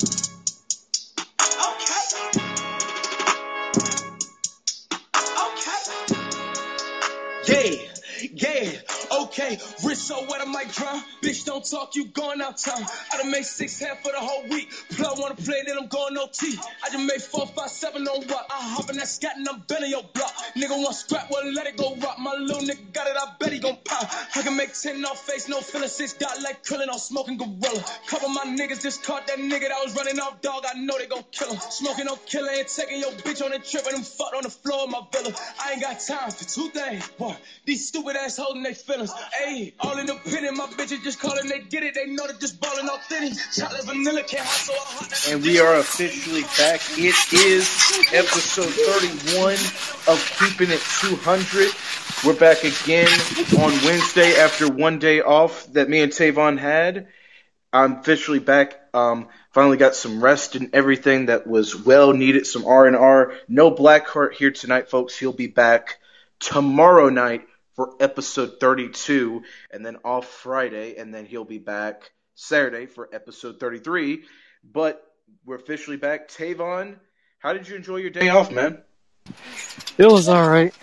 Yeah, okay. Rich so wet, I might drown. Bitch, don't talk, you going out town. I done made six half for the whole week. Plug wanna play, then I'm going OT. I just made four, five, seven on what? I hop in that scat and I'm bending your block. Nigga want scrap, well let it go rock. My little nigga got it, I bet he gon' pop. I can make ten off face, no feeling. Six dot like krillin on smoking gorilla. Couple my niggas just caught that nigga that was running off dog. I know they gon' kill him. Smoking no killer and taking your bitch on a trip and them fucked on the floor of my villa. I ain't got time for two things. One, these stupid ass holding they feelings. Ayy, all independent, my bitches just calling, they get it. They know that just ballin' authentic. Chocolate vanilla can't hot. And we are officially back. It is episode 31 of Keeping It 200. We're back again on Wednesday after one day off that me and Tavon had. I'm officially back. Um, finally got some rest and everything that was well needed. Some R and R. No Blackheart here tonight, folks. He'll be back tomorrow night for episode 32, and then off Friday, and then he'll be back Saturday for episode 33. But we're officially back. Tavon, how did you enjoy your day off, man? It was all right.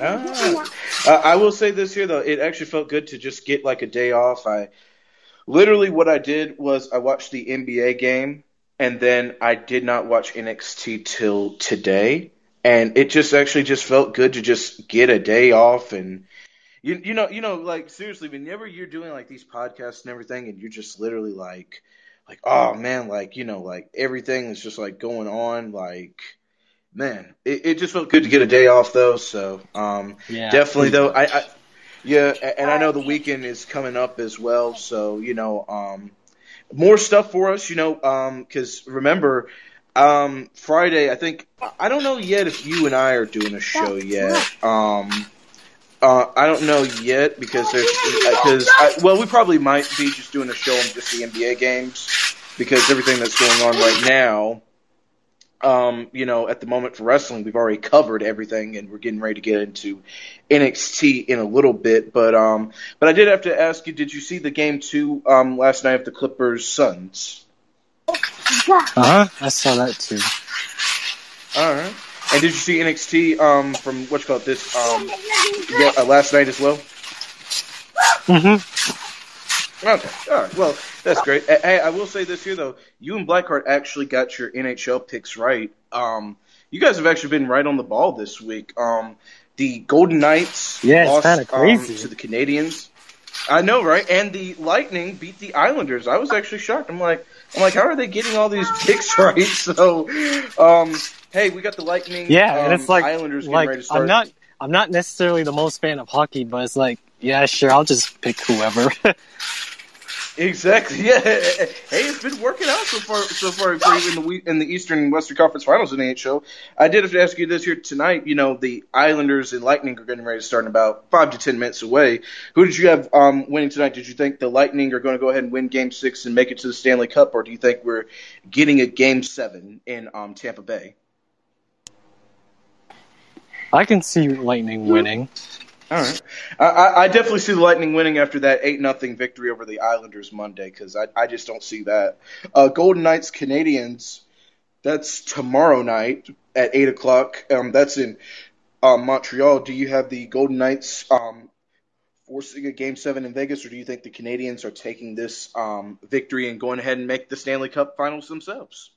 Ah. Uh, I will say this here though, it actually felt good to just get like a day off. I literally what I did was I watched the NBA game and then I did not watch NXT till today, and it just actually just felt good to just get a day off and. You, you know you know like seriously whenever you're doing like these podcasts and everything and you're just literally like like oh man like you know like everything is just like going on like man it, it just felt good to get a day off though so um Yeah. definitely though I, I yeah and i know the weekend is coming up as well so you know um more stuff for us you know um because remember um friday i think i don't know yet if you and i are doing a show yet um uh, I don't know yet because there's because well we probably might be just doing a show on just the NBA games because everything that's going on right now um, you know, at the moment for wrestling, we've already covered everything, and we're getting ready to get into NXT in a little bit. But um, but I did have to ask you, did you see the game two um last night of the Clippers Suns? Uh huh. I saw that too. All right. And did you see NXT um from what you call it this um yeah, uh, last night as well? Mm-hmm. Okay. All right. Well, that's great. Hey, I will say this here though. You and Blackheart actually got your NHL picks right. Um, you guys have actually been right on the ball this week. Um, the Golden Knights Yeah, lost crazy. Um, to the Canadiens. I know, right? And the Lightning beat the Islanders. I was actually shocked. I'm like, I'm like, how are they getting all these picks right? So, um, hey, we got the Lightning. Yeah, um, and it's like, Islanders getting like ready to start. I'm not, I'm not necessarily the most fan of hockey, but it's like, yeah, sure, I'll just pick whoever. Exactly. Yeah. Hey, it's been working out so far. So far for you in the we- in the Eastern and Western Conference Finals in the NHL. I did have to ask you this here tonight. You know, the Islanders and Lightning are getting ready to start in about five to ten minutes away. Who did you have um, winning tonight? Did you think the Lightning are going to go ahead and win Game Six and make it to the Stanley Cup, or do you think we're getting a Game Seven in um, Tampa Bay? I can see Lightning winning. All right. I, I definitely see the Lightning winning after that eight nothing victory over the Islanders Monday because I I just don't see that. Uh, Golden Knights Canadiens. That's tomorrow night at eight o'clock. Um, that's in um, Montreal. Do you have the Golden Knights um, forcing a Game Seven in Vegas, or do you think the Canadiens are taking this um, victory and going ahead and make the Stanley Cup Finals themselves?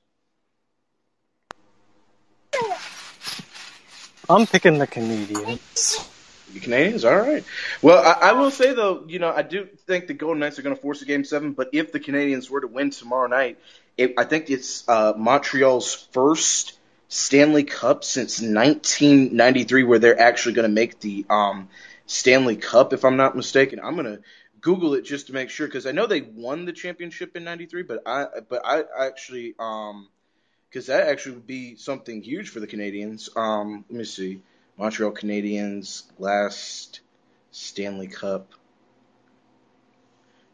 I'm picking the Canadiens. The Canadiens, all right. Well, I, I will say though, you know, I do think the Golden Knights are going to force a game seven. But if the Canadiens were to win tomorrow night, it, I think it's uh, Montreal's first Stanley Cup since 1993, where they're actually going to make the um, Stanley Cup, if I'm not mistaken. I'm going to Google it just to make sure because I know they won the championship in '93, but I but I actually um because that actually would be something huge for the Canadiens. Um, let me see. Montreal Canadiens last Stanley Cup.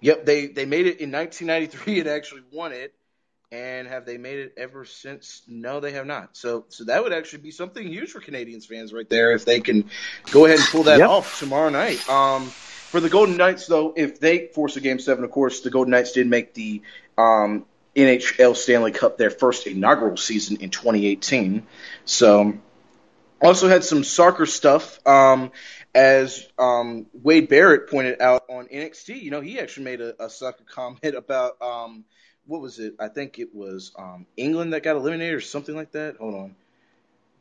Yep, they they made it in 1993 and actually won it. And have they made it ever since? No, they have not. So so that would actually be something huge for Canadiens fans right there if they can go ahead and pull that Yep. off tomorrow night. Um, for the Golden Knights though, if they force a game seven, of course the Golden Knights did make the um NHL Stanley Cup their first inaugural season in 2018. So, also had some soccer stuff. Um, as um, Wade Barrett pointed out on NXT, you know, he actually made a, a soccer comment about um, what was it? I think it was um, England that got eliminated or something like that. Hold on,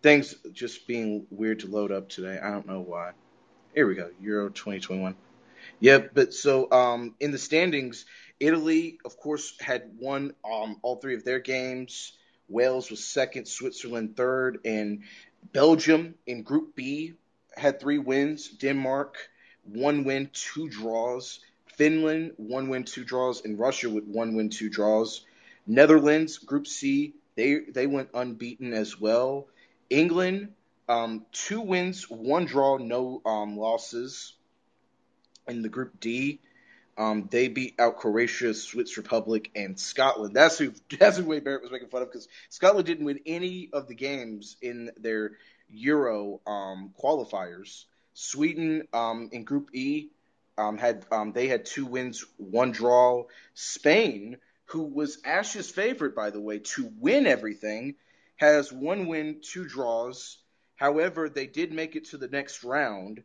things just being weird to load up today. I don't know why. Here we go, Euro 2021. Yep, but so um, in the standings, Italy, of course, had won um, all three of their games. Wales was second, Switzerland third, and Belgium in Group B had three wins. Denmark, one win, two draws. Finland, one win, two draws, and Russia with one win, two draws. Netherlands, Group C, they they went unbeaten as well. England, um, two wins, one draw, no um, losses. In the Group D, um, they beat out Croatia, Swiss Republic, and Scotland. That's who that's who Wade Barrett was making fun of because Scotland didn't win any of the games in their Euro um, qualifiers. Sweden um, in Group E um, had um, they had two wins, one draw. Spain, who was Ash's favorite by the way to win everything, has one win, two draws. However, they did make it to the next round,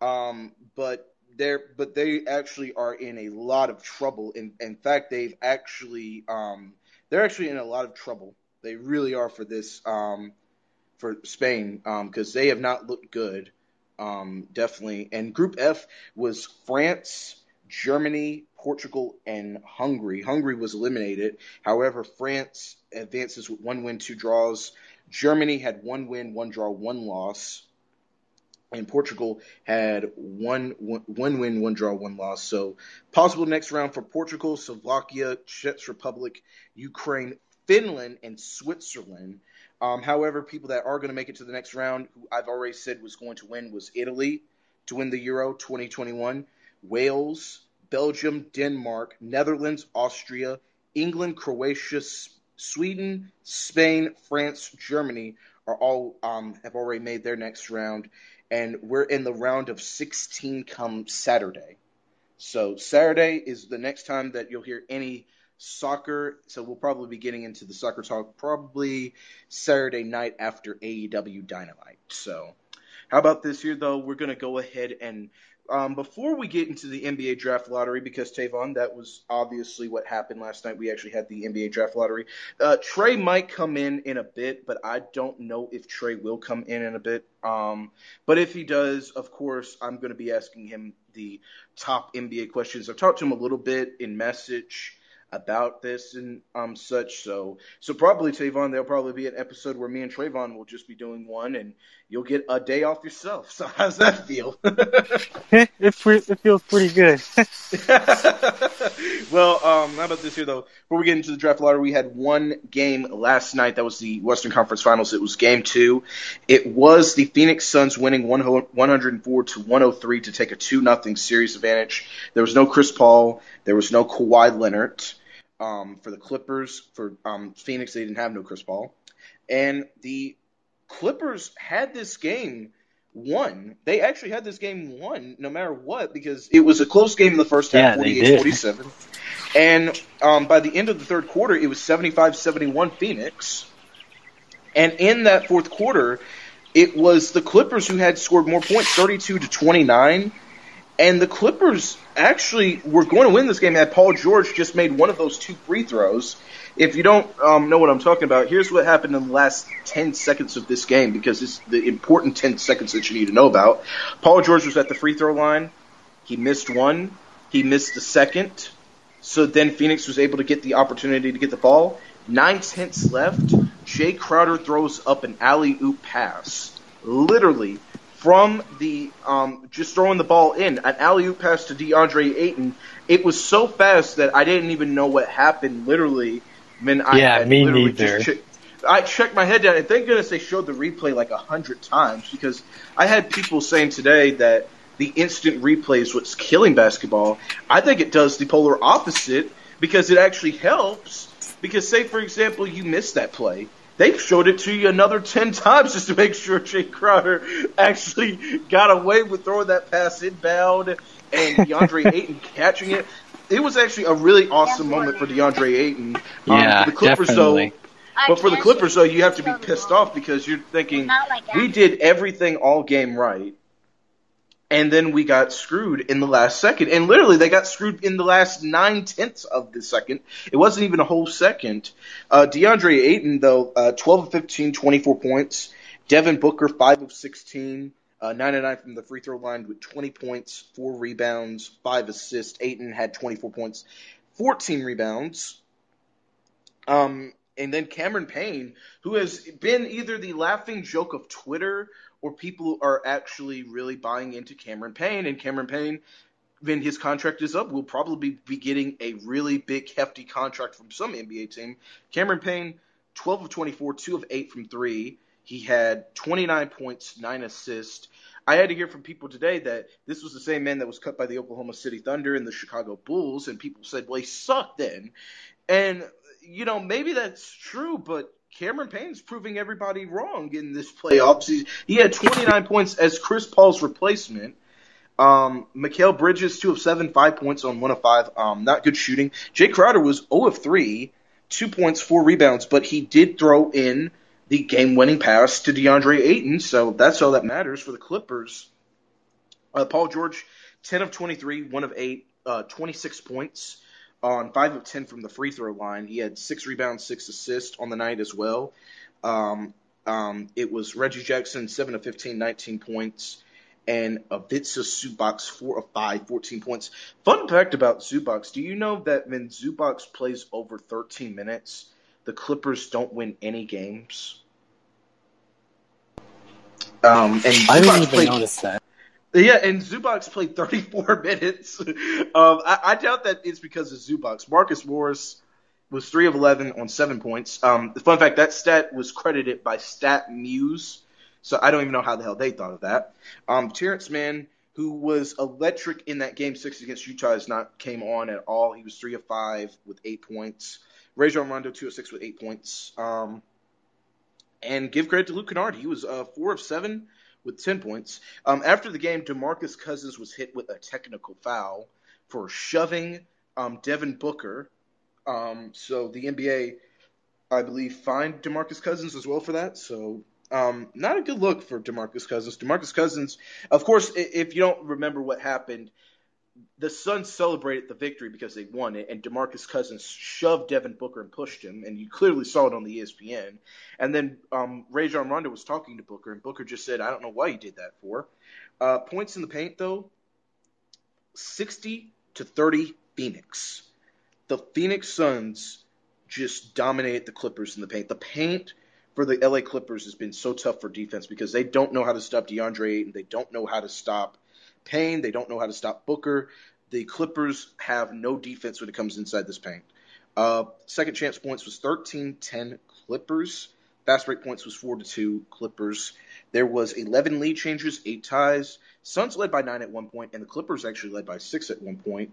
um, but they're but they actually are in a lot of trouble. In in fact, they've actually um, they're actually in a lot of trouble. They really are for this um, for Spain because um, they have not looked good. Um, definitely. And Group F was France, Germany, Portugal, and Hungary. Hungary was eliminated. However, France advances with one win, two draws. Germany had one win, one draw, one loss and Portugal had one, one, one win, one draw, one loss. So possible next round for Portugal, Slovakia, Czech Republic, Ukraine, Finland, and Switzerland. Um, however, people that are going to make it to the next round, who I've already said was going to win, was Italy to win the Euro 2021, Wales, Belgium, Denmark, Netherlands, Austria, England, Croatia, Sweden, Spain, France, Germany are all um, have already made their next round and we're in the round of 16 come Saturday. So Saturday is the next time that you'll hear any soccer. So we'll probably be getting into the soccer talk probably Saturday night after AEW Dynamite. So how about this year though? We're gonna go ahead and um, before we get into the NBA draft lottery, because Tavon, that was obviously what happened last night. We actually had the NBA draft lottery. Uh, Trey might come in in a bit, but I don't know if Trey will come in in a bit. Um, but if he does, of course, I'm going to be asking him the top NBA questions. I've talked to him a little bit in message about this and um such. So so probably Tavon, there'll probably be an episode where me and Trayvon will just be doing one, and you'll get a day off yourself. So how's that feel? it it feels pretty good. well, um, how about this here though? Before we get into the draft lottery, we had one game last night. That was the Western Conference Finals. It was Game Two. It was the Phoenix Suns winning 104 to 103 to take a two nothing series advantage. There was no Chris Paul. There was no Kawhi Leonard um, for the Clippers. For um, Phoenix, they didn't have no Chris Paul, and the Clippers had this game won. They actually had this game won no matter what because it was a close game in the first half, yeah, 48-47. And um, by the end of the third quarter, it was 75-71 Phoenix. And in that fourth quarter, it was the Clippers who had scored more points, 32 to 29. And the Clippers actually were going to win this game had Paul George just made one of those two free throws. If you don't um, know what I'm talking about, here's what happened in the last 10 seconds of this game because it's the important 10 seconds that you need to know about. Paul George was at the free throw line. He missed one. He missed the second. So then Phoenix was able to get the opportunity to get the ball. Nine tenths left. Jae Crowder throws up an alley oop pass. Literally from the um, just throwing the ball in, an alley oop pass to DeAndre Ayton. It was so fast that I didn't even know what happened. Literally, when I mean, I, yeah, me neither. Che- I checked my head down, and thank goodness they showed the replay like a hundred times because I had people saying today that the instant replay is what's killing basketball. I think it does the polar opposite because it actually helps. Because say, for example, you missed that play they showed it to you another 10 times just to make sure Jae Crowder actually got away with throwing that pass inbound and DeAndre Ayton catching it. it was actually a really awesome moment for DeAndre Ayton. Um, Yeah, for the Clippers, definitely. though. But for the Clippers, though, you have to be pissed off because you're thinking we did everything all game right, and then we got screwed in the last second. And literally, they got screwed in the last nine tenths of the second. It wasn't even a whole second. Uh, DeAndre Ayton, though, uh, 12 of 15, 24 points. Devin Booker, 5 of 16, uh, 9 and 9 from the free throw line with 20 points, 4 rebounds, 5 assists. Ayton had 24 points, 14 rebounds. Um, and then Cameron Payne, who has been either the laughing joke of Twitter or people are actually really buying into Cameron Payne. And Cameron Payne, when his contract is up, will probably be getting a really big, hefty contract from some NBA team. Cameron Payne, 12 of 24, 2 of 8 from 3. He had 29 points, 9 assists. I had to hear from people today that this was the same man that was cut by the Oklahoma City Thunder and the Chicago Bulls, and people said, well, he sucked then. And you know, maybe that's true, but Cameron Payne's proving everybody wrong in this playoffs. He, he had 29 points as Chris Paul's replacement. Um, Mikal Bridges, 2 of 7, 5 points on 1 of 5. Um, not good shooting. Jae Crowder was 0 of 3, 2 points, 4 rebounds, but he did throw in the game winning pass to DeAndre Ayton, so that's all that matters for the Clippers. Uh, Paul George, 10 of 23, 1 of 8, uh, 26 points on five of ten from the free throw line. He had six rebounds, six assists on the night as well. Um, um, it was Reggie Jackson, seven of 15, 19 points, and Ivica Zubac, four of five, 14 points. Fun fact about Zubac: Do you know that when Zubac plays over 13 minutes, the Clippers don't win any games? Um, and I didn't even played- notice that. Yeah, and Zubac played 34 minutes. Um, I, I doubt that it's because of Zubac. Marcus Morris was 3 of 11 on 7 points. Um, fun fact, that stat was credited by StatMuse, so I don't even know how the hell they thought of that. Um, Terance Mann, who was electric in that game 6 against Utah, has not came on at all. He was 3 of 5 with 8 points. Rajon Rondo, 2 of 6 with 8 points. Um, and give credit to Luke Kennard. He was uh, 4 of 7 with 10 points. Um, after the game, DeMarcus Cousins was hit with a technical foul for shoving um, Devin Booker. Um, so the NBA, I believe, fined DeMarcus Cousins as well for that. So um, not a good look for DeMarcus Cousins. DeMarcus Cousins, of course, if you don't remember what happened, the Suns celebrated the victory because they won it, and DeMarcus Cousins shoved Devin Booker and pushed him, and you clearly saw it on the ESPN. And then um, Rajon Rondo was talking to Booker, and Booker just said, "I don't know why you did that for." Uh, points in the paint, though, sixty to thirty, Phoenix. The Phoenix Suns just dominate the Clippers in the paint. The paint for the LA Clippers has been so tough for defense because they don't know how to stop DeAndre Ayton. They don't know how to stop Payne. They don't know how to stop Booker. The Clippers have no defense when it comes inside this paint. Uh, second chance points was 13-10 Clippers. Fast break points was 4 to 2 Clippers. There was 11 lead changes, 8 ties. Suns led by 9 at one point, and the Clippers actually led by 6 at one point.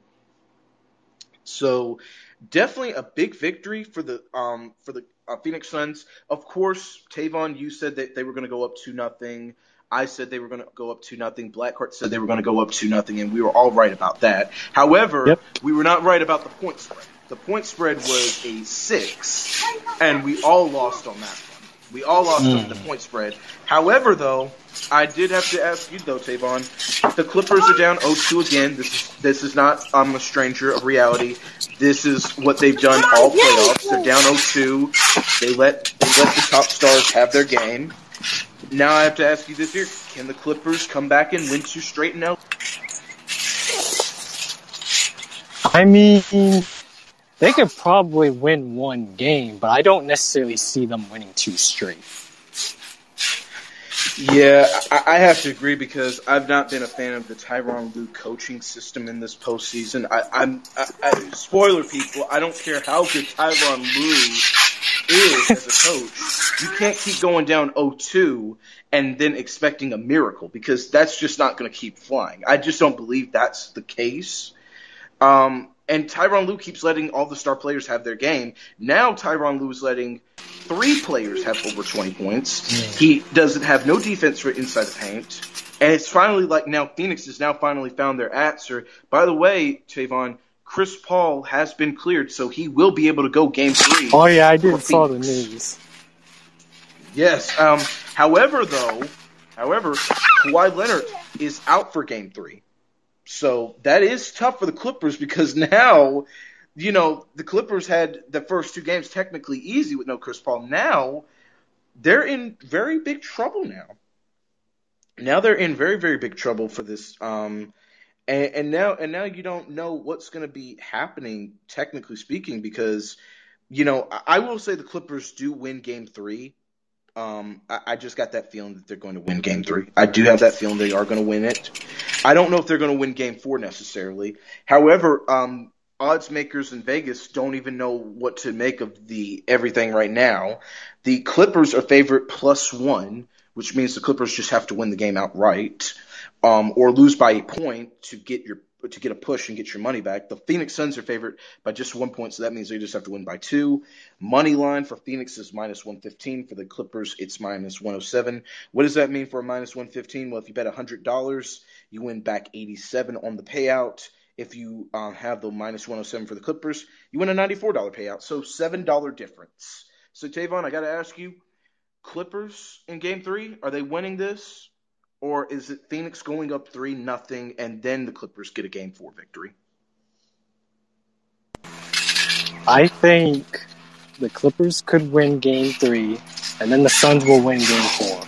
So definitely a big victory for the um for the uh, Phoenix Suns. Of course, Tavon, you said that they were going to go up two nothing. I said they were going to go up two nothing. Blackheart said they were going to go up two nothing, and we were all right about that. However, Yep. we were not right about the point spread. The point spread was a six, and we all lost on that one. We all lost on the hmm. point spread. However, though, I did have to ask you though, Tavon. The Clippers are down 0-2 again. This is this is not I'm a stranger of reality. This is what they've done all playoffs. They're down 0-2. They let they let the top stars have their game. Now I have to ask you this year: Can the Clippers come back and win two straight in I mean, they could probably win one game, but I don't necessarily see them winning two straight. Yeah, I, I have to agree because I've not been a fan of the Tyronn Lue coaching system in this postseason. I, I'm I, I, spoiler people. I don't care how good Tyronn Lue is as a coach. You can't keep going down 0-2 and then expecting a miracle because that's just not going to keep flying. I just don't believe that's the case. Um, and Tyronn Lue keeps letting all the star players have their game. Now Tyronn Lue is letting three players have over 20 points. He doesn't have no defense for inside the paint. And it's finally like now Phoenix has now finally found their answer. By the way, Tavon, Chris Paul has been cleared, so he will be able to go game three. Oh yeah, I did saw the news. Yes. Um, however, though, however, Kawhi Leonard is out for Game Three, so that is tough for the Clippers because now, you know, the Clippers had the first two games technically easy with no Chris Paul. Now they're in very big trouble now. Now they're in very very big trouble for this. Um, and, and now and now you don't know what's going to be happening technically speaking because you know I, I will say the Clippers do win Game Three. Um, I, I just got that feeling that they're going to win Game Three. I do have that feeling they are going to win it. I don't know if they're going to win Game Four necessarily. However, um, odds makers in Vegas don't even know what to make of the everything right now. The Clippers are favorite plus one, which means the Clippers just have to win the game outright, um, or lose by a point to get your to get a push and get your money back. The Phoenix Suns are favored by just one point, so that means they just have to win by two. Money line for Phoenix is minus 115. For the Clippers, it's minus 107. What does that mean for a minus 115? Well, if you bet $100, you win back 87 on the payout. If you um, have the minus 107 for the Clippers, you win a $94 payout. So $7 difference. So, Tavon, I got to ask you Clippers in game three, are they winning this? Or is it Phoenix going up 3 nothing and then the Clippers get a game four victory? I think the Clippers could win Game Three, and then the Suns will win Game Four.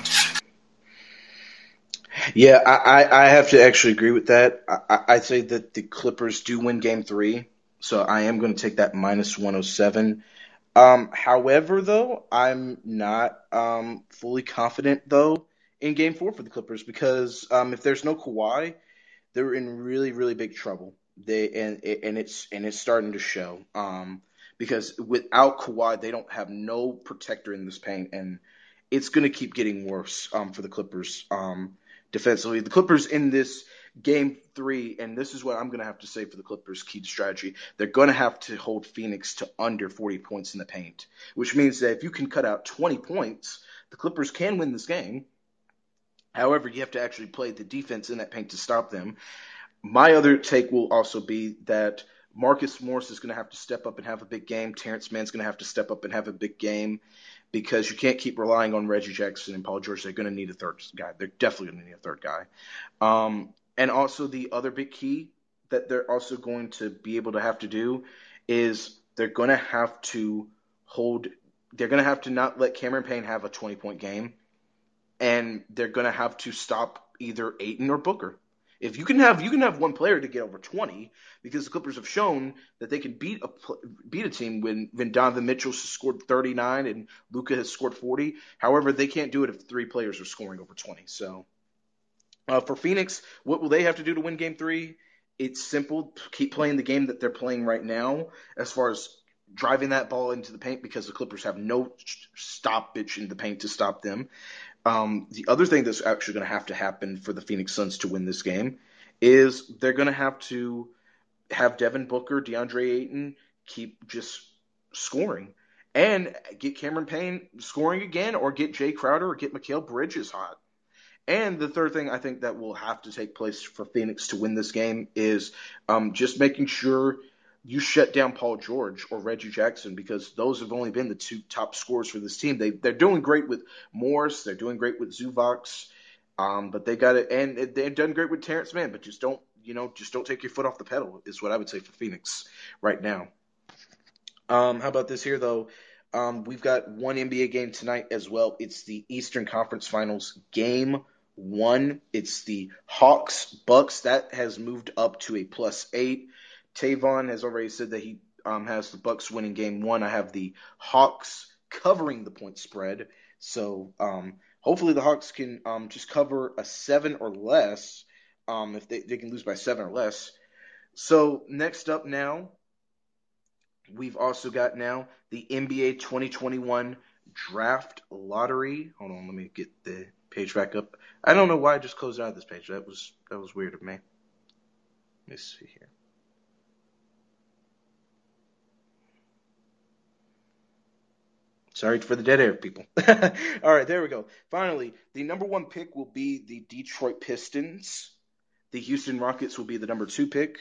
Yeah, I, I, I have to actually agree with that. I, I say that the Clippers do win game three, so I am going to take that minus 107. Um, however, though, I'm not um, fully confident, though, in game four for the Clippers because um, if there's no Kawhi, they're in really, really big trouble. They and and it's and it's starting to show. Um, because without Kawhi, they don't have no protector in this paint, and it's going to keep getting worse um, for the Clippers um, defensively. The Clippers in this game three, and this is what I'm going to have to say for the Clippers' key strategy. They're going to have to hold Phoenix to under 40 points in the paint, which means that if you can cut out 20 points, the Clippers can win this game. However, you have to actually play the defense in that paint to stop them. My other take will also be that Marcus Morris is going to have to step up and have a big game. Terance Mann's going to have to step up and have a big game because you can't keep relying on Reggie Jackson and Paul George. They're going to need a third guy. They're definitely going to need a third guy. Um, and also the other big key that they're also going to be able to have to do is they're going to have to hold. They're going to have to not let Cameron Payne have a 20 point game, and they're going to have to stop either Ayton or Booker. If you can have you can have one player to get over 20 because the Clippers have shown that they can beat a beat a team when when Donovan Mitchell scored 39 and Luka has scored 40. However, they can't do it if three players are scoring over 20. So uh, for Phoenix, what will they have to do to win Game Three? It's simple: keep playing the game that they're playing right now, as far as driving that ball into the paint because the Clippers have no stoppage in the paint to stop them. Um, the other thing that's actually going to have to happen for the Phoenix Suns to win this game is they're going to have to have Devin Booker, DeAndre Ayton keep just scoring and get Cameron Payne scoring again or get Jae Crowder or get Mikal Bridges hot. And the third thing I think that will have to take place for Phoenix to win this game is um, just making sure you shut down Paul George or Reggie Jackson because those have only been the two top scorers for this team. They they're doing great with Morris, they're doing great with Zubac, um, but they got it, and they've done great with Terance Mann. But just don't you know just don't take your foot off the pedal is what I would say for Phoenix right now. Um, how about this here though? Um, we've got one NBA game tonight as well. It's the Eastern Conference Finals game one. It's the Hawks Bucks that has moved up to a plus eight. Tavon has already said that he um, has the Bucks winning game one. I have the Hawks covering the point spread. So um, hopefully the Hawks can um, just cover a seven or less. Um, if they, they can lose by seven or less. So next up now, we've also got now the NBA 2021 draft lottery. Hold on, let me get the page back up. I don't know why I just closed out this page. That was that was weird of me. Let me see here. Sorry for the dead air, people. All right, there we go. Finally, the number one pick will be the Detroit Pistons. The Houston Rockets will be the number two pick.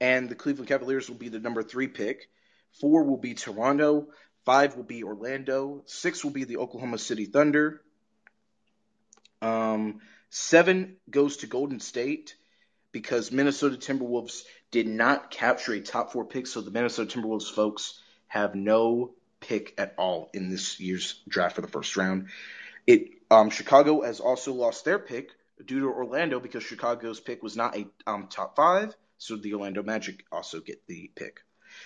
and the Cleveland Cavaliers will be the number three pick. Four will be Toronto. Five will be Orlando. Six will be the Oklahoma City Thunder. Um, seven goes to Golden State because Minnesota Timberwolves did not capture a top four pick, so the Minnesota Timberwolves folks have no pick at all in this year's draft for the first round. It um, Chicago has also lost their pick due to Orlando because Chicago's pick was not a um, top five, so the Orlando Magic also get the pick.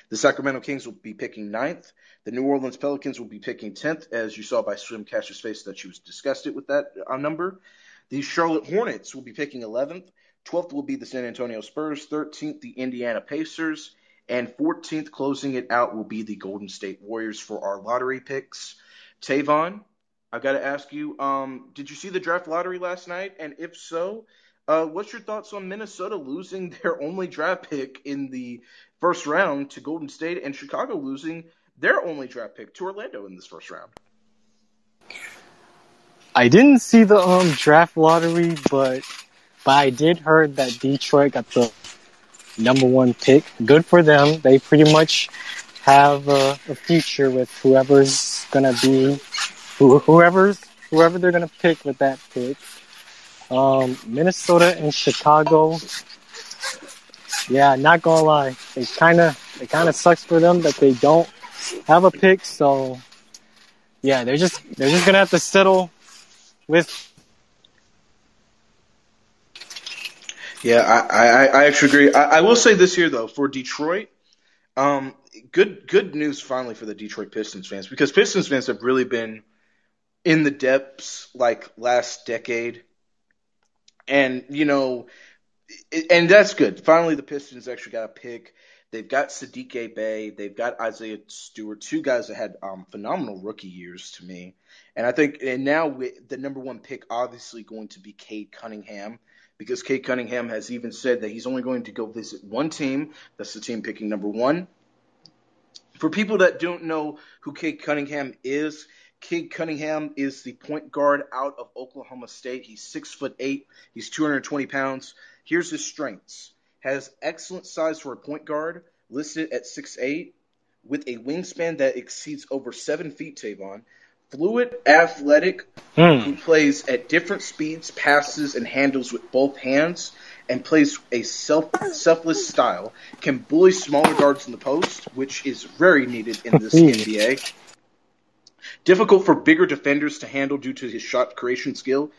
The Sacramento Kings will be picking ninth. The New Orleans Pelicans will be picking tenth, as you saw by Swim Cash's face that she was disgusted with that uh, number. The Charlotte Hornets will be picking eleventh. Twelfth will be the San Antonio Spurs. Thirteenth, the Indiana Pacers. And 14th, closing it out, will be the Golden State Warriors for our lottery picks. Tavon, I've got to ask you, um, did you see the draft lottery last night? And if so, uh, what's your thoughts on Minnesota losing their only draft pick in the first round to Golden State and Chicago losing their only draft pick to Orlando in this first round? I didn't see the um draft lottery, but but I did heard that Detroit got the number one pick. Good for them. They pretty much have a, a future with whoever's gonna be, who, whoever's whoever they're gonna pick with that pick. Um, Minnesota and Chicago. Yeah, not gonna lie, it kind of it kind of sucks for them that they don't have a pick. So yeah, they're just they're just gonna have to settle with Yeah, I, I, I actually agree. I, I will say this here though, for Detroit, um, good good news finally for the Detroit Pistons fans because Pistons fans have really been in the depths like last decade, and you know, and that's good. Finally, the Pistons actually got a pick. They've got Saddiq Bey. They've got Isaiah Stewart, two guys that had um, phenomenal rookie years to me. And I think, and now the number one pick obviously going to be Cade Cunningham because Cade Cunningham has even said that he's only going to go visit one team. That's the team picking number one. For people that don't know who Cade Cunningham is, Cade Cunningham is the point guard out of Oklahoma State. He's six foot eight. He's 220 pounds. Here's his strengths: has excellent size for a point guard, listed at six eight, with a wingspan that exceeds over seven feet. Tavon fluid, athletic, Hmm. who plays at different speeds, passes, and handles with both hands, and plays a self selfless style. Can bully smaller guards in the post, which is very needed in this NBA. Difficult for bigger defenders to handle due to his shot creation skill.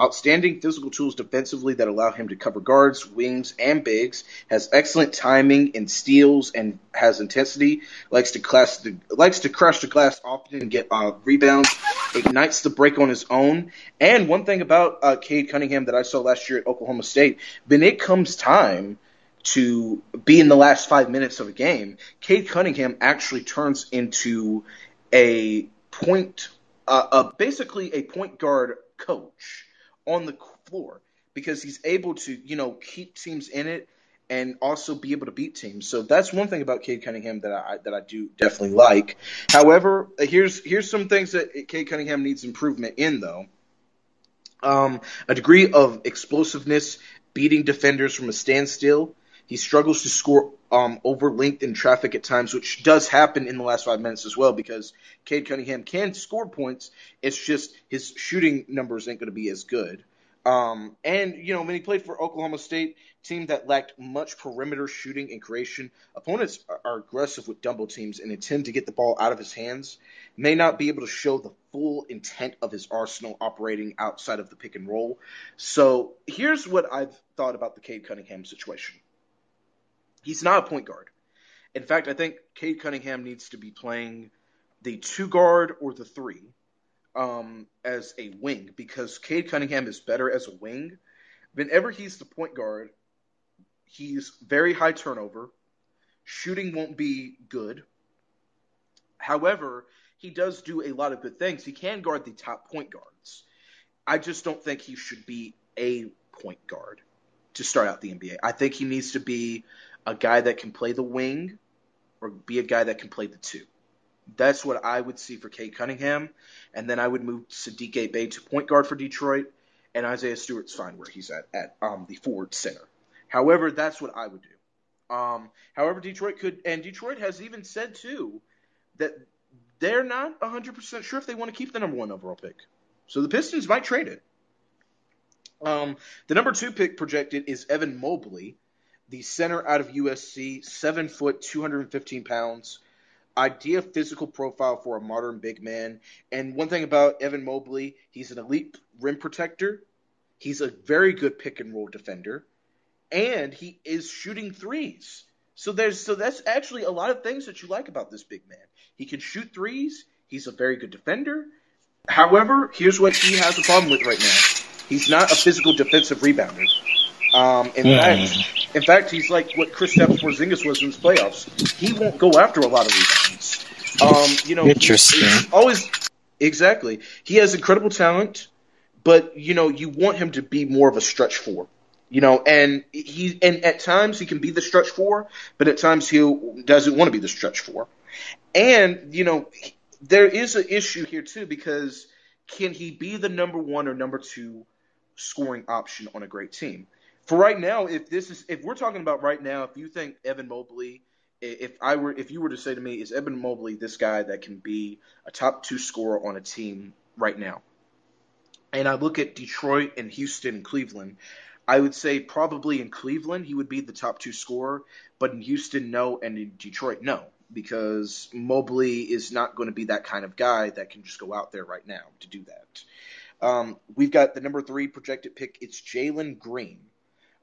Outstanding physical tools defensively that allow him to cover guards, wings, and bigs. Has excellent timing and steals and has intensity. Likes to class the likes to crush the glass often and get uh, rebounds. Ignites the break on his own. And one thing about uh, Cade Cunningham that I saw last year at Oklahoma State, when it comes time to be in the last five minutes of a game, Cade Cunningham actually turns into a point, uh, uh, basically a point guard coach on the floor because he's able to, you know, keep teams in it and also be able to beat teams. So that's one thing about Cade Cunningham that I that I do definitely like. However, here's here's some things that Cade Cunningham needs improvement in though. Um, a degree of explosiveness, beating defenders from a standstill. He struggles to score um, over length in traffic at times, which does happen in the last five minutes as well because Cade Cunningham can score points. It's just his shooting numbers ain't going to be as good. Um, and, you know, when he played for Oklahoma State, team that lacked much perimeter shooting and creation, opponents are, are aggressive with double teams and intend to get the ball out of his hands, may not be able to show the full intent of his arsenal operating outside of the pick and roll. So here's what I've thought about the Cade Cunningham situation. He's not a point guard. In fact, I think Cade Cunningham needs to be playing the two guard or the three um, as a wing because Cade Cunningham is better as a wing. Whenever he's the point guard, he's very high turnover. Shooting won't be good. However, he does do a lot of good things. He can guard the top point guards. I just don't think he should be a point guard to start out the NBA. I think he needs to be a guy that can play the wing or be a guy that can play the two. That's what I would see for Cade Cunningham. And then I would move Saddiq Bey to point guard for Detroit, and Isaiah Stewart's fine where he's at, at um, the forward center. However, that's what I would do. Um, however, Detroit could, and Detroit has even said too that they're not 100% sure if they want to keep the number one overall pick. So the Pistons might trade it. Um, the number two pick projected is Evan Mobley, the center out of USC, seven foot, 215 pounds. Idea physical profile for a modern big man. And one thing about Evan Mobley, he's an elite rim protector. He's a very good pick and roll defender, and he is shooting threes. So there's so that's actually a lot of things that you like about this big man. He can shoot threes. He's a very good defender. However, here's what he has a problem with right now. He's not a physical defensive rebounder. Um, in mm. fact, in fact, he's like what Kristaps Porzingis was in his playoffs. He won't go after a lot of rebounds. Um, you know, interesting. always exactly. He has incredible talent, but you know, you want him to be more of a stretch four. You know, and he and at times he can be the stretch four, but at times he doesn't want to be the stretch four. And you know, there is an issue here too because can he be the number one or number two scoring option on a great team? For right now, if this is if we're talking about right now, if you think Evan Mobley, if I were if you were to say to me, is Evan Mobley this guy that can be a top two scorer on a team right now? And I look at Detroit and Houston and Cleveland, I would say probably in Cleveland he would be the top two scorer, but in Houston no, and in Detroit no because Mobley is not going to be that kind of guy that can just go out there right now to do that. Um, we've got the number three projected pick. It's Jalen Green.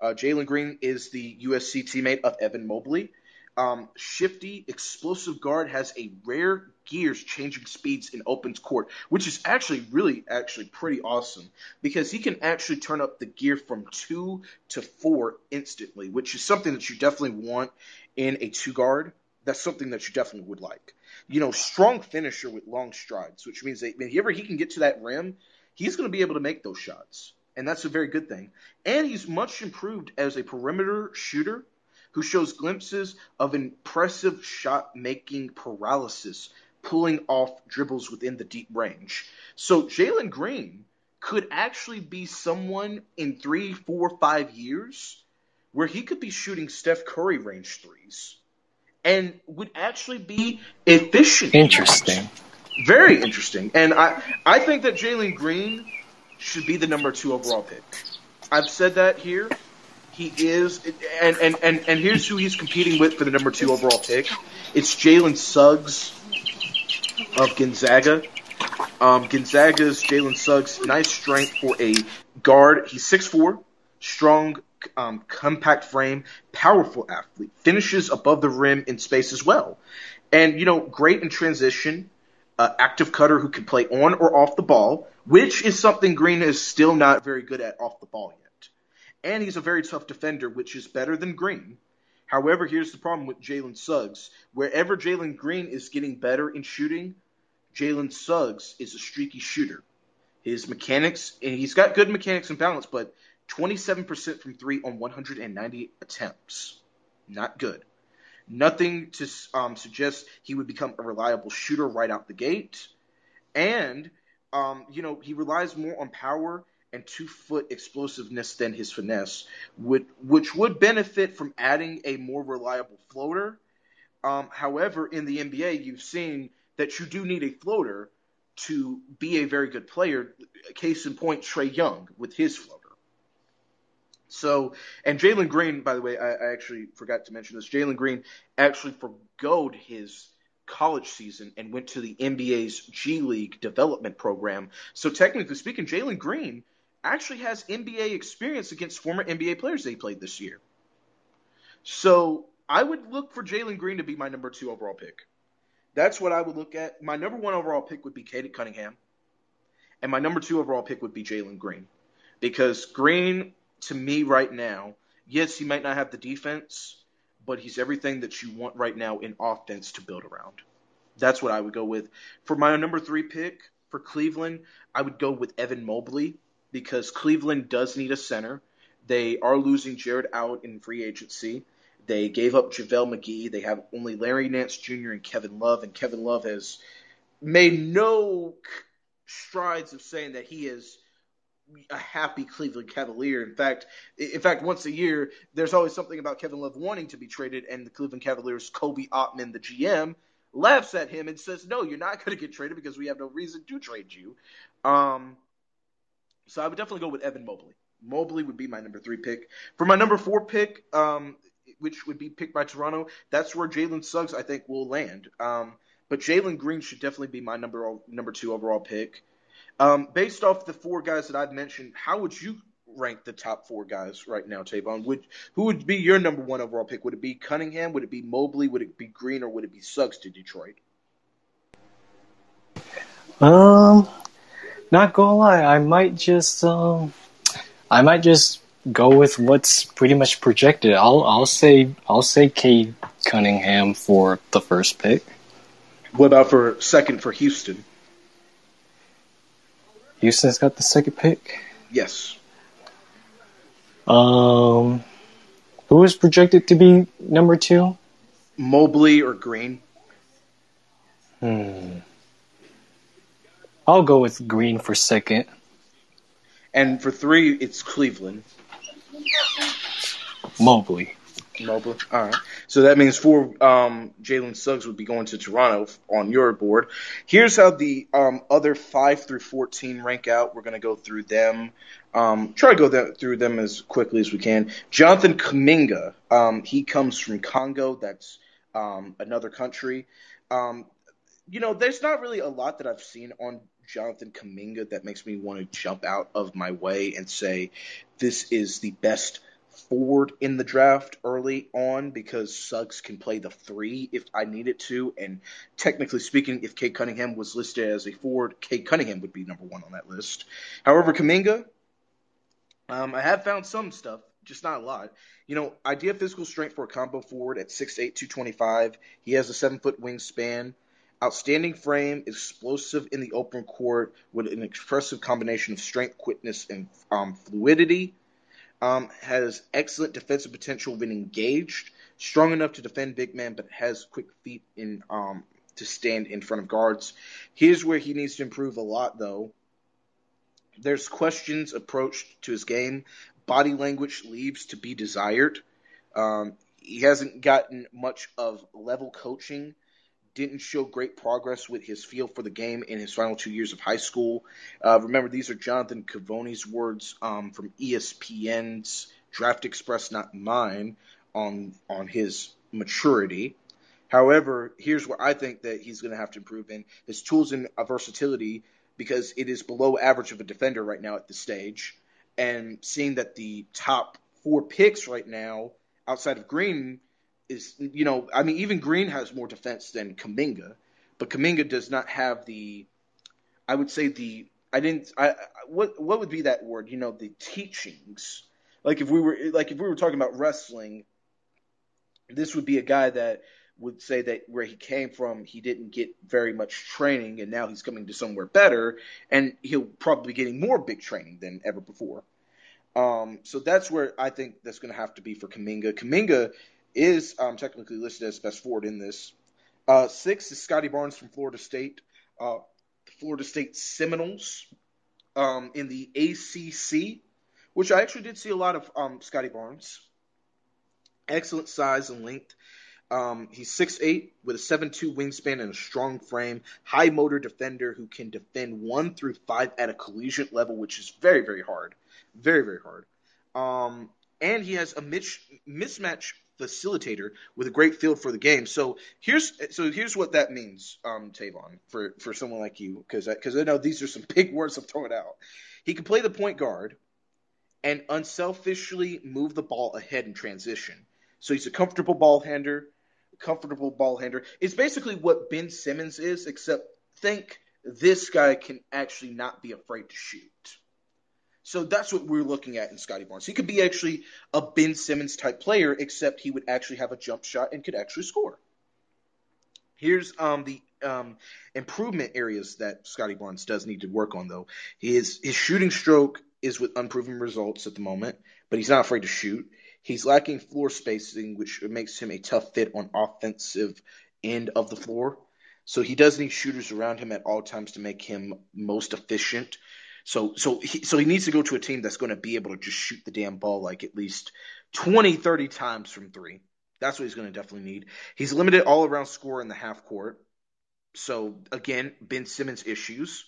Uh, Jalen Green is the USC teammate of Evan Mobley. Um, shifty, explosive guard has a rare gears changing speeds in open court, which is actually really actually pretty awesome because he can actually turn up the gear from two to four instantly, which is something that you definitely want in a two guard that's something that you definitely would like. You know, strong finisher with long strides, which means that whenever he can get to that rim, he's going to be able to make those shots. And that's a very good thing. And he's much improved as a perimeter shooter who shows glimpses of impressive shot making paralysis, pulling off dribbles within the deep range. So Jalen Green could actually be someone in three, four, five years where he could be shooting Steph Curry range threes and would actually be efficient. Interesting. Very interesting. And I, I think that Jalen Green should be the number two overall pick. I've said that here. He is, and, and, and, and here's who he's competing with for the number two overall pick. It's Jalen Suggs of Gonzaga. Um, Gonzaga's Jalen Suggs, nice strength for a guard. He's 6'4", strong um, compact frame, powerful athlete, finishes above the rim in space as well. And, you know, great in transition, uh, active cutter who can play on or off the ball, which is something Green is still not very good at off the ball yet. And he's a very tough defender, which is better than Green. However, here's the problem with Jalen Suggs. Wherever Jalen Green is getting better in shooting, Jalen Suggs is a streaky shooter. His mechanics, and he's got good mechanics and balance, but 27% from three on 190 attempts. Not good. Nothing to um, suggest he would become a reliable shooter right out the gate. And, um, you know, he relies more on power and two foot explosiveness than his finesse, would, which would benefit from adding a more reliable floater. Um, however, in the NBA, you've seen that you do need a floater to be a very good player. Case in point, Trae Young with his floater. So, and Jalen Green, by the way, I, I actually forgot to mention this. Jalen Green actually forgoed his college season and went to the NBA's G League development program. So, technically speaking, Jalen Green actually has NBA experience against former NBA players they played this year. So, I would look for Jalen Green to be my number two overall pick. That's what I would look at. My number one overall pick would be Cade Cunningham, and my number two overall pick would be Jalen Green, because Green to me right now, yes, he might not have the defense, but he's everything that you want right now in offense to build around. That's what I would go with. For my number three pick for Cleveland, I would go with Evan Mobley because Cleveland does need a center. They are losing Jared out in free agency. They gave up JaVale McGee. They have only Larry Nance Jr. and Kevin Love, and Kevin Love has made no strides of saying that he is a happy Cleveland Cavalier. In fact, in fact, once a year, there's always something about Kevin Love wanting to be traded, and the Cleveland Cavaliers, Koby Altman, the GM, laughs at him and says, "No, you're not going to get traded because we have no reason to trade you." Um, so I would definitely go with Evan Mobley. Mobley would be my number three pick. For my number four pick, um, which would be picked by Toronto, that's where Jalen Suggs I think will land. Um, but Jalen Green should definitely be my number number two overall pick. Um, based off the four guys that I've mentioned, how would you rank the top four guys right now, Tavon? Would who would be your number one overall pick? Would it be Cunningham? Would it be Mobley? Would it be Green? Or would it be Suggs to Detroit? Um, not gonna lie, I might just um, I might just go with what's pretty much projected. I'll I'll say I'll say Cade Cunningham for the first pick. What about for second for Houston? Houston's got the second pick. Yes. Um, who is projected to be number two? Mobley or Green? Hmm. I'll go with Green for second. And for three, it's Cleveland. Mobley. Mobley. All right. So that means four um, Jalen Suggs would be going to Toronto on your board. Here's how the um, other five through fourteen rank out. We're going to go through them. Um, try to go th- through them as quickly as we can. Jonathan Kuminga. Um, he comes from Congo. That's um, another country. Um, you know, there's not really a lot that I've seen on Jonathan Kuminga that makes me want to jump out of my way and say this is the best forward in the draft early on because Suggs can play the three if I needed to. And technically speaking, if Cade Cunningham was listed as a forward, Cade Cunningham would be number one on that list. However, Kuminga, um, I have found some stuff, just not a lot. You know, idea physical strength for a combo forward at 6'8", 225. He has a seven foot wingspan. Outstanding frame, explosive in the open court with an expressive combination of strength, quickness, and um, fluidity. Um, has excellent defensive potential when engaged. Strong enough to defend big man, but has quick feet in um, to stand in front of guards. Here's where he needs to improve a lot, though. There's questions approached to his game. Body language leaves to be desired. Um, he hasn't gotten much of level coaching didn't show great progress with his feel for the game in his final two years of high school. Uh, remember, these are Jonathan Givony's words um, from ESPN's Draft Express, not mine, on on his maturity. However, here's where I think that he's going to have to improve in his tools and versatility because it is below average of a defender right now at this stage. And seeing that the top four picks right now outside of Green is you know I mean even Green has more defense than Kuminga, but Kuminga does not have the I would say the I didn't I what what would be that word you know the teachings like if we were like if we were talking about wrestling this would be a guy that would say that where he came from he didn't get very much training and now he's coming to somewhere better and he'll probably be getting more big training than ever before. Um, so that's where I think that's going to have to be for Kaminga. Kuminga is um, technically listed as best forward in this. Uh, six is Scottie Barnes from Florida State. Uh, Florida State Seminoles um, in the ACC, which I actually did see a lot of um, Scottie Barnes. Excellent size and length. Um, he's 6'8 with a 7'2 wingspan and a strong frame. High motor defender who can defend 1 through 5 at a collegiate level, which is very, very hard. Very, very hard. Um, and he has a mismatch facilitator with a great feel for the game. So here's so here's what that means, um, Tavon, for for someone like you, because because I, I know these are some big words I'm throwing out. He can play the point guard and unselfishly move the ball ahead in transition. So he's a comfortable ball handler, comfortable ball handler. It's basically what Ben Simmons is, except think this guy can actually not be afraid to shoot. So that's what we're looking at in Scottie Barnes. He could be actually a Ben Simmons type player, except he would actually have a jump shot and could actually score. Here's um, the um, improvement areas that Scottie Barnes does need to work on, though. His his shooting stroke is with unproven results at the moment, but he's not afraid to shoot. He's lacking floor spacing, which makes him a tough fit on offensive end of the floor. So he does need shooters around him at all times to make him most efficient. So so he, so he needs to go to a team that's going to be able to just shoot the damn ball like at least 20, 30 times from three. That's what he's going to definitely need. He's limited all around score in the half court. So again, Ben Simmons issues.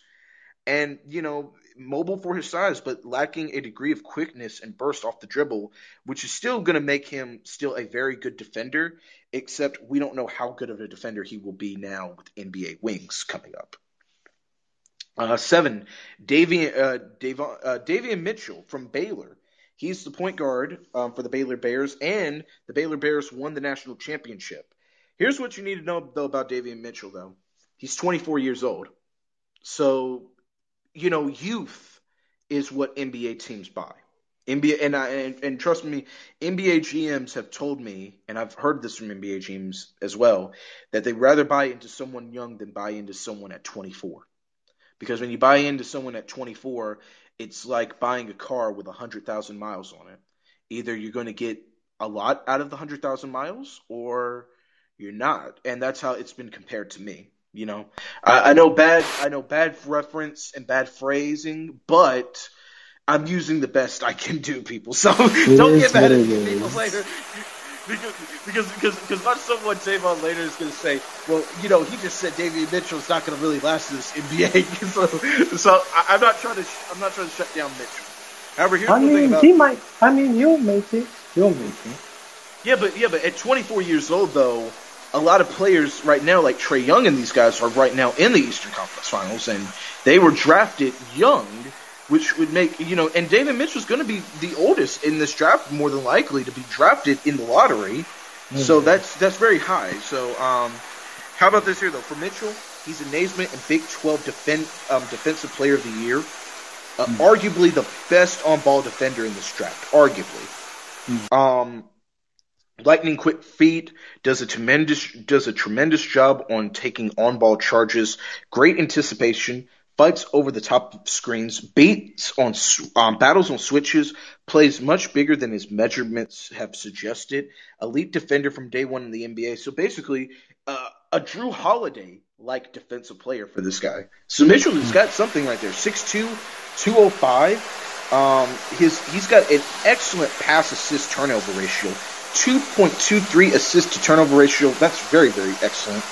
And, you know, mobile for his size, but lacking a degree of quickness and burst off the dribble, which is still going to make him still a very good defender, except we don't know how good of a defender he will be now with NBA wings coming up. Uh, seven, Davian, uh, uh, Davion Mitchell from Baylor. He's the point guard um, for the Baylor Bears, and the Baylor Bears won the national championship. Here's what you need to know though about Davion Mitchell, though. He's 24 years old, so you know youth is what NBA teams buy. NBA and I and, and trust me, NBA GMs have told me, and I've heard this from NBA GMs as well, that they rather buy into someone young than buy into someone at 24. Because when you buy into someone at 24, it's like buying a car with 100,000 miles on it. Either you're going to get a lot out of the 100,000 miles or you're not. And that's how it's been compared to me. You know, I, I know bad, I know bad reference and bad phrasing, but I'm using the best I can do, people. So don't get mad at me people later because because because because watch someone Tavon later is going to say, well, you know, he just said Davion Mitchell's not going to really last in this NBA. so so I, am not trying to sh- I'm not trying to shut down Mitchell. However, here's I mean, thing about, he might. I mean, you'll make it. You'll make it. Yeah, but yeah, but at 24 years old though, a lot of players right now, like Trae Young and these guys, are right now in the Eastern Conference Finals, and they were drafted young which would make you know, and David Mitchell's going to be the oldest in this draft, more than likely to be drafted in the lottery. Mm-hmm. So that's that's very high. So um, how about this here though? For Mitchell, he's a Naismith and Big 12 defend, um, defensive player of the year. Uh, mm-hmm. Arguably the best on-ball defender in this draft. Arguably. Mm-hmm. Um, lightning quick feet does a tremendous does a tremendous job on taking on-ball charges. Great anticipation fights over the top screens, beats on um, battles on switches, plays much bigger than his measurements have suggested. Elite defender from day one in the NBA. So basically, uh, a Jrue Holiday like defensive player for this guy. So Mitchell has got something right there. 6'2", 205. Um, his he's got an excellent pass assist turnover ratio. 2.23 assist to turnover ratio. That's very, very excellent.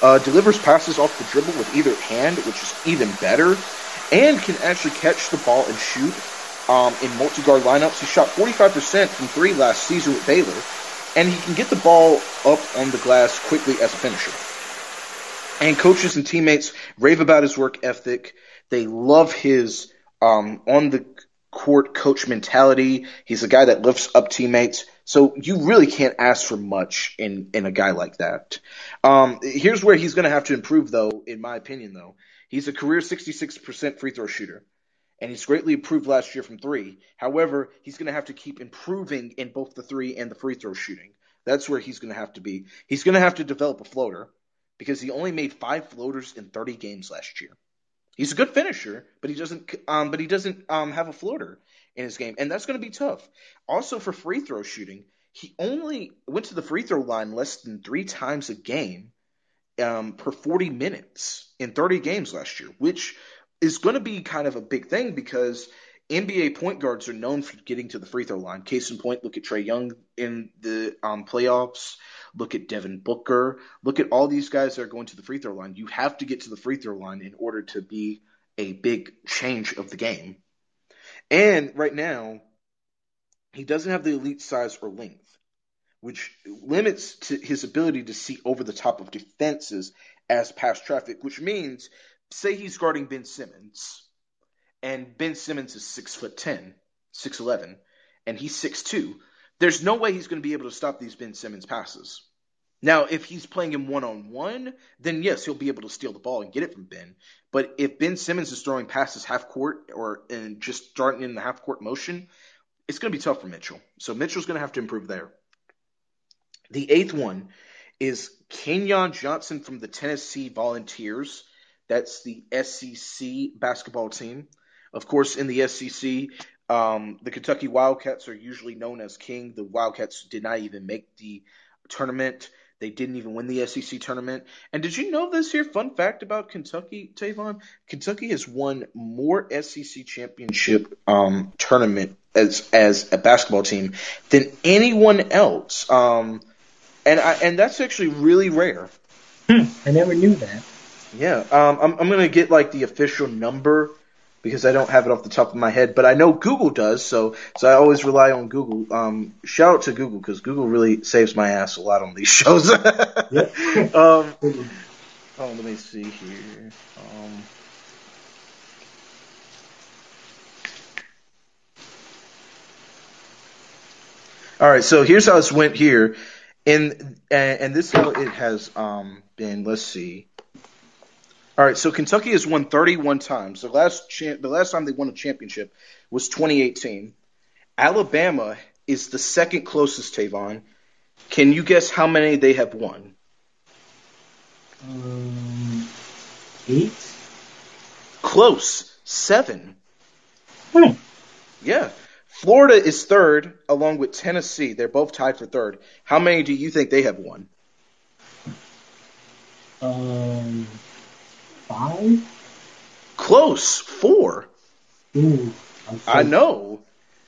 Uh, delivers passes off the dribble with either hand, which is even better, and can actually catch the ball and shoot um, in multi-guard lineups. He shot 45% from three last season with Baylor, and he can get the ball up on the glass quickly as a finisher. And coaches and teammates rave about his work ethic. They love his um, on the court coach mentality. He's a guy that lifts up teammates. So you really can't ask for much in, in a guy like that. Um, here's where he's going to have to improve, though, in my opinion, though. He's a career 66% free throw shooter, and he's greatly improved last year from three. However, he's going to have to keep improving in both the three and the free throw shooting. That's where he's going to have to be. He's going to have to develop a floater because he only made five floaters in 30 games last year. He's a good finisher, but he doesn't. Um, but he doesn't um, have a floater in his game, and that's going to be tough. Also, for free throw shooting, he only went to the free throw line less than three times a game um, per 40 minutes in 30 games last year, which is going to be kind of a big thing because NBA point guards are known for getting to the free throw line. Case in point, look at Trae Young in the um, playoffs. Look at Devin Booker. Look at all these guys that are going to the free throw line. You have to get to the free throw line in order to be a big change of the game. And right now, he doesn't have the elite size or length, which limits his ability to see over the top of defenses as pass traffic, which means, say he's guarding Ben Simmons, and Ben Simmons is six foot ten, six eleven, and he's six two. There's no way he's going to be able to stop these Ben Simmons passes. Now, if he's playing him one on one, then yes, he'll be able to steal the ball and get it from Ben. But if Ben Simmons is throwing passes half court or and just starting in the half court motion, it's going to be tough for Mitchell. So Mitchell's going to have to improve there. The eighth one is Kenyon Johnson from the Tennessee Volunteers. That's the SEC basketball team. Of course, in the SEC, um, the Kentucky Wildcats are usually known as King. The Wildcats did not even make the tournament They didn't even win the SEC tournament. And did you know this here? Fun fact about Kentucky, Tavon? Kentucky has won more SEC championship um, tournament as as a basketball team than anyone else. Um, and I, and that's actually really rare. Hmm, I never knew that. Yeah, um, I'm I'm gonna get like the official number because I don't have it off the top of my head, but I know Google does, so so I always rely on Google. Um, shout out to Google because Google really saves my ass a lot on these shows. Um, oh, let me see here. Um, all right, so here's how this went here, and and, and this is how it has um, been. Let's see. All right, so Kentucky has won 31 times. The last cha- the last time they won a championship was 2018. Alabama is the second closest, Tavon. Can you guess how many they have won? Um, eight? Close, seven. Hmm. Yeah. Florida is third, along with Tennessee. They're both tied for third. How many do you think they have won? Um, five? Close, four. Ooh. So- I know.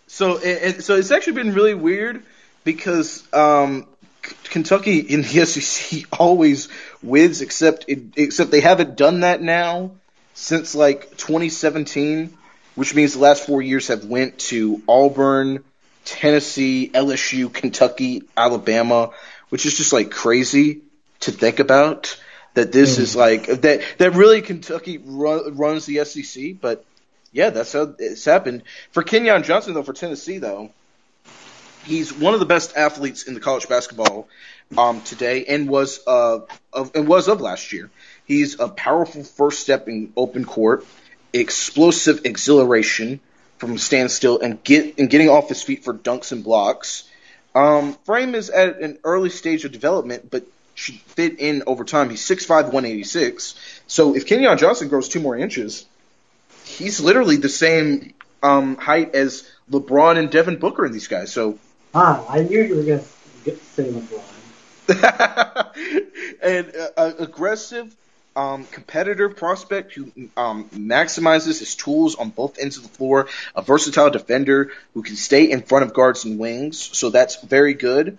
So, and, and- so it's actually been really weird because um, K- Kentucky in the SEC always wins, except it, except they haven't done that now since like 2017, which means the last four years have went to Auburn, Tennessee, LSU, Kentucky, Alabama, which is just like crazy to think about. That this is like that that really Kentucky run, runs the SEC, but yeah, that's how it's happened. For Kenyon Johnson, though, for Tennessee, though, he's one of the best athletes in the college basketball um, today, and was uh of, and was of last year. He's a powerful first step in open court, explosive exhilaration from standstill, and get and getting off his feet for dunks and blocks. Um, Frame is at an early stage of development, but should fit in over time. He's 6'5", 186. So if Kenyon Johnson grows two more inches, he's literally the same um, height as LeBron and Devin Booker and these guys. So, Ah, I knew you were going to get say LeBron. and uh, aggressive, um, competitive prospect who um, maximizes his tools on both ends of the floor. A versatile defender who can stay in front of guards and wings. So that's very good.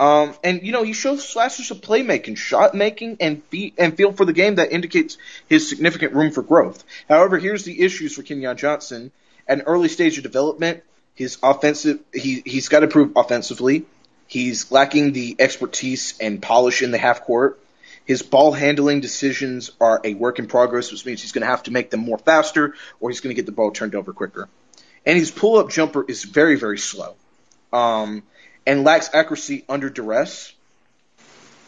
Um, and you know he shows flashes of playmaking, shot making, and be- and feel for the game that indicates his significant room for growth. However, here's the issues for Kenyon Johnson: an early stage of development, his offensive he he's got to prove offensively. He's lacking the expertise and polish in the half court. His ball handling decisions are a work in progress, which means he's going to have to make them more faster, or he's going to get the ball turned over quicker. And his pull up jumper is very very slow. Um, and lacks accuracy under duress.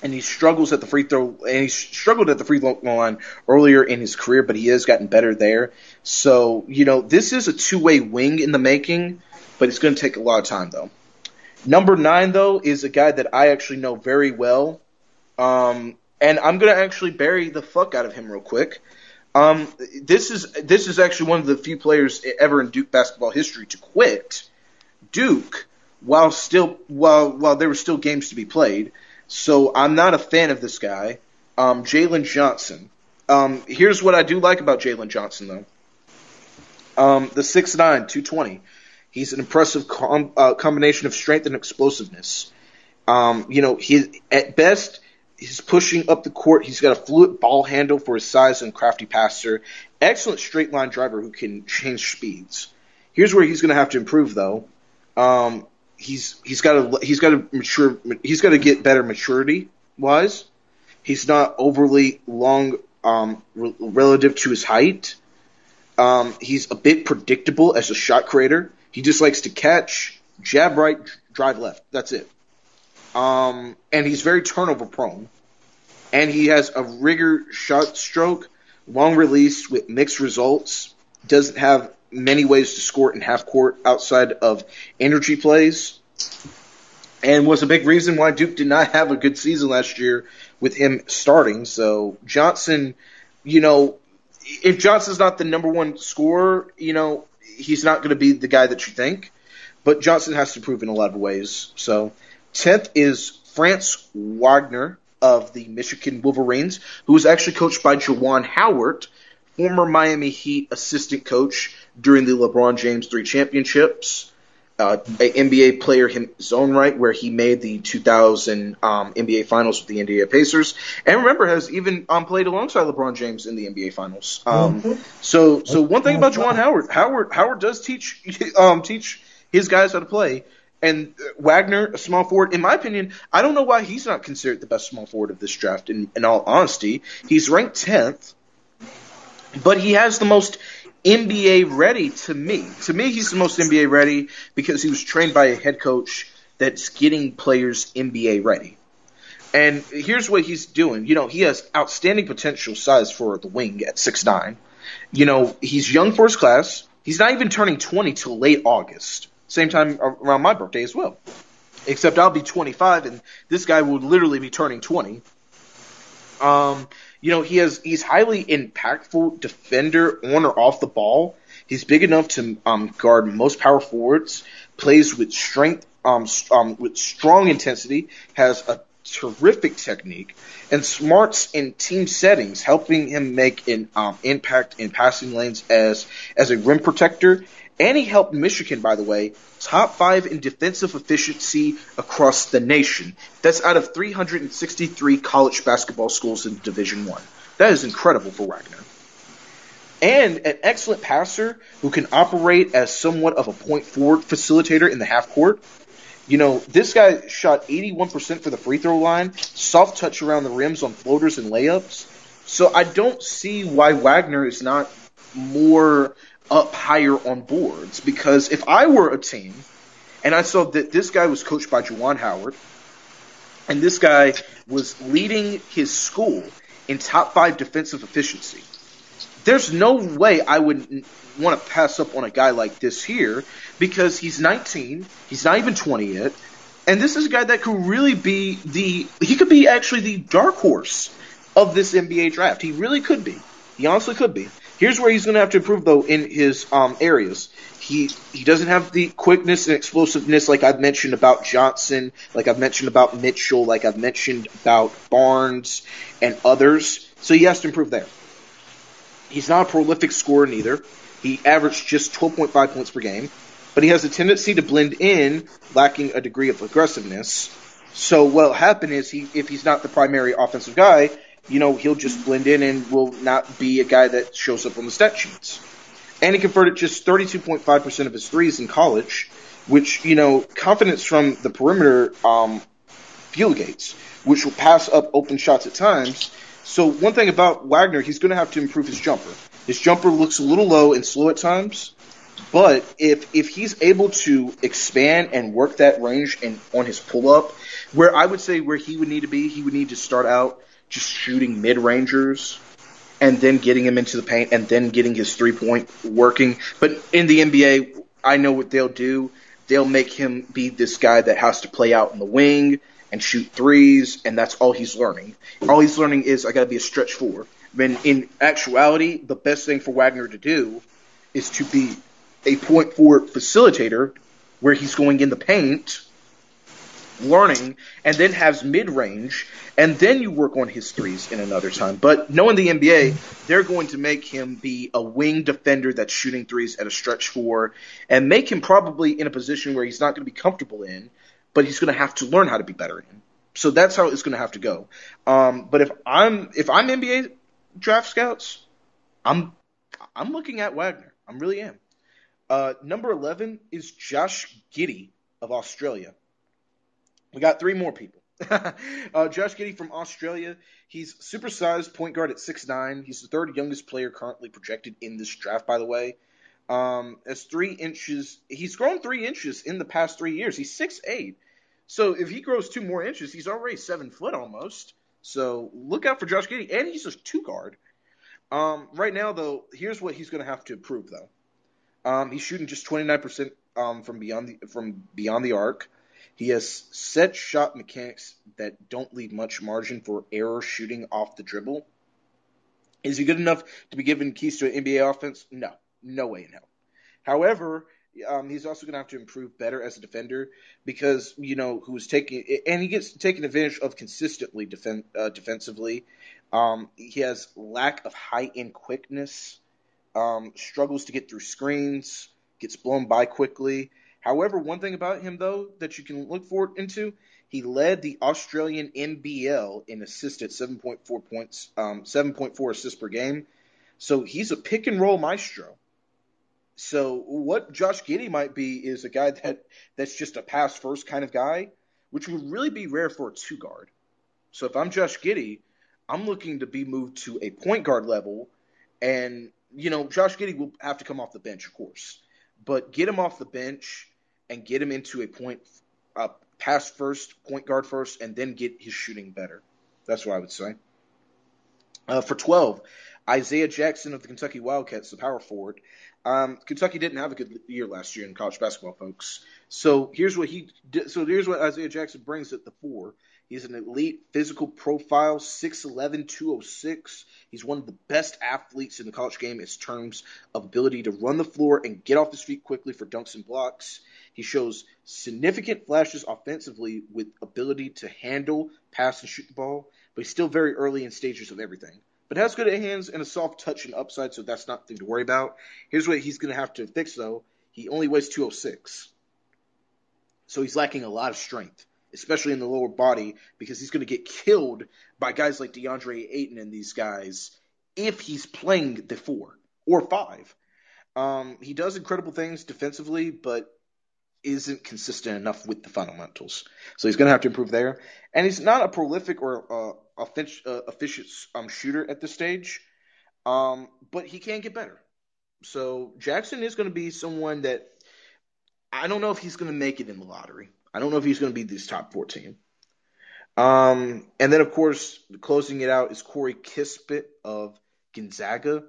And he struggles at the free throw, and he struggled at the free throw line earlier in his career, but he has gotten better there. So, you know, this is a two way wing in the making, but it's going to take a lot of time, though. Number nine, though, is a guy that I actually know very well. Um, and I'm going to actually bury the fuck out of him real quick. Um, this is this is actually one of the few players ever in Duke basketball history to quit Duke while still while while there were still games to be played. So I'm not a fan of this guy, um, Jalen Johnson. Um, here's what I do like about Jalen Johnson though. Um, the 6'9", 220. He's an impressive com- uh, combination of strength and explosiveness. Um, you know, he at best he's pushing up the court. He's got a fluid ball handle for his size and crafty passer. Excellent straight line driver who can change speeds. Here's where he's going to have to improve though. Um, he's he's got to he's got to mature. He's got to get better maturity wise. He's not overly long um, re- relative to his height. Um, he's a bit predictable as a shot creator. He just likes to catch, jab right, drive left. That's it. Um, and he's very turnover prone. And he has a rigor shot stroke, long release with mixed results. Doesn't have many ways to score in half court outside of energy plays. And was a big reason why Duke did not have a good season last year with him starting. So Johnson, you know, if Johnson's not the number one scorer, you know, he's not going to be the guy that you think. But Johnson has to prove in a lot of ways. So 10th is Franz Wagner of the Michigan Wolverines, who was actually coached by Juwan Howard, former Miami Heat assistant coach during the LeBron James three championships. Uh, a NBA player in his own right, where he made the 2000 um, NBA Finals with the Indiana Pacers, and remember has even um, played alongside LeBron James in the NBA Finals. Um, Mhm. So, so one thing about Juwan Howard, Howard, Howard does teach um, teach his guys how to play. And Wagner, a small forward, in my opinion, I don't know why he's not considered the best small forward of this draft. In, in all honesty, he's ranked tenth, but he has the most NBA ready to me. To me, he's the most NBA ready because he was trained by a head coach that's getting players NBA ready. And here's what he's doing. You know, he has outstanding potential size for the wing at six nine. You know, he's young for his class. He's not even turning 20 till late August. Same time around my birthday as well. Except I'll be 25 and this guy will literally be turning 20. Um, you know, he has he's highly impactful defender on or off the ball. He's big enough to um, guard most power forwards. Plays with strength, um, um, with strong intensity. Has a terrific technique and smarts in team settings, helping him make an um, impact in passing lanes as as a rim protector. And he helped Michigan, by the way, top five in defensive efficiency across the nation. That's out of 363 college basketball schools in Division One. That is incredible for Wagner. And an excellent passer who can operate as somewhat of a point forward facilitator in the half court. You know, this guy shot 81% for the free throw line, soft touch around the rims on floaters and layups. So I don't see why Wagner is not more up higher on boards because if I were a team and I saw that this guy was coached by Juwan Howard and this guy was leading his school in top five defensive efficiency, there's no way I would want to pass up on a guy like this here because he's 19, he's not even 20 yet, and this is a guy that could really be the he could be actually the dark horse of this NBA draft. He really could be. He honestly could be. Here's where he's going to have to improve though in his um, areas. He he doesn't have the quickness and explosiveness like I've mentioned about Johnson, like I've mentioned about Mitchell, like I've mentioned about Barnes and others. So he has to improve there. He's not a prolific scorer neither. He averaged just 12.5 points per game, but he has a tendency to blend in, lacking a degree of aggressiveness. So what'll happen is he, if he's not the primary offensive guy, you know, he'll just blend in and will not be a guy that shows up on the stat sheets. And he converted just 32.5% of his threes in college, which, you know, confidence from the perimeter um, field gates, which will pass up open shots at times. So one thing about Wagner, he's going to have to improve his jumper. His jumper looks a little low and slow at times, but if if he's able to expand and work that range and on his pull up, where I would say where he would need to be, he would need to start out just shooting mid rangers and then getting him into the paint and then getting his three point working. But in the NBA, I know what they'll do. They'll make him be this guy that has to play out in the wing and shoot threes, and that's all he's learning. All he's learning is I got to be a stretch four. When in actuality, the best thing for Wagner to do is to be a point forward facilitator where he's going in the paint, learning, and then has mid range, and then you work on his threes in another time. But knowing the NBA, they're going to make him be a wing defender that's shooting threes at a stretch four, and make him probably in a position where he's not going to be comfortable in, but he's going to have to learn how to be better in. So that's how it's going to have to go. Um, but if I'm if I'm NBA draft scouts, I'm I'm looking at Wagner. I really am. Uh, number 11 is Josh Giddey of Australia. We got three more people. uh, Josh Giddey from Australia. He's supersized point guard at 6'9. He's the third youngest player currently projected in this draft, by the way. Um, as three inches, he's grown three inches in the past three years. He's 6'8. So if he grows two more inches, he's already seven foot almost. So look out for Josh Giddey. And he's a two guard. Um, right now, though, here's what he's going to have to improve, though. Um, he's shooting just 29% um, from beyond the from beyond the arc. He has set shot mechanics that don't leave much margin for error shooting off the dribble. Is he good enough to be given keys to an NBA offense? No, no way in hell. However, um, he's also going to have to improve better as a defender because you know who's taking and he gets taken advantage of consistently uh, defensively. Um, he has lack of high end quickness, um, struggles to get through screens, gets blown by quickly. However, one thing about him though that you can look forward into, he led the Australian NBL in assists at 7.4 points, um, 7.4 assists per game. So he's a pick and roll maestro. So what Josh Giddey might be is a guy that that's just a pass first kind of guy, which would really be rare for a two guard. So if I'm Josh Giddey, I'm looking to be moved to a point guard level, and you know Josh Giddey will have to come off the bench, of course, but get him off the bench and get him into a point uh, pass first, point guard first, and then get his shooting better. That's what I would say. Uh, for 12, Isaiah Jackson of the Kentucky Wildcats, the power forward. Um, Kentucky didn't have a good year last year in college basketball, folks. So here's what he did. So here's what Isaiah Jackson brings at the four. He's an elite physical profile, 6'11", 206. He's one of the best athletes in the college game in terms of ability to run the floor and get off his feet quickly for dunks and blocks. He shows significant flashes offensively with ability to handle, pass, and shoot the ball, but he's still very early in stages of everything but has good hands and a soft touch and upside, so that's not thing to worry about. Here's what he's going to have to fix, though. He only weighs 206. So he's lacking a lot of strength, especially in the lower body, because he's going to get killed by guys like DeAndre Ayton and these guys if he's playing the four or five. Um, he does incredible things defensively, but isn't consistent enough with the fundamentals. So he's going to have to improve there. And he's not a prolific or uh, efficient, uh, efficient um, shooter at this stage, um, but he can get better. So Jackson is going to be someone that I don't know if he's going to make it in the lottery. I don't know if he's going to be this top 14. Um, and then, of course, closing it out is Corey Kispert of Gonzaga,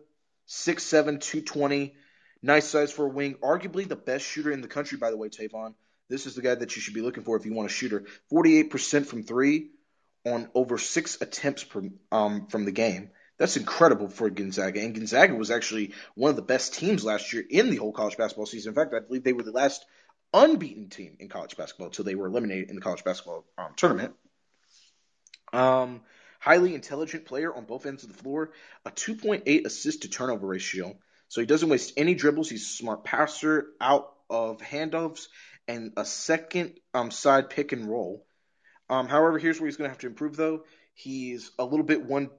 6'7", 220, nice size for a wing, arguably the best shooter in the country, by the way, Tavon. This is the guy that you should be looking for if you want a shooter. 48% from three, on over six attempts um, from the game. That's incredible for Gonzaga. And Gonzaga was actually one of the best teams last year in the whole college basketball season. In fact, I believe they were the last unbeaten team in college basketball until they were eliminated in the college basketball um, tournament. Um, highly intelligent player on both ends of the floor, a 2.8 assist to turnover ratio. So he doesn't waste any dribbles. He's a smart passer out of handoffs and a second um, side pick and roll. Um, however, here's where he's going to have to improve, though. He's a little bit one,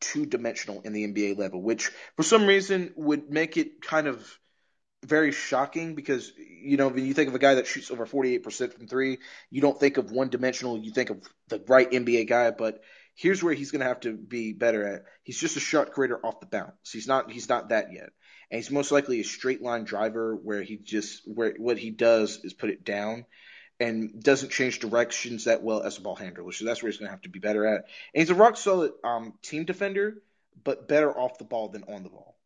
two dimensional in the NBA level, which for some reason would make it kind of very shocking because, you know, when you think of a guy that shoots over 48% from three, you don't think of one dimensional, you think of the right NBA guy, but here's where he's going to have to be better at. He's just a shot creator off the bounce. He's not, he's not that yet. And he's most likely a straight line driver where he just, where what he does is put it down and doesn't change directions that well as a ball handler. So that's where he's going to have to be better at. And he's a rock solid um, team defender, but better off the ball than on the ball.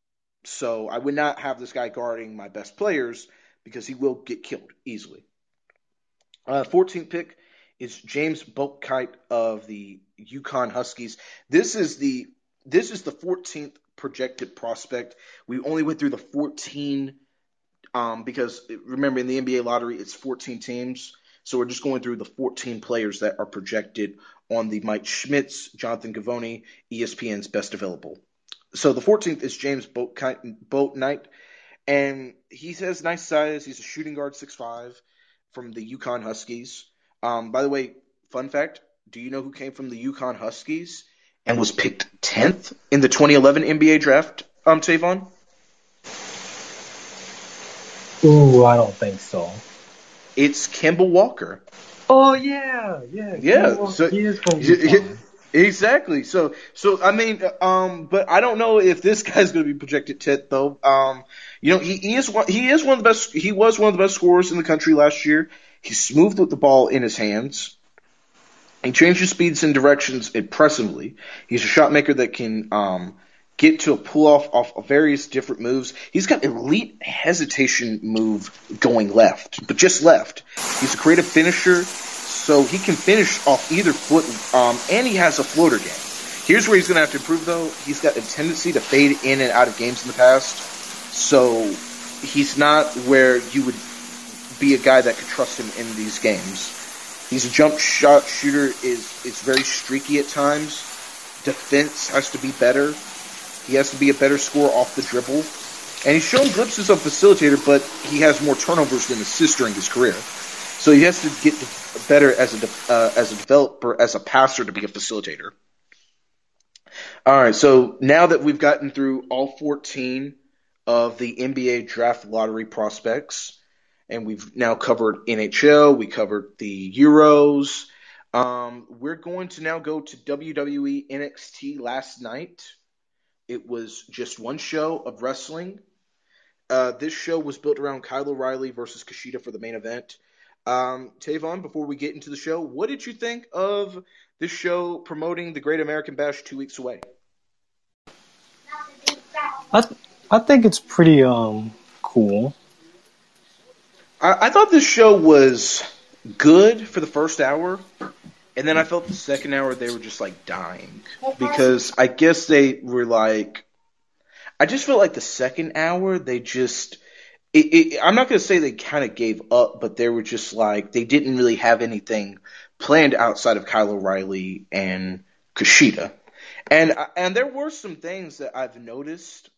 So I would not have this guy guarding my best players because he will get killed easily. Uh, 14th pick is James Bouknight of the UConn Huskies. This is the this is the 14th projected prospect. We only went through the 14 um, because remember in the NBA lottery it's 14 teams. So we're just going through the 14 players that are projected on the Mike Schmitz, Jonathan Givony, ESPN's best available. So the 14th is James Boat, Bouknight, and he has nice size. He's a shooting guard, 6'5", from the UConn Huskies. Um, by the way, fun fact: Do you know who came from the UConn Huskies and was picked 10th in the 2011 NBA draft? Um, Tavon. Ooh, I don't think so. It's Kemba Walker. Oh yeah, yeah, yeah. so he is from UConn. Exactly. So, so I mean, um, but I don't know if this guy's going to be projected tenth though. Um, you know, he, he is one. He is one of the best. He was one of the best scorers in the country last year. He's smooth with the ball in his hands. He changes speeds and directions impressively. He's a shot maker that can um, get to a pull off off of various different moves. He's got elite hesitation move going left, but just left. He's a creative finisher, so he can finish off either foot, um, and he has a floater game. Here's where he's going to have to improve, though. He's got a tendency to fade in and out of games in the past, so he's not where you would be a guy that could trust him in these games. He's a jump shot shooter. is is very streaky at times. Defense has to be better. He has to be a better scorer off the dribble. And he's shown glimpses of facilitator, but he has more turnovers than assists during his career. So he has to get better as a uh, as a developer, as a pastor, to be a facilitator. All right, so now that we've gotten through all 14 of the NBA draft lottery prospects, and we've now covered NHL, we covered the Euros. Um, we're going to now go to WWE NXT last night. It was just one show of wrestling. Uh, this show was built around Kyle O'Reilly versus Kushida for the main event. Um, Tavon, before we get into the show, what did you think of this show promoting the Great American Bash two weeks away? I th- I think it's pretty um cool. I, I thought this show was good for the first hour, and then I felt the second hour they were just like dying because I guess they were like, I just felt like the second hour they just it, it, I'm not going to say they kind of gave up, but they were just like they didn't really have anything planned outside of Kyle O'Reilly and Kushida, and and there were some things that I've noticed.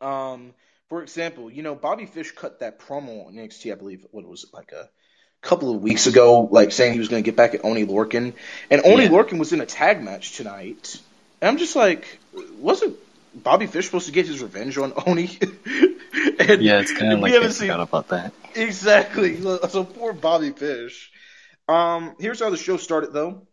Um, for example, you know Bobby Fish cut that promo on NXT, I believe, what was it like a couple of weeks ago, like saying he was going to get back at Oney Lorcan, and Oney yeah. Lorcan was in a tag match tonight, and I'm just like, wasn't Bobby Fish supposed to get his revenge on Oney? and yeah, it's kind of like forgot seen, about that. Exactly. So poor Bobby Fish. Um, here's how the show started, though.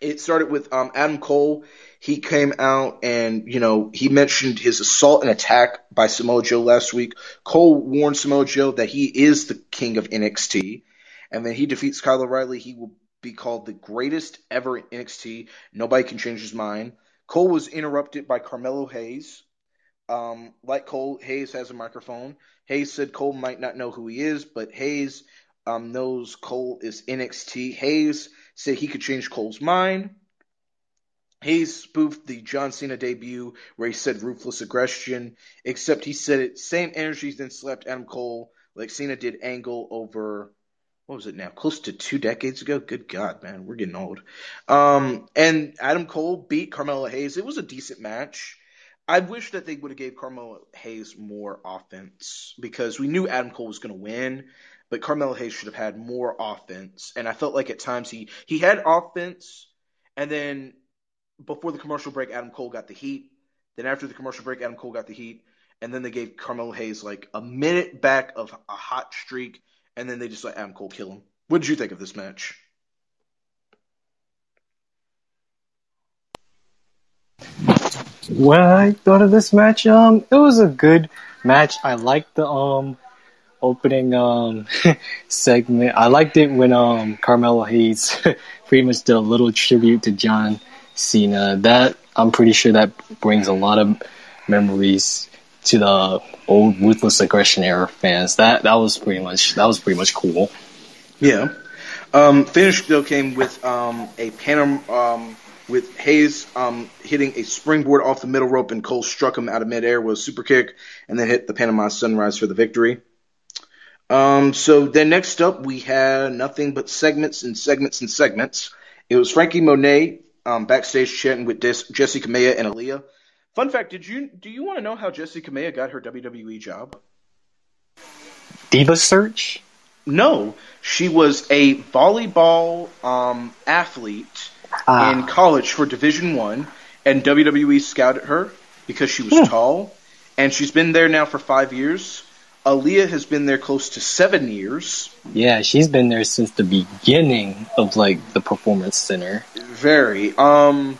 It started with um, Adam Cole. He came out and you know he mentioned his assault and attack by Samoa Joe last week. Cole warned Samoa Joe that he is the king of NXT, and then he defeats Kyle O'Reilly. He will be called the greatest ever in NXT. Nobody can change his mind. Cole was interrupted by Carmelo Hayes, um, like Cole, Hayes has a microphone. Hayes said Cole might not know who he is, but Hayes um, knows Cole is NXT. Hayes said he could change Cole's mind. Hayes spoofed the John Cena debut where he said ruthless aggression, except he said it same energy then slapped Adam Cole like Cena did Angle over what was it now? Close to two decades ago. Good God, man, we're getting old. Um, and Adam Cole beat Carmelo Hayes. It was a decent match. I wish that they would have gave Carmelo Hayes more offense because we knew Adam Cole was going to win, but Carmelo Hayes should have had more offense. And I felt like at times he he had offense, and then before the commercial break, Adam Cole got the heat. Then after the commercial break, Adam Cole got the heat, and then they gave Carmelo Hayes like a minute back of a hot streak, and then they just let Adam Cole kill him. What did you think of this match? When I thought of this match, um, it was a good match. I liked the um opening um segment. I liked it when um Carmelo Hayes pretty much did a little tribute to John Cena. That I'm pretty sure that brings a lot of memories to the old ruthless aggression era fans. That that was pretty much that was pretty much cool. Yeah. Um, finish though came with um, a Panam um, with Hayes um, hitting a springboard off the middle rope and Cole struck him out of midair with a super kick and then hit the Panama Sunrise for the victory. Um, so then next up we had nothing but segments and segments and segments. It was Franky Monet um, backstage chatting with Des- Jessi Kamea and Aliyah. Fun fact: Did you do you want to know how Jessi Kamea got her WWE job? Diva search. No, she was a volleyball um, athlete ah. in college for Division One, and WWE scouted her because she was hmm. tall, and she's been there now for five years. Aliyah has been there close to seven years. Yeah, she's been there since the beginning of like the performance center. Very. Um,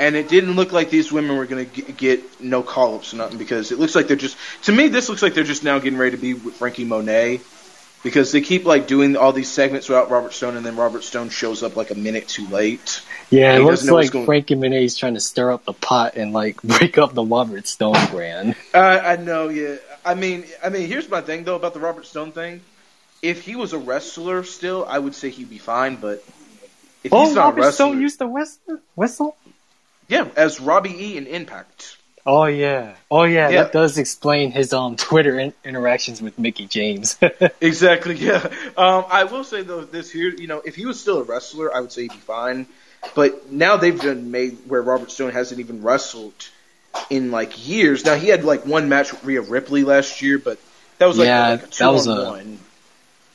and it didn't look like these women were going to get no call ups or nothing because it looks like they're just. To me, this looks like they're just now getting ready to be with Franky Monet because they keep like doing all these segments without Robert Stone, and then Robert Stone shows up like a minute too late. Yeah, it looks like Franky Monet is trying to stir up the pot and like break up the Robert Stone brand. Uh, I know, yeah. I mean, I mean, here's my thing though about the Robert Stone thing. If he was a wrestler still, I would say he'd be fine. But if oh, he's not Robert a wrestler, Stone used to whistle. Whistle. Yeah, as Robbie E in Impact. Oh yeah, oh yeah, Yeah. That does explain his um Twitter in- interactions with Mickie James. Exactly. Yeah. Um, I will say though, this here, you know, if he was still a wrestler, I would say he'd be fine. But now they've done made where Robert Stone hasn't even wrestled in like years. Now he had like one match with Rhea Ripley last year, but that was like, Yeah, like a two that was on a- one.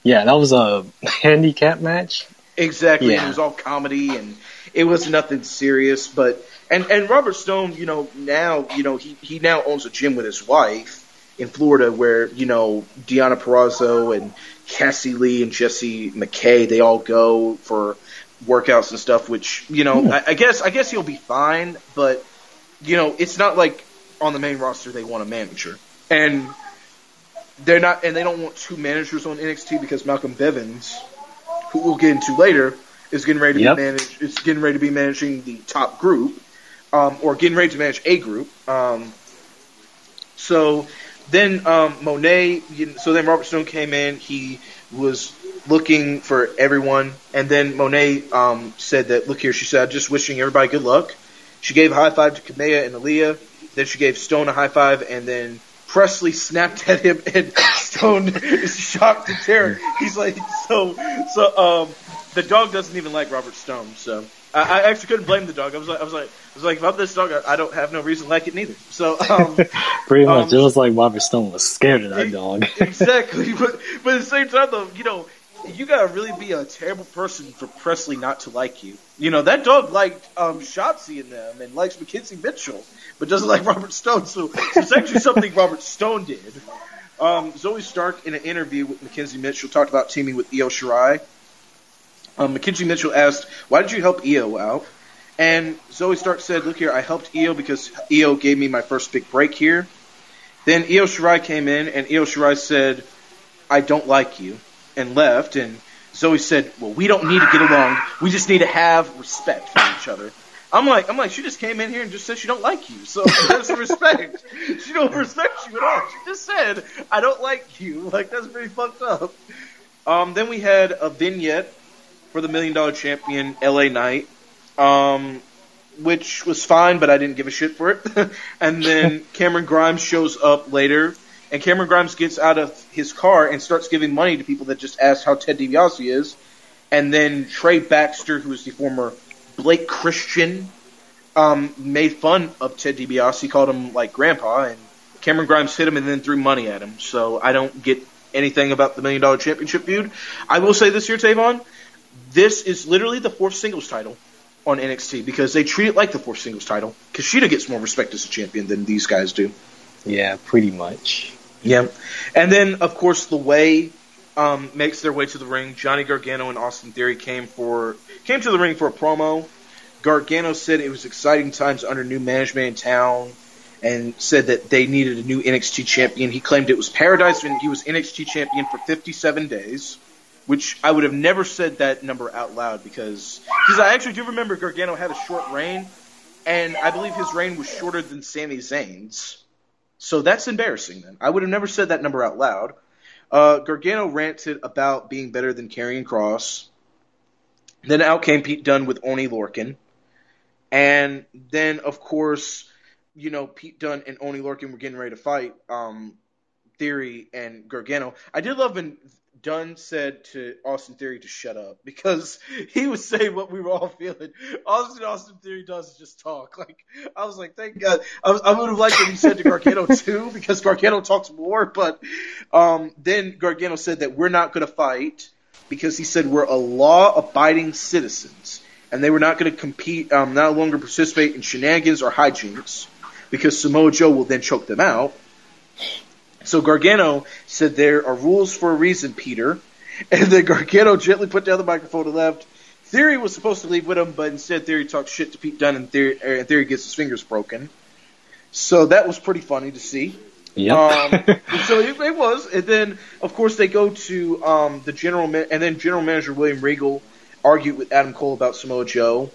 yeah, that was a handicap match. Exactly. Yeah. It was all comedy and it was nothing serious. But and and Robert Stone, you know, now you know he he now owns a gym with his wife in Florida, where you know Deonna Purrazzo and Cassie Lee and Jesse McKay they all go for workouts and stuff. Which you know, Hmm. I, I guess I guess he'll be fine. But you know, it's not like on the main roster they want a manager and. They're not, and they don't want two managers on NXT because Malcolm Bivens, who we'll get into later, is getting ready to Yep. be manage. Is getting ready to be managing the top group, um, or getting ready to manage a group. Um, so then um, Monet. So then Robert Stone came in. He was looking for everyone, and then Monet um, said that, "Look here," she said, I'm "just wishing everybody good luck." She gave a high five to Kamea and Aaliyah. Then she gave Stone a high five, and then Presley snapped at him, and Stone is shocked and terror. He's like, so, so, um, the dog doesn't even like Robert Stone, so I, I actually couldn't blame the dog. I was like, I was like, was like, if I'm this dog, I, I don't have no reason to like it neither. So, um, Pretty much, Um, it was like Robert Stone was scared of that dog. exactly, but but at the same time, though, you know, you gotta really be a terrible person for Presley not to like you. You know, that dog liked um, Shotzi and them, and likes Mackenzie Mitchell, but doesn't like Robert Stone. So, so it's actually something Robert Stone did. Um, Zoe Stark, in an interview with Mackenzie Mitchell, talked about teaming with Io Shirai. Um, Mackenzie Mitchell asked, "Why did you help Io out?" And Zoe Stark said, "Look here, I helped Io because Io gave me my first big break here." Then Io Shirai came in, and Io Shirai said, "I don't like you," and left. And Zoe said, "Well, we don't need to get along. We just need to have respect for each other." I'm like, I'm like, she just came in here and just said she don't like you. So there's respect. She don't respect you at all. She just said, I don't like you. Like that's pretty fucked up. Um, then we had a vignette for the Million Dollar Champion, LA Knight, um, which was fine, but I didn't give a shit for it. and then Cameron Grimes shows up later, and Cameron Grimes gets out of his car and starts giving money to people that just ask how Ted DiBiase is. And then Trey Baxter, who is the former Blake Christian, um, made fun of Ted DiBiase. He called him like grandpa, and Cameron Grimes hit him and then threw money at him. So I don't get anything about the Million Dollar Championship feud. I will say this here, Tavon. This is literally the fourth singles title on NXT because they treat it like the fourth singles title. Kushida gets more respect as a champion than these guys do. yeah, pretty much. Yeah. And then, of course, the way um, makes their way to the ring. Johnny Gargano and Austin Theory came for came to the ring for a promo. Gargano said it was exciting times under new management in town, and said that they needed a new NXT champion. He claimed it was paradise when he was NXT champion for 57 days, which I would have never said that number out loud because because I actually do remember Gargano had a short reign, and I believe his reign was shorter than Sami Zayn's. So that's embarrassing then. I would have never said that number out loud. Uh, Gargano ranted about being better than Karrion Cross. Then out came Pete Dunne with Oney Lorcan. And then, of course, you know, Pete Dunne and Oney Lorcan were getting ready to fight um, Theory and Gargano. I did love when Dunne said to Austin Theory to shut up because he was saying what we were all feeling. Austin Austin Theory does is just talk. Like I was like, thank God. I, was, I would have liked what he said to Gargano too because Gargano talks more. But um, then Gargano said that we're not going to fight because he said we're a law-abiding citizens and they were not going to compete, um, no longer participate in shenanigans or hijinks because Samoa Joe will then choke them out. So Gargano said there are rules for a reason, Peter. And then Gargano gently put down the microphone and left. Theory was supposed to leave with him, but instead Theory talks shit to Pete Dunne and Theory, uh, Theory gets his fingers broken. So that was pretty funny to see. Yep. Um, so it, it was, and then of course they go to um, the general, ma- and then general manager William Regal argued with Adam Cole about Samoa Joe.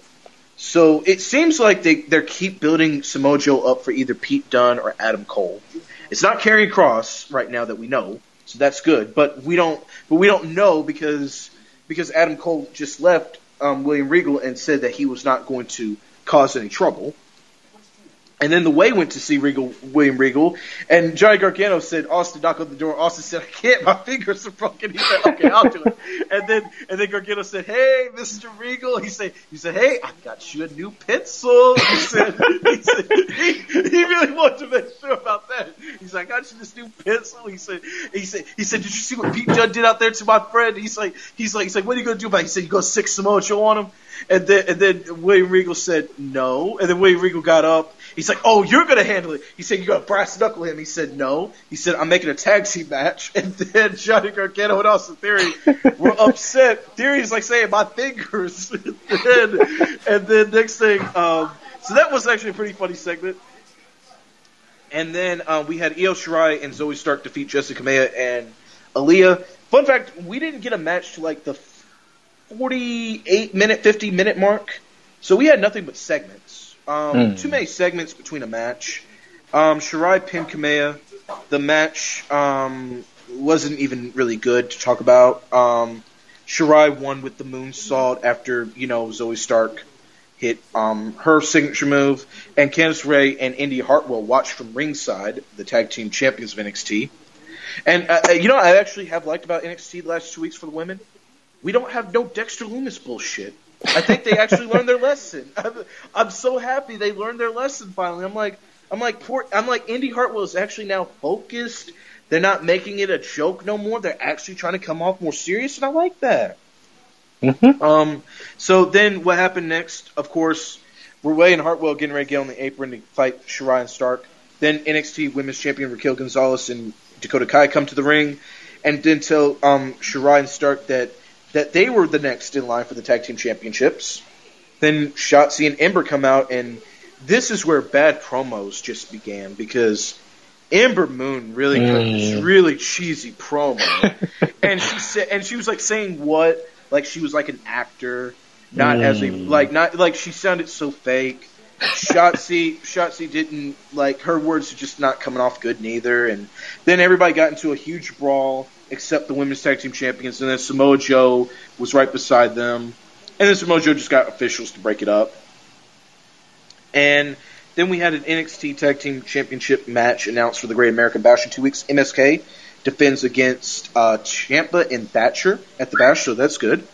So it seems like they they keep building Samoa Joe up for either Pete Dunne or Adam Cole. It's not Karrion Cross right now that we know, so that's good. But we don't, but we don't know because because Adam Cole just left um, William Regal and said that he was not going to cause any trouble. And then the way went to see Regal, William Regal, and Johnny Gargano said, Austin, knock on the door. Austin said, I can't, my fingers are broken. He said, okay, I'll do it. And then, and then Gargano said, hey, Mr. Regal. He said, he said, hey, I got you a new pencil. He said, he said, he, he really wanted to make sure about that. He said, I got you this new pencil. He said, he said, he said, did you see what Pete Dunne did out there to my friend? He's like, he's like, he's like, what are you going to do about it? He said, you go sick Samoa Joe on him? And then, and then William Regal said no. And then William Regal got up. He's like, "Oh, you're gonna handle it." He said, "You got to brass knuckle him." He said, "No." He said, "I'm making a tag team match." And then Johnny Gargano and Austin Theory were upset. Theory's like saying, "My fingers." and, then, and then next thing, um, so that was actually a pretty funny segment. And then um, we had Io Shirai and Zoe Stark defeat Jessi Kamea and Aaliyah. Fun fact: we didn't get a match to like the 48 minute, 50 minute mark, so we had nothing but segments. Um, Mm. Too many segments between a match. Um, Shirai pinned Kamea. The match um, wasn't even really good to talk about. Um, Shirai won with the moonsault after you know Zoe Stark hit um, her signature move, and Candice Ray and Indy Hartwell watched from ringside, the tag team champions of NXT. And uh, uh, you know, I actually have liked about NXT the last two weeks for the women. We don't have no Dexter Lumis bullshit. I think they actually learned their lesson. I'm, I'm so happy they learned their lesson finally. I'm like, I'm like, poor, I'm like, Indy Hartwell is actually now focused. They're not making it a joke no more. They're actually trying to come off more serious, and I like that. Mhm. Um, so then what happened next? Of course, we're Ray and Hartwell getting ready to get on the apron to fight Shirai and Stark. Then NXT Women's Champion Raquel Gonzalez and Dakota Kai come to the ring, and then tell um, Shirai and Stark that that they were the next in line for the tag team championships. Then Shotzi and Ember come out, and this is where bad promos just began because Ember Moon really cut this Mm. really cheesy promo, and she said, and she was like saying what, like she was like an actor, not as a Mm. like not like she sounded so fake. Shotzi, Shotzi didn't like her words are just not coming off good neither, and then everybody got into a huge brawl except the women's tag team champions, and then Samoa Joe was right beside them, and then Samoa Joe just got officials to break it up, and then we had an NXT Tag Team Championship match announced for the Great American Bash in two weeks. MSK defends against uh, Ciampa and Thatcher at the Bash, so that's good.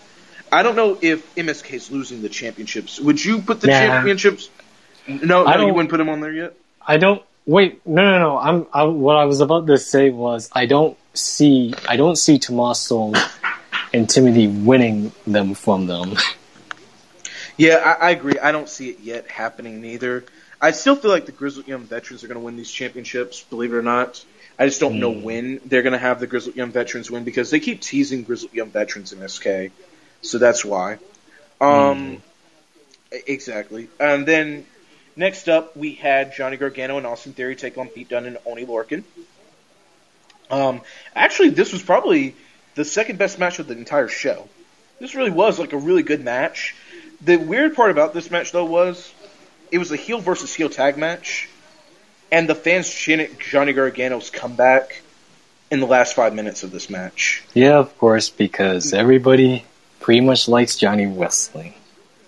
I don't know if MSK is losing the championships. Would you put the Nah. championships? No, I no, you don't- you wouldn't put them on there yet. I don't wait. No, no, no. I'm. I, what I was about to say was I don't see. I don't see Tommaso and Timothy winning them from them. Yeah, I, I agree. I don't see it yet happening neither. I still feel like the Grizzled Young Veterans are going to win these championships, believe it or not. I just don't know Hmm. when they're going to have the Grizzled Young Veterans win because they keep teasing Grizzled Young Veterans MSK, so that's why. Um, e- exactly. And then next up, we had Johnny Gargano and Austin Theory take on Pete Dunne and Oney Lorcan. Um, actually, this was probably the second best match of the entire show. This really was like a really good match. The weird part about this match, though, was it was a heel versus heel tag match, and the fans chanted Johnny Gargano's comeback in the last five minutes of this match. yeah, of course, because everybody pretty much likes Johnny wrestling.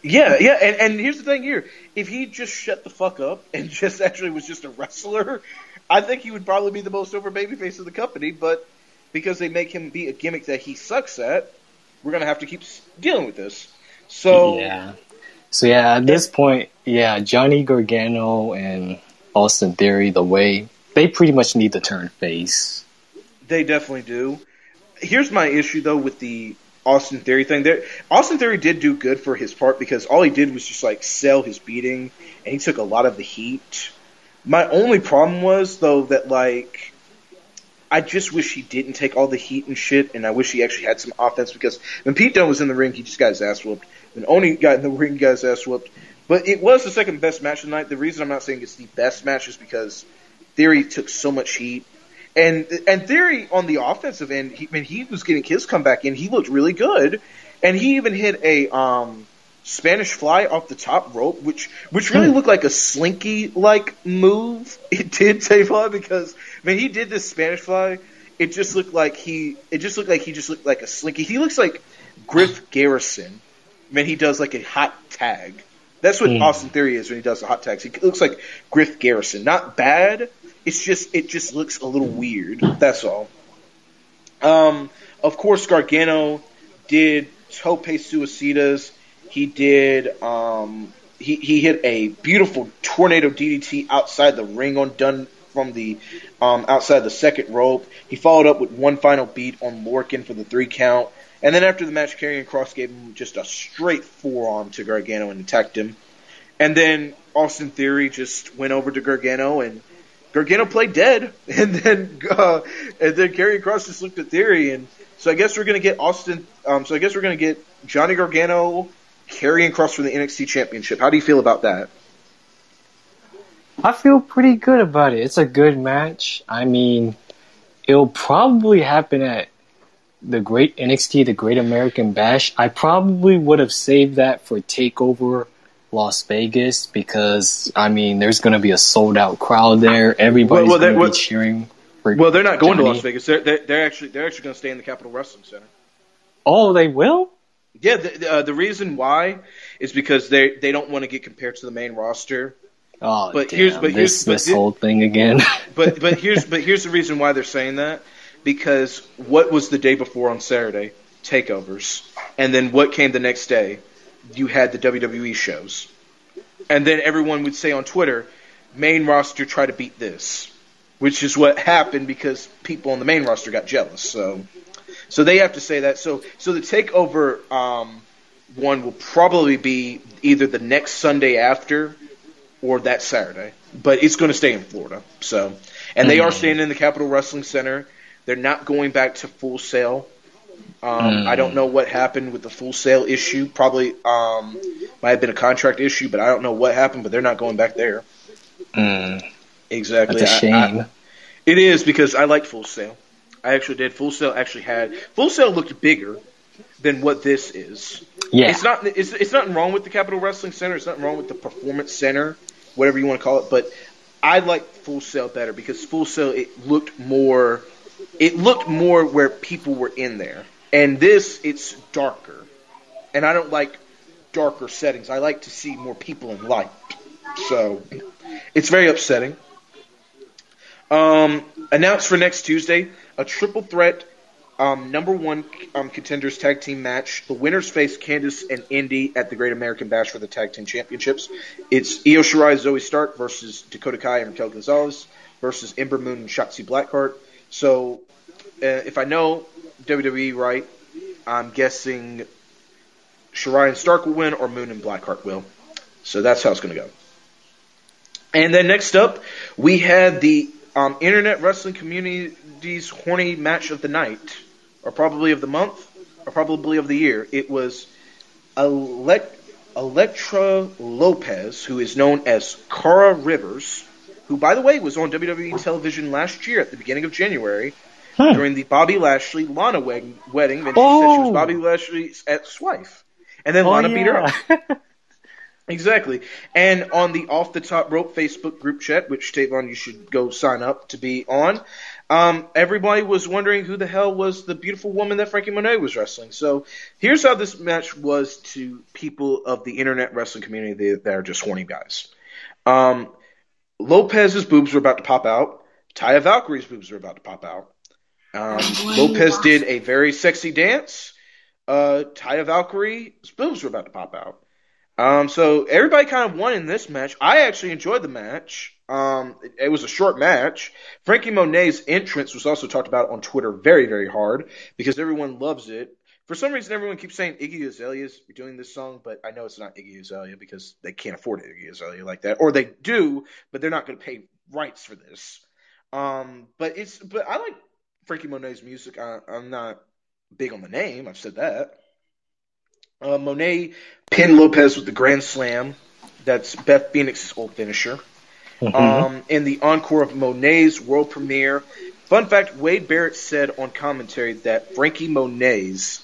Yeah, yeah, and, and here's the thing here. If he just shut the fuck up and just actually was just a wrestler, I think he would probably be the most over babyface of the company, but because they make him be a gimmick that he sucks at, we're gonna have to keep dealing with this. So Yeah. So yeah, at this point, yeah, Johnny Gargano and Austin Theory, the way they pretty much need to turn face. They definitely do. Here's my issue though with the Austin Theory thing. There, Austin Theory did do good for his part because all he did was just like sell his beating, and he took a lot of the heat. My only problem was though that like, I just wish he didn't take all the heat and shit, and I wish he actually had some offense because when Pete Dunne was in the ring, he just got his ass whooped. When Oney got in the ring, got his ass whooped. But it was the second best match of the night. The reason I'm not saying it's the best match is because Theory took so much heat. And and Theory on the offensive end, he, when he was getting his comeback in, he looked really good, and he even hit a um, Spanish fly off the top rope, which which really looked like a slinky like move. It did, Tavon, because when he did this Spanish fly, it just looked like he it just looked like he just looked like a slinky. He looks like Griff Garrison when he does like a hot tag. That's what Mm. Austin Theory is when he does the hot tags. He looks like Griff Garrison. Not bad. It's just it just looks a little weird. That's all. Um, of course, Gargano did tope suicidas. He did. Um, he he hit a beautiful tornado DDT outside the ring on Dunne from the um, outside the second rope. He followed up with one final beat on Lorcan for the three count. And then after the match, Karrion Cross gave him just a straight forearm to Gargano and attacked him. And then Austin Theory just went over to Gargano and Gargano played dead. And then uh, and then Karrion Cross just looked at Theory and so I guess we're gonna get Austin. Um, so I guess we're gonna get Johnny Gargano, Karrion Cross for the NXT Championship. How do you feel about that? I feel pretty good about it. It's a good match. I mean, it'll probably happen at the Great NXT, the Great American Bash. I probably would have saved that for Takeover Las Vegas because I mean, there's going to be a sold out crowd there. Everybody's Well, well, going to well- be cheering. For Well, they're not going to Las Vegas. They're, they're they're actually they're actually going to stay in the Capitol Wrestling Center. Oh, they will. Yeah, the, the, uh, the reason why is because they they don't want to get compared to the main roster. Oh, But damn, here's- but here's- this but this thi- whole thing again. But but here's but here's the reason why they're saying that because what was the day before on Saturday takeovers, and then what came the next day? You had the WWE shows, and then everyone would say on Twitter, main roster try to beat this, which is what happened because people on the main roster got jealous. So so they have to say that. So so the takeover um, one will probably be either the next Sunday after or that Saturday. But it's going to stay in Florida. So, and they are staying in the Capitol Wrestling Center. They're not going back to Full Sail. Um, I don't know what happened with the Full Sail issue. Probably um, might have been a contract issue, but I don't know what happened. But they're not going back there. Mm, Exactly. that's a shame. it is because I like Full Sail. I actually did. Full Sail actually had Full Sail looked bigger than what this is. yeah. It's not. It's, it's nothing wrong with the Capitol Wrestling Center. It's nothing wrong with the Performance Center, whatever you want to call it. But I like Full Sail better because Full Sail it looked more. It looked more where people were in there, and this it's darker, and I don't like darker settings. I like to see more people in light, so it's very upsetting. Um, announced for next Tuesday a triple threat um, number one um, contenders tag team match. The winners face Candice and Indy at the Great American Bash for the tag team championships. It's Io Shirai, Zoe Stark versus Dakota Kai and Raquel Gonzalez versus Ember Moon and Shotzi Blackheart. So, uh, if I know WWE right, I'm guessing Shirai and Stark will win, or Moon and Blackheart will. So that's how it's going to go. And then next up, we had the um, Internet Wrestling Community's horny match of the night, or probably of the month, or probably of the year. It was Elect- Elektra Lopez, who is known as Cara Rivers, who, by the way, was on WWE television last year at the beginning of January Hmm. during the Bobby Lashley Lana wed- wedding. And she said she was Oh. Bobby Lashley's ex-wife. And then Oh, Lana beat her up. Exactly. And on the Off the Top Rope Facebook group chat, which Tavon you should go sign up to be on, um, everybody was wondering who the hell was the beautiful woman that Franky Monet was wrestling. So here's how this match was to people of the internet wrestling community that, are just horny guys. Um, Lopez's boobs were about to pop out. Taya Valkyrie's boobs were about to pop out. Um, Lopez did a very sexy dance. Uh, Taya Valkyrie's boobs were about to pop out. Um, so everybody kind of won in this match. I actually enjoyed the match. Um, it, it was a short match. Franky Monet's entrance was also talked about on Twitter very, very hard because everyone loves it. For some reason, everyone keeps saying Iggy Azalea is doing this song, but I know it's not Iggy Azalea because they can't afford Iggy Azalea like that, or they do, but they're not going to pay rights for this. Um, but it's but I like Franky Monet's music. I, I'm not big on the name. I've said that. Uh, Monet pinned Lopez with the Grand Slam. That's Beth Phoenix's old finisher. Mhm. Um, in the encore of Monet's world premiere. Fun fact: Wade Barrett said on commentary that Franky Monet's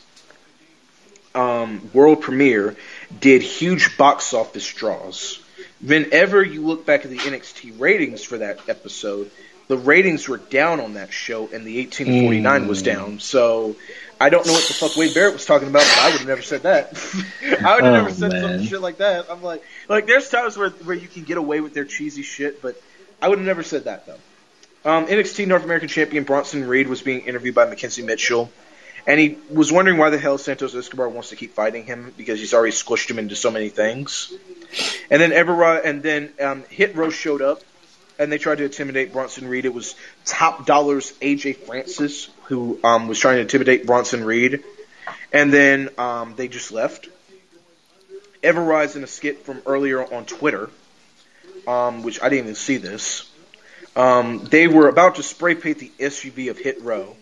um, world premiere did huge box office draws. Whenever you look back at the NXT ratings for that episode, the ratings were down on that show, and the 1849 was Mm. down. So I don't know what the fuck Wade Barrett was talking about, but I would have never said that. I would have Oh, never said man. some shit like that. I'm like, like there's times where where you can get away with their cheesy shit, but I would have never said that though. Um, NXT North American Champion Bronson Reed was being interviewed by Mackenzie Mitchell, and he was wondering why the hell Santos Escobar wants to keep fighting him because he's already squished him into so many things. And then Everrod, and then um, Hit Row showed up, and they tried to intimidate Bronson Reed. It was Top Dollar's AJ Francis who um, was trying to intimidate Bronson Reed, and then um, they just left. Everrise in a skit from earlier on Twitter, um, which I didn't even see this. Um, they were about to spray paint the SUV of Hit Row,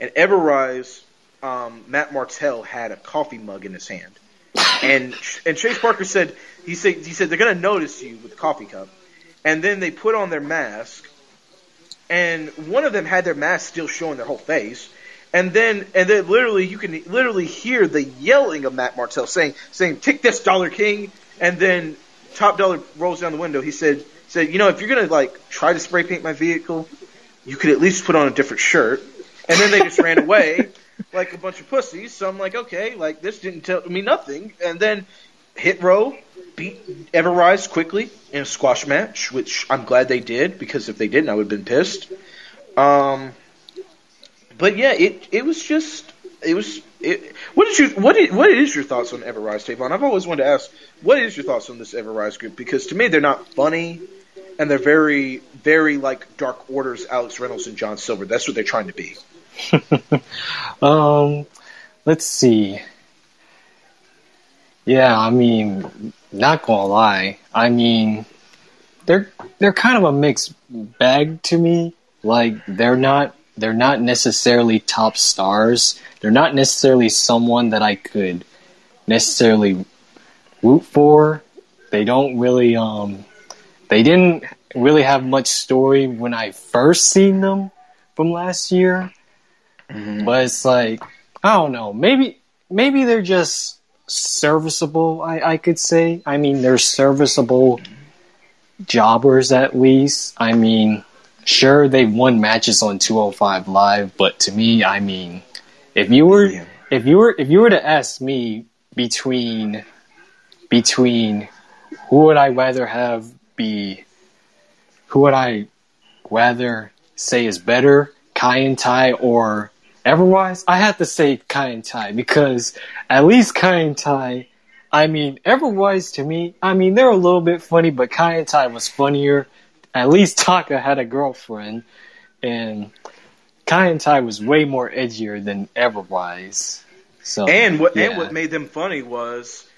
and Everrise, um, Matt Martel had a coffee mug in his hand, and and Chase Parker said he said he said they're gonna notice you with the coffee cup, and then they put on their mask, and one of them had their mask still showing their whole face. And then, and then, literally, you can literally hear the yelling of Matt Martel saying, "saying Take this, Dollar King!" And then, Top Dollar rolls down the window. He said, "said You know, if you're gonna like try to spray paint my vehicle, you could at least put on a different shirt." And then they just ran away like a bunch of pussies. So I'm like, okay, like this didn't tell me nothing. And then, Hit Row beat Everrise quickly in a squash match, which I'm glad they did because if they didn't, I would have been pissed. Um, but yeah, it it was just it was it. What is your what is, what is your thoughts on Everrise, Tavon? I've always wanted to ask, what is your thoughts on this Everrise group? Because to me, they're not funny, and they're very very like Dark Order's Alex Reynolds and John Silver. That's what they're trying to be. Um, let's see. Yeah, I mean, not gonna lie. I mean, they're they're kind of a mixed bag to me. Like they're not they're not necessarily top stars. They're not necessarily someone that I could necessarily root for. They don't really um they didn't really have much story when I first seen them from last year. But it's like I don't know. Maybe maybe they're just serviceable. I I could say. I mean, they're serviceable jobbers at least. I mean, sure they've won matches on 205 Live, but to me, I mean, if you were if you were if you were to ask me between between who would I rather have be who would I rather say is better, Kai En Tai or Everwise? I have to say Kai En Tai because at least Kai En Tai, I mean, Everwise to me, I mean, they're a little bit funny, but Kai En Tai was funnier. At least Taka had a girlfriend, and Kai En Tai was way more edgier than Everwise. So And what and what made them funny was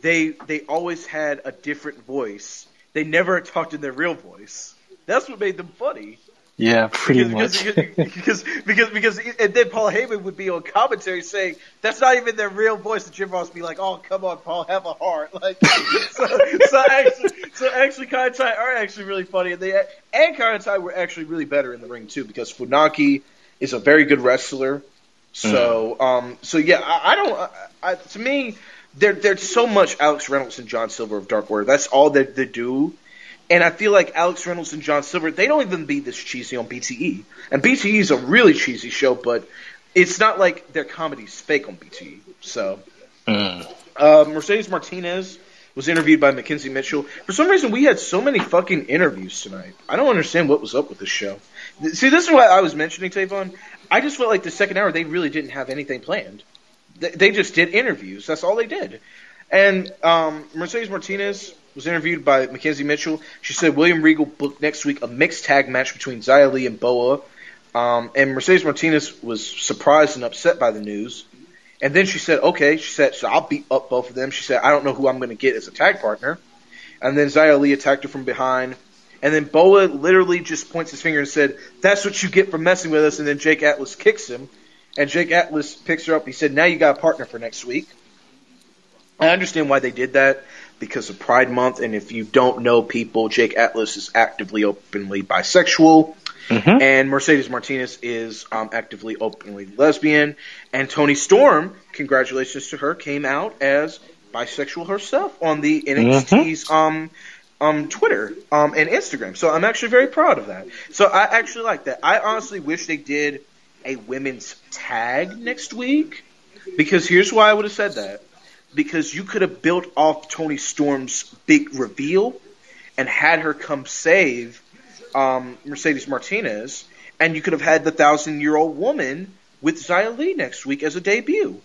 they they always had a different voice. They never talked in their real voice. That's what made them funny. Yeah, pretty because, much. Because, because, because, because, and then Paul Heyman would be on commentary saying, that's not even their real voice. And Jim Ross would be like, oh, come on, Paul, have a heart. Like, so, so actually, so actually, Kai En Tai are actually really funny. And they, and Kai En Tai were actually really better in the ring too, because Funaki is a very good wrestler. So, um, so yeah, I, I don't, I, I, to me, they're, they're so much Alex Reynolds and John Silver of Dark Order. That's all that they do. And I feel like Alex Reynolds and John Silver, they don't even be this cheesy on BTE. And BTE is a really cheesy show, but it's not like their comedy's fake on BTE. So, Mm. uh, Mercedes Martinez was interviewed by Mackenzie Mitchell. For some reason, we had so many fucking interviews tonight. I don't understand what was up with this show. See, this is what I was mentioning, Tavon. I just felt like the second hour, they really didn't have anything planned. They, they just did interviews. That's all they did. And um, Mercedes Martinez was interviewed by Mackenzie Mitchell. She said William Regal booked next week a mixed tag match between Xia Li and Boa. Um, and Mercedes Martinez was surprised and upset by the news. And then she said, okay, she said, so I'll beat up both of them. She said, I don't know who I'm going to get as a tag partner. And then Xia Li attacked her from behind. And then Boa literally just points his finger and said, that's what you get for messing with us. And then Jake Atlas kicks him. And Jake Atlas picks her up. He said, now you got a partner for next week. I understand why they did that because of Pride Month. And if you don't know people, Jake Atlas is actively openly bisexual. Mhm. And Mercedes Martinez is um, actively openly lesbian. And Toni Storm, congratulations to her, came out as bisexual herself on the NXT's um, um, Twitter um, and Instagram. So I'm actually very proud of that. So I actually like that. I honestly wish they did a women's tag next week? Because here's why I would have said that. Because you could have built off Toni Storm's big reveal and had her come save um, Mercedes Martinez, and you could have had the thousand year old woman with Xia Li next week as a debut.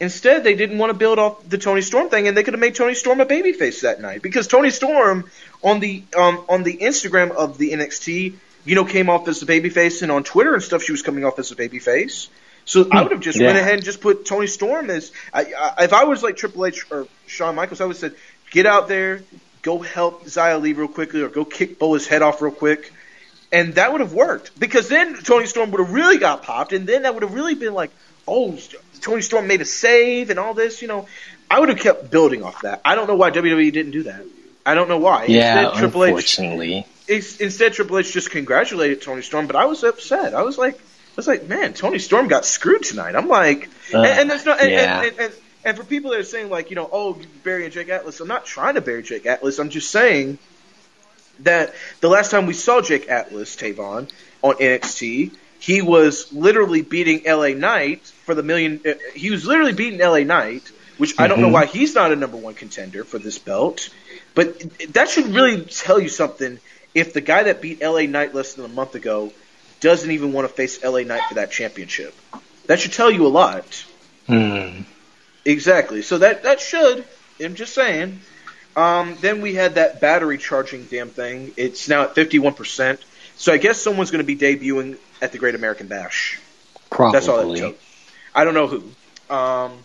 Instead, they didn't want to build off the Toni Storm thing, and they could have made Toni Storm a babyface that night because Tony Storm on the um, on the Instagram of the NXT, you know, came off as a babyface, and on Twitter and stuff, she was coming off as a babyface. So I would have just Yeah. went ahead and just put Toni Storm as. I, I, if I was like Triple H or Shawn Michaels, I would have said, get out there, go help Xia Li real quickly, or go kick Boa's head off real quick. And that would have worked because then Toni Storm would have really got popped, and then that would have really been like, oh, Toni Storm made a save and all this. You know, I would have kept building off that. I don't know why WWE didn't do that. I don't know why. Yeah, Instead, Triple H unfortunately. it's- instead Triple H just congratulated Toni Storm, but I was upset. I was like, was like, man, Toni Storm got screwed tonight. I'm like, Uh, and, and there's no, and, yeah. and, and, and, and for people that are saying like, you know, oh, you burying Jake Atlas, I'm not trying to bury Jake Atlas. I'm just saying that the last time we saw Jake Atlas, Tavon, on NXT, he was literally beating LA Knight for the million. Uh, he was literally beating LA Knight, which I don't know Mhm. why he's not a number one contender for this belt. But that should really tell you something. If the guy that beat LA Knight less than a month ago doesn't even want to face LA Knight for that championship, that should tell you a lot. Hmm. Exactly. So that that should. I'm just saying. Um, then we had that battery charging damn thing. It's now at 51%. So I guess someone's going to be debuting at the Great American Bash. Probably. That's all that took. I don't know who. Um,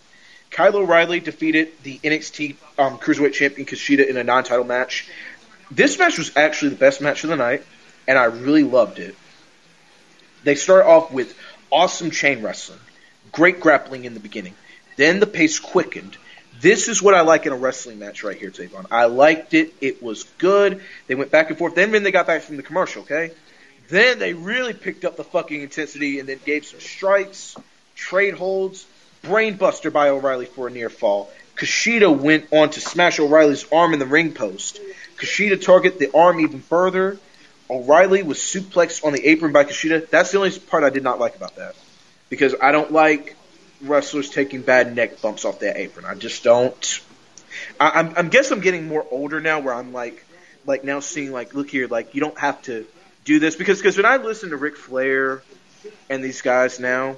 Kyle O'Reilly defeated the NXT um, Cruiserweight Champion Kushida in a non-title match. This match was actually the best match of the night, and I really loved it. They start off with awesome chain wrestling, great grappling in the beginning. Then the pace quickened. This is what I like in a wrestling match right here, Tavon. I liked it. It was good. They went back and forth. Then when they got back from the commercial, okay? Then they really picked up the fucking intensity and then gave some strikes, trade holds, brainbuster by O'Reilly for a near fall. Kushida went on to smash O'Reilly's arm in the ring post. Kushida targeted the arm even further. O'Reilly was suplexed on the apron by Kushida. That's the only part I did not like about that. Because I don't like wrestlers taking bad neck bumps off their apron. I just don't. I, I'm, I guess I'm getting more older now, where I'm like, like now seeing like, look here, like you don't have to do this because because when I listen to Ric Flair and these guys now,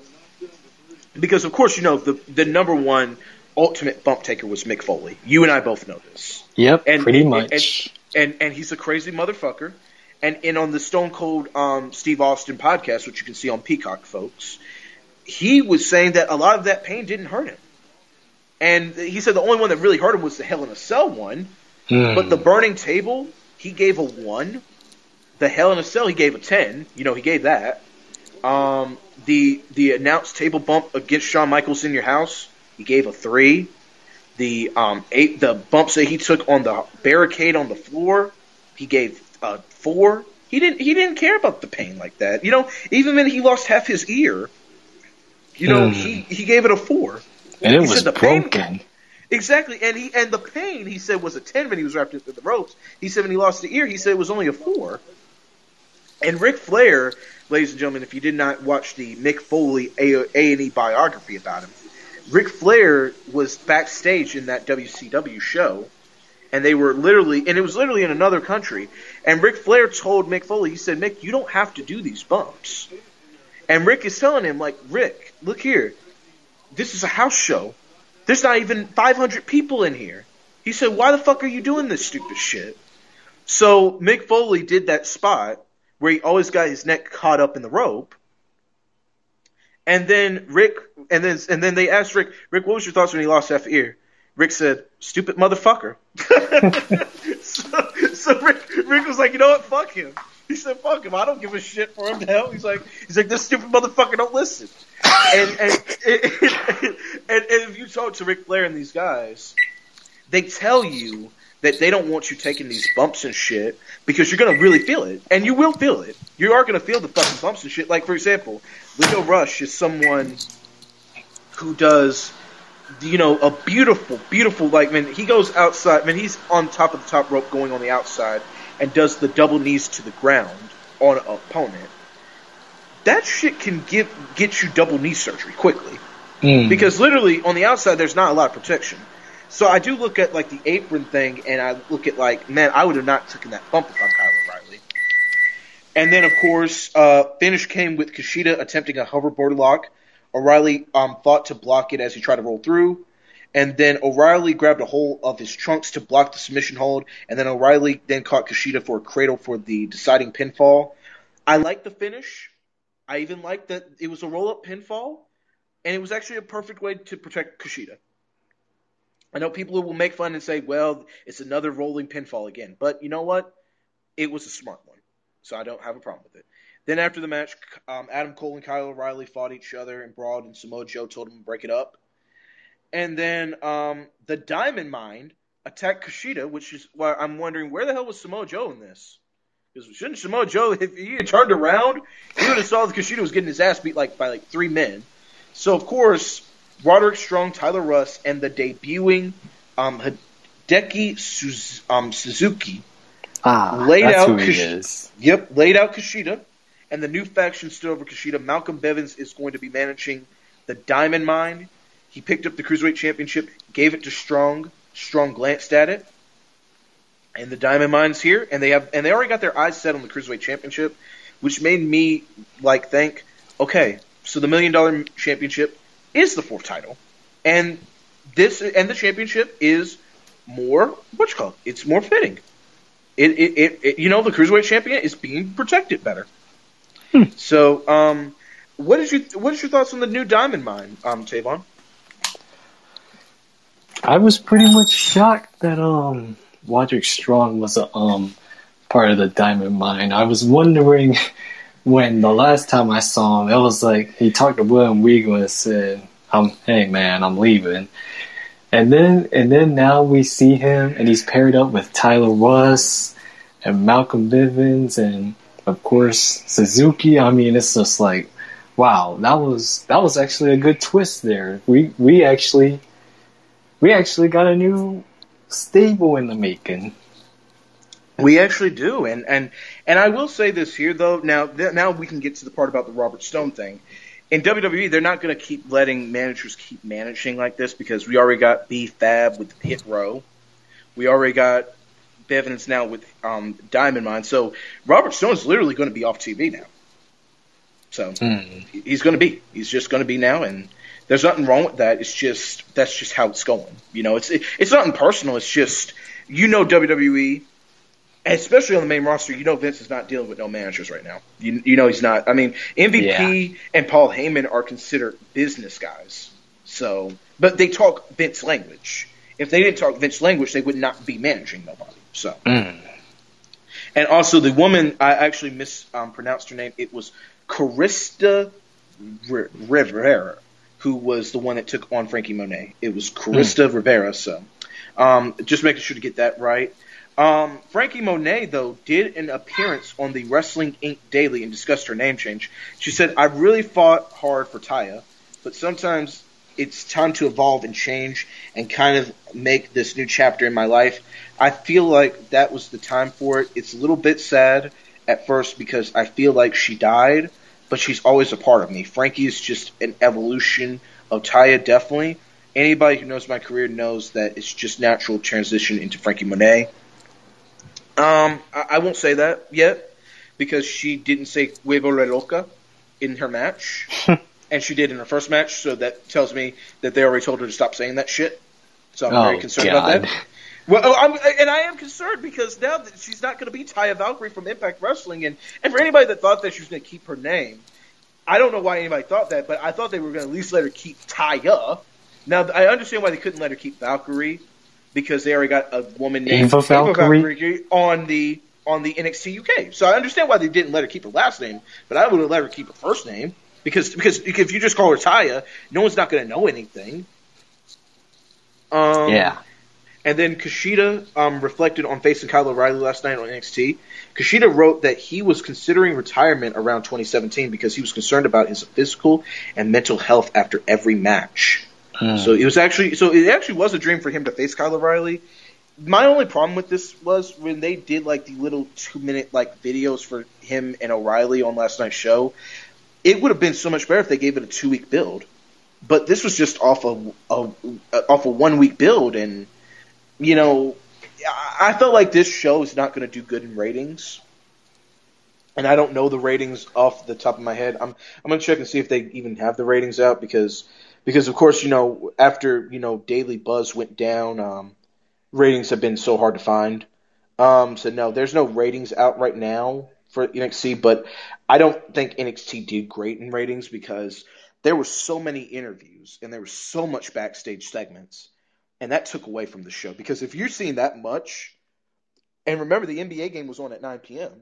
because of course you know the the number one ultimate bump taker was Mick Foley. You and I both know this Yep, And- pretty and- much. and and he's a crazy motherfucker. And and on the Stone Cold um, Steve Austin podcast, which you can see on Peacock, folks, he was saying that a lot of that pain didn't hurt him. And he said the only one that really hurt him was the Hell in a Cell one. Hmm. But the Burning Table, he gave a one. The Hell in a Cell, he gave a ten. You know, he gave that. Um, the the announced table bump against Shawn Michaels in your house, he gave a three. The um eight the bumps that he took on the barricade on the floor, he gave a four. He didn't he didn't care about the pain like that. You know, even when he lost half his ear, you know, Hmm. he he gave it a four. and it he was said the pain- Exactly, and he and the pain he said was a ten when he was wrapped into the ropes. He said when he lost the ear, he said it was only a four. And Ric Flair, ladies and gentlemen, if you did not watch the Mick Foley A and E biography about him, Ric Flair was backstage in that WCW show, and they were literally, and it was literally in another country. And Ric Flair told Mick Foley, he said, "Mick, you don't have to do these bumps." And Ric is telling him, like, Rick, look here, this is a house show. There's not even 500 people in here. He said, why the fuck are you doing this stupid shit? So Mick Foley did that spot where he always got his neck caught up in the rope. And then Ric, and then and then they asked Ric, Ric, what was your thoughts when he lost half ear? Ric said, "Stupid motherfucker." so, Ric, Ric was like, "You know what? Fuck him." He said, "Fuck him. I don't give a shit for him to hell." He's like, "He's like this stupid motherfucker don't listen." And and, and, and, and if you talk to Ric Flair and these guys, they tell you that they don't want you taking these bumps and shit because you're gonna really feel it, and you will feel it. You are gonna feel the fucking bumps and shit. Like for example, Lio Rush is someone who does, you know, a beautiful, beautiful like man, he goes outside, man, he's on top of the top rope going on the outside and does the double knees to the ground on an opponent. that shit can give get you double knee surgery quickly. Mm. Because literally on the outside there's not a lot of protection. So I do look at like the apron thing and I look at like, man, I would have not taken that bump if I'm Kyle O'Reilly. And then of course, uh, finish came with Kushida attempting a hoverboard lock. O'Reilly um, fought to block it as he tried to roll through. And then O'Reilly grabbed a hold of his trunks to block the submission hold. And then O'Reilly then caught Kushida for a cradle for the deciding pinfall. I like the finish. I even like that it was a roll up pinfall. And it was actually a perfect way to protect Kushida. I know people will make fun and say, well, it's another rolling pinfall again. But you know what? It was a smart one. So I don't have a problem with it. Then after the match, um, Adam Cole and Kyle O'Reilly fought each other and brawled, and Samoa Joe told him to break it up. And then um, the Diamond Mine attacked Kushida, which is why I'm wondering where the hell was Samoa Joe in this? Because shouldn't Samoa Joe, if he had turned around, he would have saw that Kushida was getting his ass beat like by like three men. So of course, Roderick Strong, Tyler Rust, and the debuting um, Hideki Suz- um, Suzuki ah, laid that's out who he Kush- is. Yep, laid out Kushida, and the new faction stood over Kushida. Malcolm Bivens is going to be managing the Diamond Mine. He picked up the Cruiserweight Championship, gave it to Strong. Strong glanced at it, and the Diamond Mine's here, and they have and they already got their eyes set on the Cruiserweight Championship, which made me like think, okay, so the Million Dollar Championship is the fourth title, and this and the championship is more what you call it, it's more fitting. It, it, it, it you know the cruiserweight champion is being protected better. So um, what is your what is your thoughts on the new Diamond Mine, um, Tavon? I was pretty much shocked that um Roderick Strong was a um part of the Diamond Mine. I was wondering when the last time I saw him, it was like he talked to William Regal and said, "I'm hey man, I'm leaving." And then and then now we see him and he's paired up with Tyler Rust and Malcolm Bivens and of course Suzuki. I mean, it's just like wow, that was that was actually a good twist there. We we actually we actually got a new stable in the making. We actually do, and and and I will say this here though. Now th- now we can get to the part about the Robert Stone thing. In WWE, they're not going to keep letting managers keep managing like this because we already got B Fab with Hit Row. We already got Bivens now with um, Diamond Mine. So Robert Stone is literally going to be off TV now. So he's going to be. He's just going to be now, and there's nothing wrong with that. It's just that's just how it's going. You know, it's it, it's nothing personal. It's just you know WWE, especially on the main roster. You know Vince is not dealing with no managers right now. You you know he's not. I mean MVP and Paul Heyman are considered business guys. So, but they talk Vince language. If they didn't talk Vince language, they would not be managing nobody. So. And also, the woman I actually mispronounced her name. It was Carista R- Rivera, who was the one that took on Franky Monet. It was Carista Rivera. So, um, just making sure to get that right. Um, Franky Monet, though, did an appearance on the Wrestling Inc. Daily and discussed her name change. She said, I really fought hard for Taya, but sometimes it's time to evolve and change and kind of make this new chapter in my life. I feel like that was the time for it. It's a little bit sad at first because I feel like she died, but she's always a part of me. Franky is just an evolution of Taya, definitely. Anybody who knows my career knows that it's just natural transition into Franky Monet. Um, I, I won't say that yet because she didn't say "huevo la loca" in her match, and she did in her first match. So that tells me that they already told her to stop saying that shit. So I'm very Oh, concerned about that. Well, oh, I'm, and I am concerned because now that she's not going to be Taya Valkyrie from Impact Wrestling, and and for anybody that thought that she was going to keep her name, I don't know why anybody thought that, but I thought they were going to at least let her keep Taya. Now I understand why they couldn't let her keep Valkyrie because they already got a woman named Ava Valkyrie? Valkyrie on the on the NXT UK. So I understand why they didn't let her keep her last name, but I would have let her keep her first name because because if you just call her Taya, no one's not going to know anything. Um, yeah. And then Kushida um, reflected on facing Kyle O'Reilly last night on NXT. Kushida wrote that he was considering retirement around 2017 because he was concerned about his physical and mental health after every match. So it was actually so it actually was a dream for him to face Kyle O'Reilly. My only problem with this was when they did like the little two minute like videos for him and O'Reilly on last night's show. it would have been so much better if they gave it a two week build. But this was just off a, a, a off a one week build, and you know, I felt like this show is not going to do good in ratings. And I don't know the ratings off the top of my head. I'm I'm gonna check and see if they even have the ratings out because because of course you know after you know Daily Buzz went down, um, ratings have been so hard to find. Um, so no, there's no ratings out right now for NXT, but I don't think NXT did great in ratings because there were so many interviews and there was so much backstage segments, and that took away from the show. Because if you're seeing that much, and remember the NBA game was on at 9 p.m.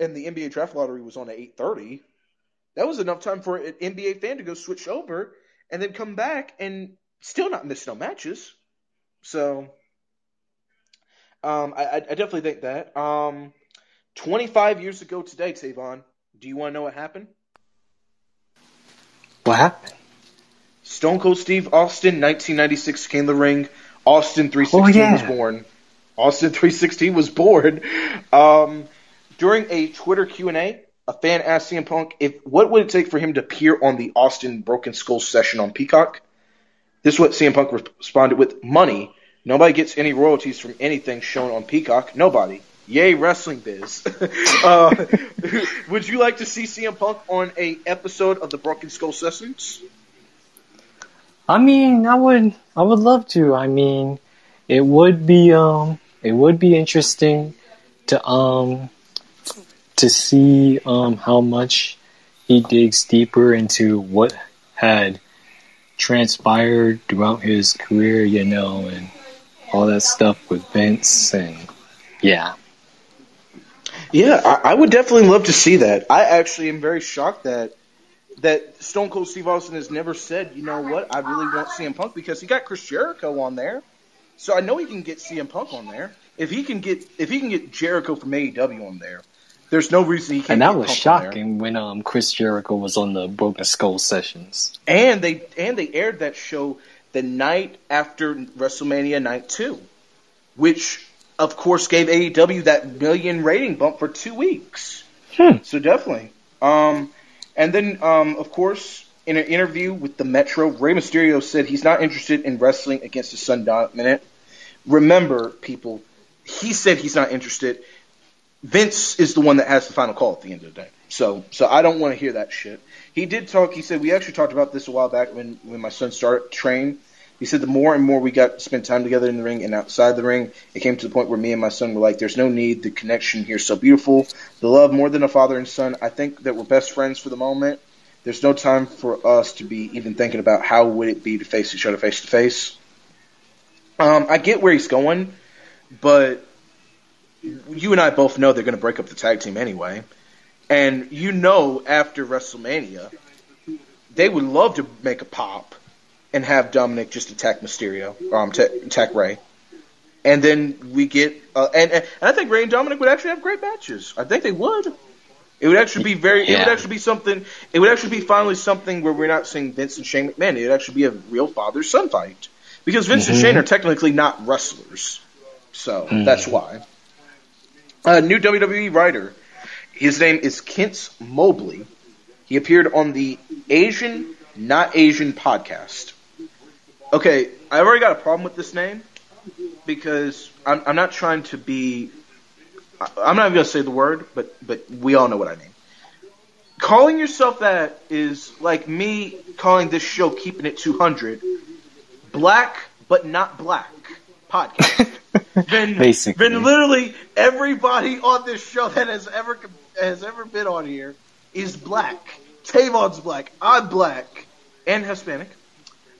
and the NBA draft lottery was on at 8:30, that was enough time for an NBA fan to go switch over and then come back and still not miss no matches. So um, I, I definitely think that. Um, 25 years ago today, Tavon, do you want to know what happened? What happened? Stone Cold Steve Austin, 1996, came the ring. Austin 316 Oh, yeah. was born. Austin 316 was born. Um, during a Twitter Q&A, a fan asked CM Punk if what would it take for him to appear on the Austin Broken Skull session on Peacock. This is what CM Punk responded with: "Money. Nobody gets any royalties from anything shown on Peacock. Nobody. Yay, wrestling biz." uh, would you like to see CM Punk on a episode of the Broken Skull sessions? I mean, I would, I would love to. I mean, it would be, um, it would be interesting to, um, to see, um, how much he digs deeper into what had transpired throughout his career, you know, and all that stuff with Vince, and yeah. Yeah, I, I would definitely love to see that. I actually am very shocked that that Stone Cold Steve Austin has never said, you know what, I really want CM Punk because he got Chris Jericho on there, so I know he can get CM Punk on there. If he can get if he can get Jericho from AEW on there, there's no reason he can't. And that was Punk shocking when um Chris Jericho was on the Broken Skull sessions. And they and they aired that show the night after WrestleMania Night Two, which of course gave AEW that million rating bump for two weeks. Hmm. So definitely. Um, and then um, of course in an interview with the Metro, Rey Mysterio said he's not interested in wrestling against his son Dominic. Remember, people, he said he's not interested. Vince is the one that has the final call at the end of the day. So, so I don't want to hear that shit. He did talk. He said we actually talked about this a while back when when my son started to train. He said the more and more we got to spend time together in the ring and outside the ring, it came to the point where me and my son were like, "There's no need. The connection here is so beautiful. The love more than a father and son. I think that we're best friends for the moment. There's no time for us to be even thinking about how would it be to face each other face to face." Um, I get where he's going, but you and I both know they're going to break up the tag team anyway. And you know, after WrestleMania, they would love to make a pop and have Dominic just attack Mysterio, um, ta attack Rey. And then we get, uh, and, and I think Rey and Dominic would actually have great matches. I think they would. It would actually be very, it would actually be something, it would actually be finally something where we're not seeing Vince and Shane McMahon. It would actually be a real father-son fight. Because Vince and Shane are technically not wrestlers. So, that's why. A new WWE writer. His name is Kent Mobley. He appeared on the Asian Not Asian podcast. Okay, I already got a problem with this name because I'm, I'm not trying to be. I'm not even gonna say the word, but but we all know what I mean. Calling yourself that is like me calling this show "Keeping It 200," black but not black podcast. then, Basically. then literally everybody on this show that has ever has ever been on here is black. Tavon's black. I'm black and Hispanic.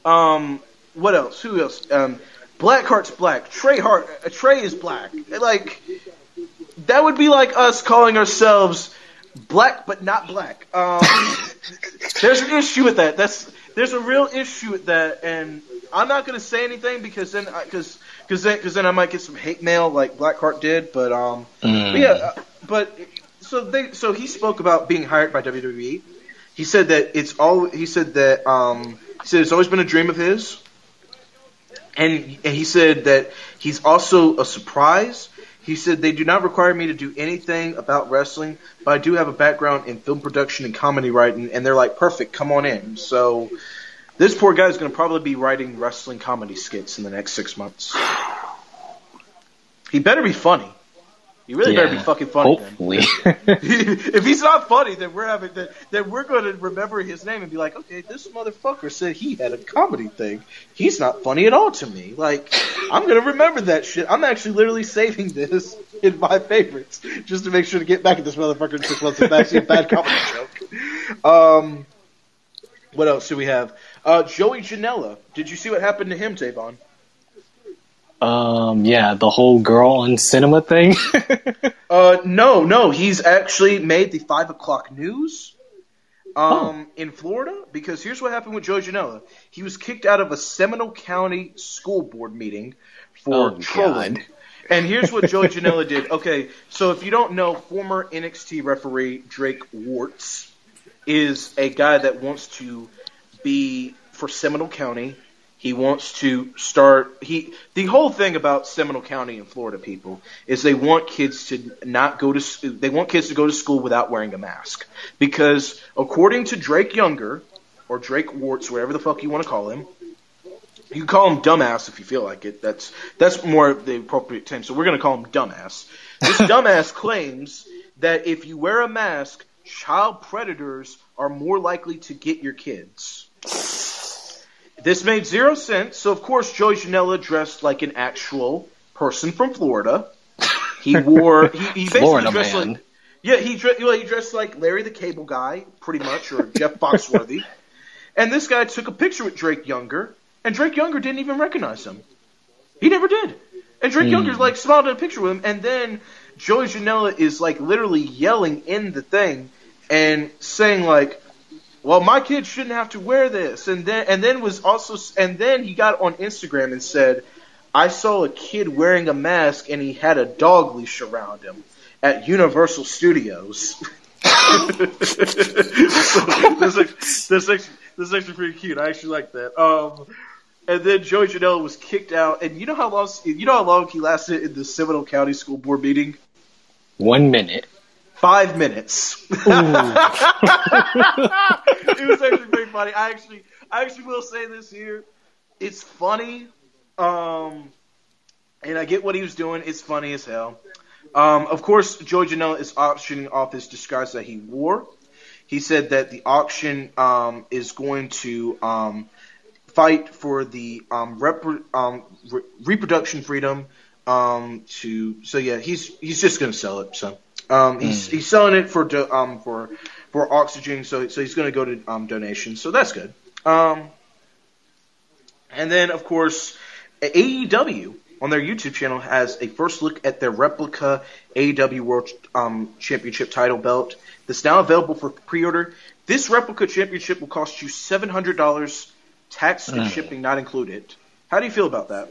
Um, what else? Who else? Um, Blackheart's black. Trey Hart. Uh, Trey is black. Like that would be like us calling ourselves black but not black. Um, there's an issue with that. That's there's a real issue with that, and I'm not gonna say anything because then because because then because then I might get some hate mail like Blackheart did. But um, Mm. but yeah, uh, but so they so he spoke about being hired by WWE. He said that it's all. He said that um, he said it's always been a dream of his, and he said that he's also a surprise. He said they do not require me to do anything about wrestling, but I do have a background in film production and comedy writing, and they're like, perfect, come on in. So this poor guy is going to probably be writing wrestling comedy skits in the next six months. He better be funny. He really better be fucking funny. Then. Hopefully. if he's not funny, then we're having then, then we're going to remember his name and be like, okay, this motherfucker said he had a comedy thing. He's not funny at all to me. Like, I'm going to remember that shit. I'm actually literally saving this in my favorites just to make sure to get back at this motherfucker in six months if that's a bad comedy joke. Um, what else do we have? Uh, Joey Janela. Did you see what happened to him, Tavon? Um, yeah, the whole girl on cinema thing. Uh, no, no, he's actually made the five o'clock news. Um, in Florida, because here's what happened with Joe Janela. He was kicked out of a Seminole County school board meeting for Oh, trolling. God. And here's what Joe Janela did. Okay, so if you don't know, former NXT referee Drake Wuertz is a guy that wants to be for Seminole County. He wants to start. He the whole thing about Seminole County and Florida people is they want kids to not go to. They want kids to go to school without wearing a mask because according to Drake Younger or Drake Wuertz, whatever the fuck you want to call him, you can call him dumbass if you feel like it. That's that's more the appropriate term. So we're gonna call him dumbass. This dumbass claims that if you wear a mask, child predators are more likely to get your kids. This made zero sense. So of course Joey Janela dressed like an actual person from Florida. He wore he, he basically Florida dressed man. like yeah he well, he dressed like Larry the Cable Guy pretty much or Jeff Foxworthy. And this guy took a picture with Drake Younger, and Drake Younger didn't even recognize him. He never did. And Drake hmm. Younger like smiled at a picture with him, and then Joey Janela is like literally yelling in the thing and saying like, "Well, my kid shouldn't have to wear this," and then and then was also and then he got on Instagram and said, "I saw a kid wearing a mask and he had a dog leash around him at Universal Studios." this, is, this, this actually pretty cute. I actually like that. Um, and then Joey Janela was kicked out. And you know how long you know how long he lasted in the Seminole County School Board meeting? One minute. Five minutes. it was actually very funny. I actually, I actually will say this here. It's funny, um, and I get what he was doing. It's funny as hell. Um, of course, Joey Janela is auctioning off his disguise that he wore. He said that the auction um, is going to um, fight for the um, rep- um, re- reproduction freedom. Um, to so yeah, he's he's just gonna sell it. So um, he's he's selling it for do- um for for oxygen. So so he's gonna go to um donation. So that's good. Um, and then of course AEW on their YouTube channel has a first look at their replica AEW World um, Championship title belt that's now available for pre-order. This replica championship will cost you seven hundred dollars, tax and shipping not included. How do you feel about that?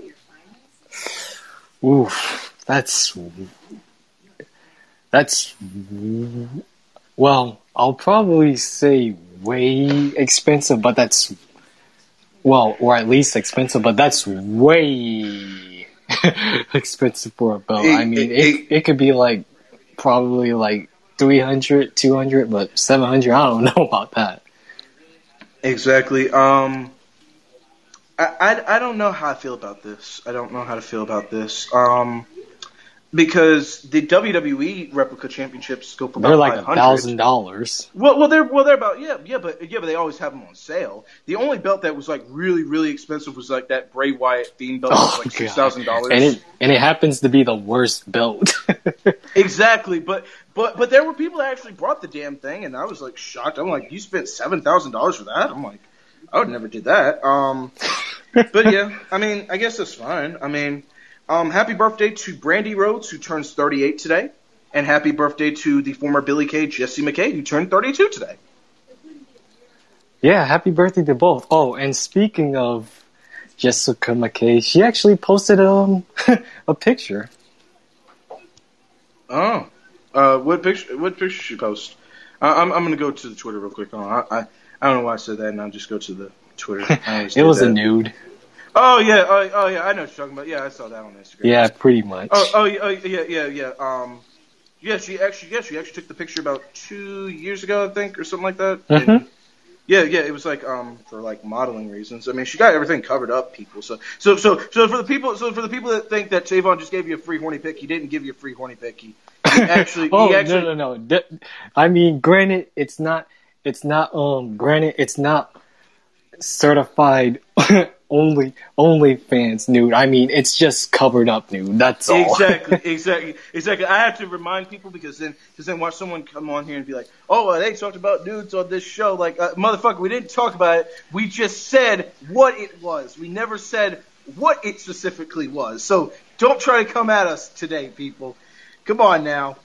Oof, that's that's well, I'll probably say way expensive, but that's well, or at least expensive, but that's way expensive for a belt. I mean, it, it could be like probably like 300, 200, but 700, I don't know about that. Exactly. Um, I, I, I don't know how I feel about this. I don't know how to feel about this. Um, because the WWE replica championships go for about They're like a thousand dollars. Well, well, they're well, they're about yeah, yeah, but yeah, but they always have them on sale. The only belt that was like really, really expensive was like that Bray Wyatt theme belt, Oh, like six thousand dollars. And it and it happens to be the worst belt. Exactly, but but but there were people that actually brought the damn thing, and I was like shocked. I'm like, you spent seven thousand dollars for that? I'm like, I would never do that. Um, but yeah, I mean, I guess that's fine. I mean, um, happy birthday to Brandi Rhodes who turns 38 today, and happy birthday to the former Billie Kay Jessie McKay who turned 32 today. Yeah, happy birthday to both. Oh, and speaking of Jessica McKay, she actually posted um a picture. Oh, uh, what picture? What picture she post? I, I'm I'm gonna go to the Twitter real quick. Oh, I, I I don't know why I said that, and I'll just go to the Twitter. It was that. a nude. Oh yeah, oh, oh yeah, I know what you're talking about. Yeah, I saw that on Instagram. Yeah, pretty much. Oh, oh, yeah, oh yeah, yeah, yeah. Um, yeah, she actually, yeah, she actually took the picture about two years ago, I think, or something like that. Mhm. And, yeah, yeah, it was like um for like modeling reasons. I mean, she got everything covered up, people. So, so, so, so for the people, so for the people that think that Tavon just gave you a free horny pick, he didn't give you a free horny pick. He, he actually, oh he actually, no no no! I mean, granted, it's not. It's not. Um, granted, it's not certified only only fans nude. I mean, it's just covered up nude. That's all. Exactly, exactly, exactly. I have to remind people because then, because then watch someone come on here and be like, "Oh, they talked about nudes on this show." Like, uh, motherfucker, we didn't talk about it. We just said what it was. We never said what it specifically was. So don't try to come at us today, people. Come on now,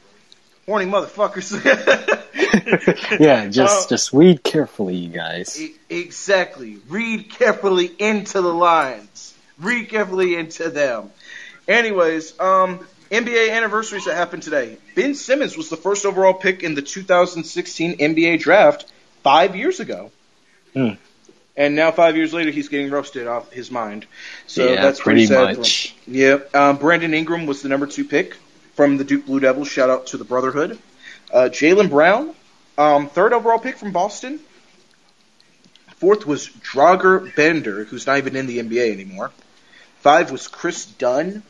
horny motherfuckers. yeah, just Uh, just read carefully, you guys. E- Exactly. Read carefully into the lines. Read carefully into them. Anyways, um, NBA anniversaries that happened today. Ben Simmons was the first overall pick in the 2016 NBA draft five years ago. Hmm. And now five years later, he's getting roasted off his mind. So yeah, that's pretty sad much. Yeah. Um, Brandon Ingram was the number two pick from the Duke Blue Devils. Shout out to the Brotherhood. Uh, Jaylen Brown, um, third overall pick from Boston. Fourth was Dragan Bender, who's not even in the NBA anymore. Five was Kris Dunn.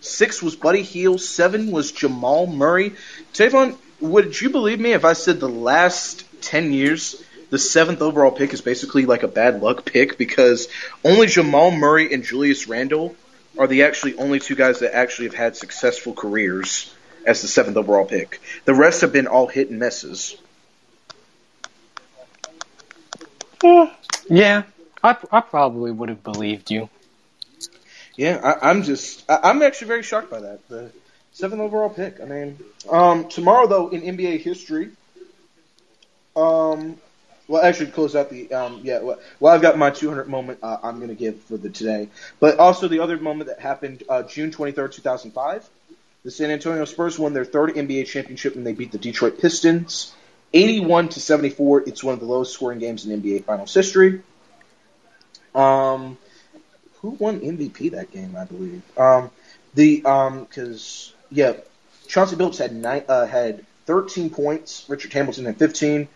Six was Buddy Hield. Seven was Jamal Murray. Tavon, would you believe me if I said the last ten years, the seventh overall pick is basically like a bad luck pick because only Jamal Murray and Julius Randle are the actually only two guys that actually have had successful careers as the seventh overall pick. The rest have been all hit and misses. Yeah, I I probably would have believed you. Yeah, I, I'm just, I, I'm actually very shocked by that. The seventh overall pick. I mean, um, tomorrow though in NBA history, um, well, actually close out the, um, yeah, well, well I've got my 200 moment uh, I'm to give for the today, but also the other moment that happened uh, June 23rd, 2005. The San Antonio Spurs won their third NBA championship when they beat the Detroit Pistons, 81 to 74. It's one of the lowest scoring games in NBA Finals history. Um, who won MVP that game? I believe. Um, the um, because yeah, Chauncey Billups had nine, uh, had 13 points. Richard Hamilton had 15.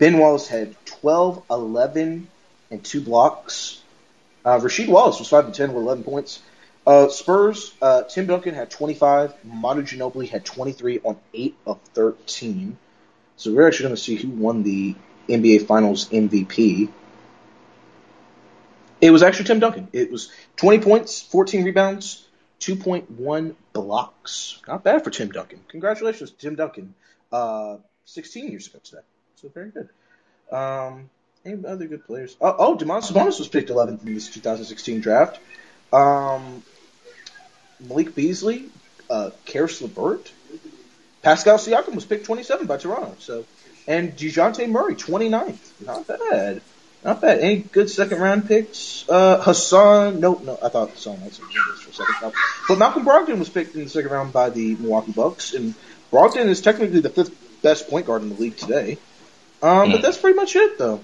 Ben Wallace had 12, 11, and two blocks. Uh, Rasheed Wallace was five and 10 with 11 points. Uh, Spurs. Uh, Tim Duncan had 25. Manu Ginobili had 23 on eight of 13. So we're actually going to see who won the NBA Finals MVP. It was actually Tim Duncan. It was 20 points, 14 rebounds, 2.1 blocks. Not bad for Tim Duncan. Congratulations, Tim Duncan. Uh, 16 years ago today. So very good. Um, any other good players? Oh, oh Domantas Sabonis was picked 11th in this 2016 draft. Um, Malik Beasley, uh, Caris LeVert, Pascal Siakam was picked 27 by Toronto. So, and Dejounte Murray 29th. Not bad. Not bad. Any good second round picks? Uh, Hassan. No, no. I thought Hassan was for a second. But Malcolm Brogdon was picked in the second round by the Milwaukee Bucks, and Brogdon is technically the fifth best point guard in the league today. Um, but Mm. that's pretty much it, though.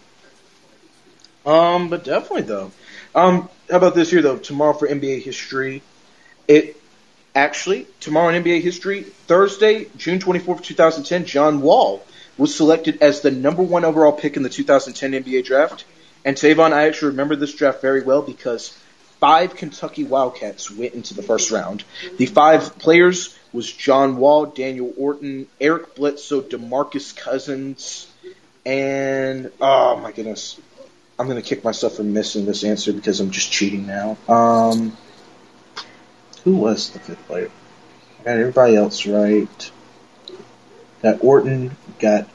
Um, but definitely though. Um, how about this year though? Tomorrow for NBA history, it actually tomorrow in NBA history, Thursday, June twenty fourth, two thousand ten, John Wall was selected as the number one overall pick in the 2010 NBA draft. And Tavon, I actually remember this draft very well because five Kentucky Wildcats went into the first round. The five players was John Wall, Daniel Orton, Eric Bledsoe, DeMarcus Cousins, and oh my goodness, I'm gonna kick myself for missing this answer because I'm just cheating now. Um, who was the fifth player? I got everybody else right. Got Orton. Got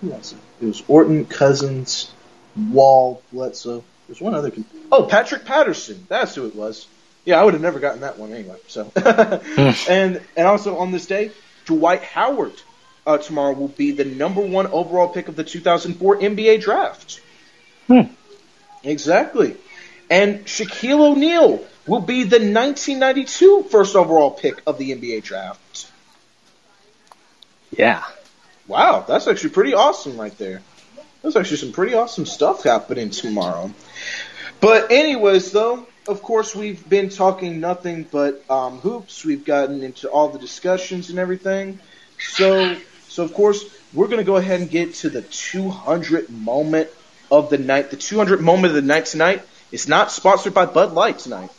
who was it? It was Orton, Cousins, Wall, Bledsoe. There's one other. con- Oh, Patrick Patterson. That's who it was. Yeah, I would have never gotten that one anyway. So, and and also on this day, Dwight Howard uh, tomorrow will be the number one overall pick of the 2004 NBA draft. Hmm. Exactly. And Shaquille O'Neal will be the 1992 first overall pick of the NBA draft. Yeah. Wow, that's actually pretty awesome right there. There's actually some pretty awesome stuff happening tomorrow. But anyways, though, of course, we've been talking nothing but um, hoops. We've gotten into all the discussions and everything. So, so of course, we're going to go ahead and get to the 200 moment of the night. The 200 moment of the night tonight is not sponsored by Bud Light tonight.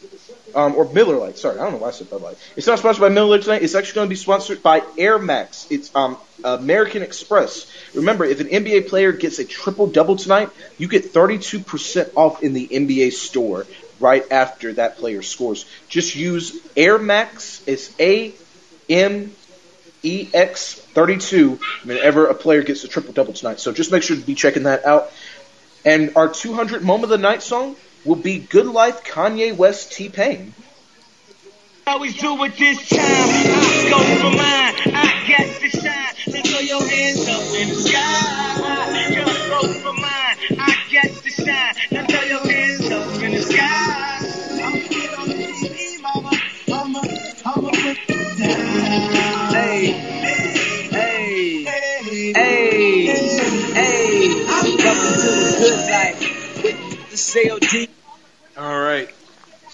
Um, or Miller Lite. Sorry, I don't know why I said Bud Light. It's not sponsored by Miller Lite tonight. It's actually going to be sponsored by Amex. It's um, American Express. Remember, if an NBA player gets a triple double tonight, you get 32% off in the NBA store right after that player scores. Just use Amex. It's A M E X 32 whenever a player gets a triple double tonight. So just make sure to be checking that out. And our 200 moment of the night song will be Good Life Kanye West T Pain. Always do it this time. I go for mine. I get the shine. Throw your hands up in the sky. Go for mine. I get the shine. Throw your hands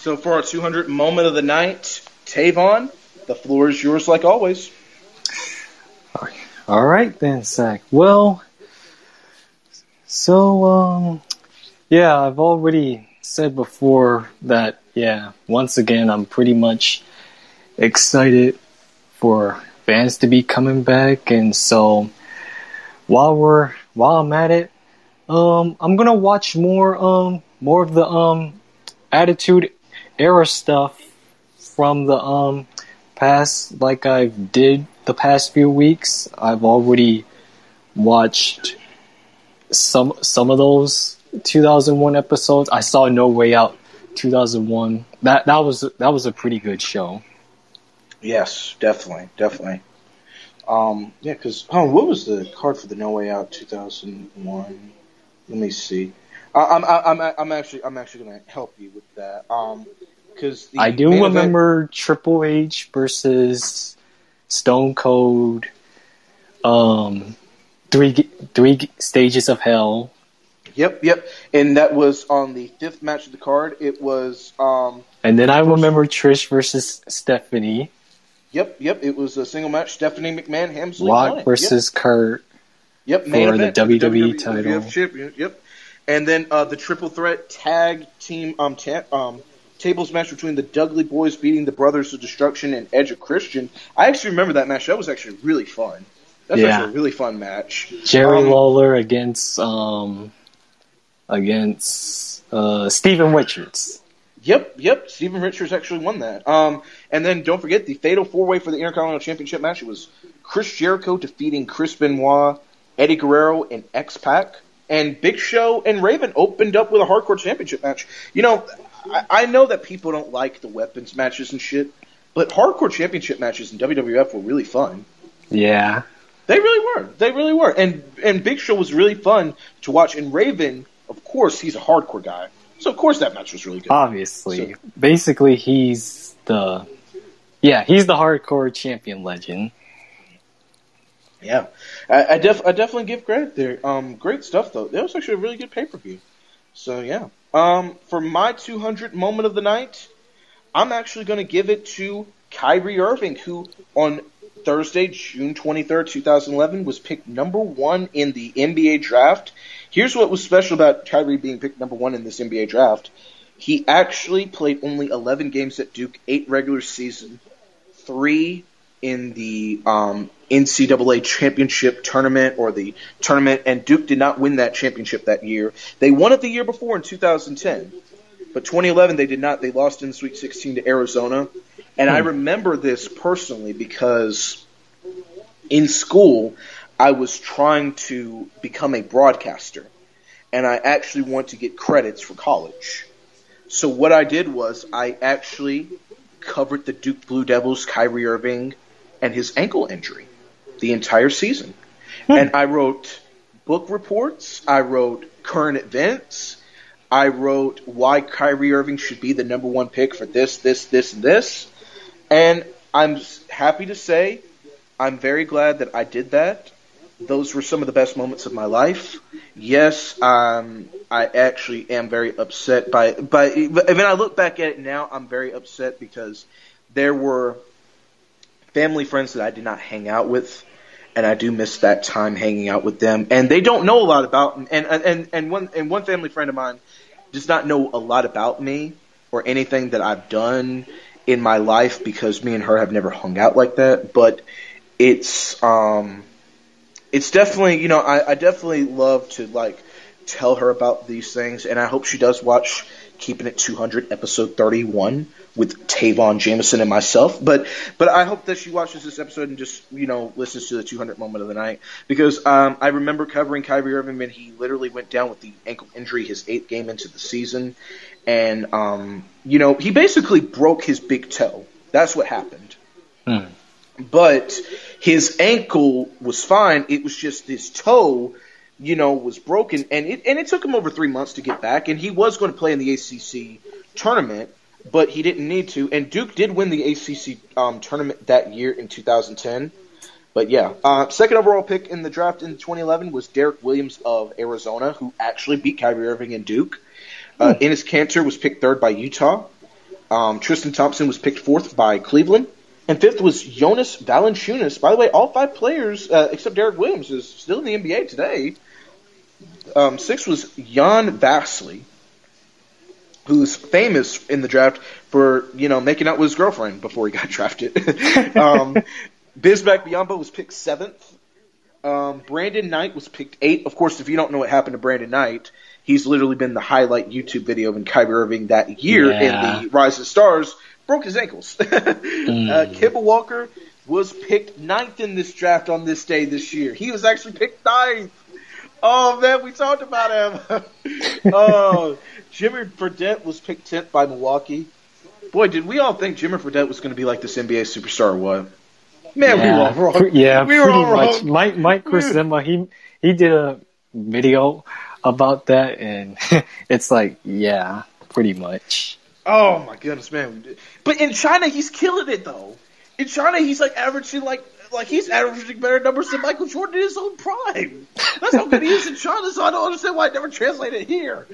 So for our 200 moment of the night, Tavon, the floor is yours like always. All right then, Zach. Well, so um, yeah, I've already said before that yeah, once again, I'm pretty much excited for fans to be coming back, and so while we're while I'm at it, um, I'm gonna watch more um more of the um Attitude Era stuff from the um past, like I did the past few weeks. I've already watched some some of those 2001 episodes. I saw No Way Out 2001. That that was that was a pretty good show. Yes, definitely, definitely. Um, yeah, because oh, what was the card for the No Way Out 2001? Let me see. I, I'm I'm I'm actually I'm actually gonna help you with that. Um, because I do remember Triple H versus Stone Cold. Um, three three stages of hell. Yep, yep, and that was on the fifth match of the card. It was um. And then I remember Trish versus Stephanie. Yep, yep. It was a single match. Stephanie McMahon, Helmsley, Rock versus Kurt. Yep, for main the event for WWE title. Champion. Yep, and then uh, the triple threat tag team um ta- um tables match between the Dudley Boyz beating the Brothers of Destruction and Edge of Christian. I actually remember that match. That was actually really fun. That's Yeah. actually a really fun match. Jerry Um, Lawler against um against uh Steven Richards. Yep, yep. Steven Richards actually won that. Um, and then don't forget the fatal four way for the Intercontinental Championship match. It was Chris Jericho defeating Chris Benoit, Eddie Guerrero, and X Pac. And Big Show and Raven opened up with a hardcore championship match. You know, I, I know that people don't like the weapons matches and shit, but hardcore championship matches in WWF were really fun. Yeah. They really were. They really were. And and Big Show was really fun to watch. And Raven, of course, he's a hardcore guy, so of course that match was really good. Obviously. Basically he's the Yeah, he's the hardcore champion legend. Yeah, I, I, def, I definitely give credit there. Um, great stuff though. That was actually a really good pay per view. So yeah. Um, for my 200 moment of the night, I'm actually going to give it to Kyrie Irving, who on Thursday, June 23rd, 2011, was picked number one in the NBA draft. Here's what was special about Kyrie being picked number one in this NBA draft. He actually played only 11 games at Duke, eight regular season, three in the um, NCAA championship tournament or the tournament, and Duke did not win that championship that year. They won it the year before in 2010, but 2011 they did not. They lost in the Sweet 16 to Arizona, and I remember this personally because in school I was trying to become a broadcaster, and I actually want to get credits for college. So what I did was I actually covered the Duke Blue Devils, Kyrie Irving, and his ankle injury the entire season. And I wrote book reports, I wrote current events, I wrote why Kyrie Irving should be the number one pick for this, this, this, and this. And I'm happy to say I'm very glad that I did that those were some of the best moments of my life. Yes, um, I actually am very upset by by. When I look back at it now, I'm very upset because there were family friends that I did not hang out with, and I do miss that time hanging out with them. And they don't know a lot about and and and, one and one family friend of mine does not know a lot about me or anything that I've done in my life because me and her have never hung out like that. But it's um it's definitely you know I, I definitely love to like tell her about these things, and I hope she does watch Keeping It 200 episode 31 with Tavon Jameson and myself. But but I hope that she watches this episode and just you know listens to the 200 moment of the night because um, I remember covering Kyrie Irving when he literally went down with the ankle injury his eighth game into the season, and um, you know he basically broke his big toe. That's what happened. Hmm. But his ankle was fine. It was just his toe you know, was broken, and it and it took him over three months to get back, and he was going to play in the ACC tournament, but he didn't need to. And Duke did win the ACC um, tournament that year in 2010. But yeah, uh, second overall pick in the draft in 2011 was Derrick Williams of Arizona, who actually beat Kyrie Irving and Duke. Uh, hmm. Enes Kanter was picked third by Utah. Um, Tristan Thompson was picked fourth by Cleveland. And fifth was Jonas Valanciunas. By the way, all five players, uh, except Derrick Williams, is still in the NBA today. Um, sixth was Jan Vesely, who's famous in the draft for you know making out with his girlfriend before he got drafted. um, Bismack Biyombo was picked seventh. Um, Brandon Knight was picked eighth. Of course, if you don't know what happened to Brandon Knight, he's literally been the highlight YouTube video of Kyrie Irving that year yeah. in the Rise of Stars. Broke his ankles. mm. uh, Kemba Walker was picked ninth in this draft on this day this year. He was actually picked ninth. Oh man, we talked about him. oh, Jimmer Fredette was picked tenth by Milwaukee. Boy, did we all think Jimmer Fredette was going to be like this NBA superstar what? Man, yeah. we were all wrong. Yeah, we were all much. Wrong. Mike Mike Korzemba, he he did a video about that, and it's like, yeah, pretty much. Oh my goodness, man! But in China, he's killing it though. In China, he's like averaging like like he's averaging better numbers than Michael Jordan in his own prime. That's how good he is in China. So I don't understand why it never translated here.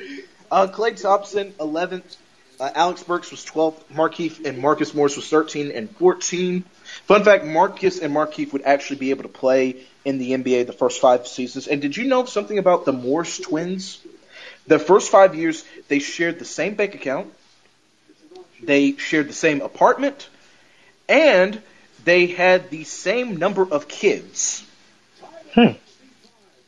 Uh, Klay Thompson, 11th. Uh, Alec Burks was 12th. Markieff and Marcus Morris was 13 and 14. Fun fact: Marcus and Markieff would actually be able to play in the NBA the first five seasons. And did you know something about the Morris twins? The first five years, they shared the same bank account. They shared the same apartment, and they had the same number of kids. Hmm.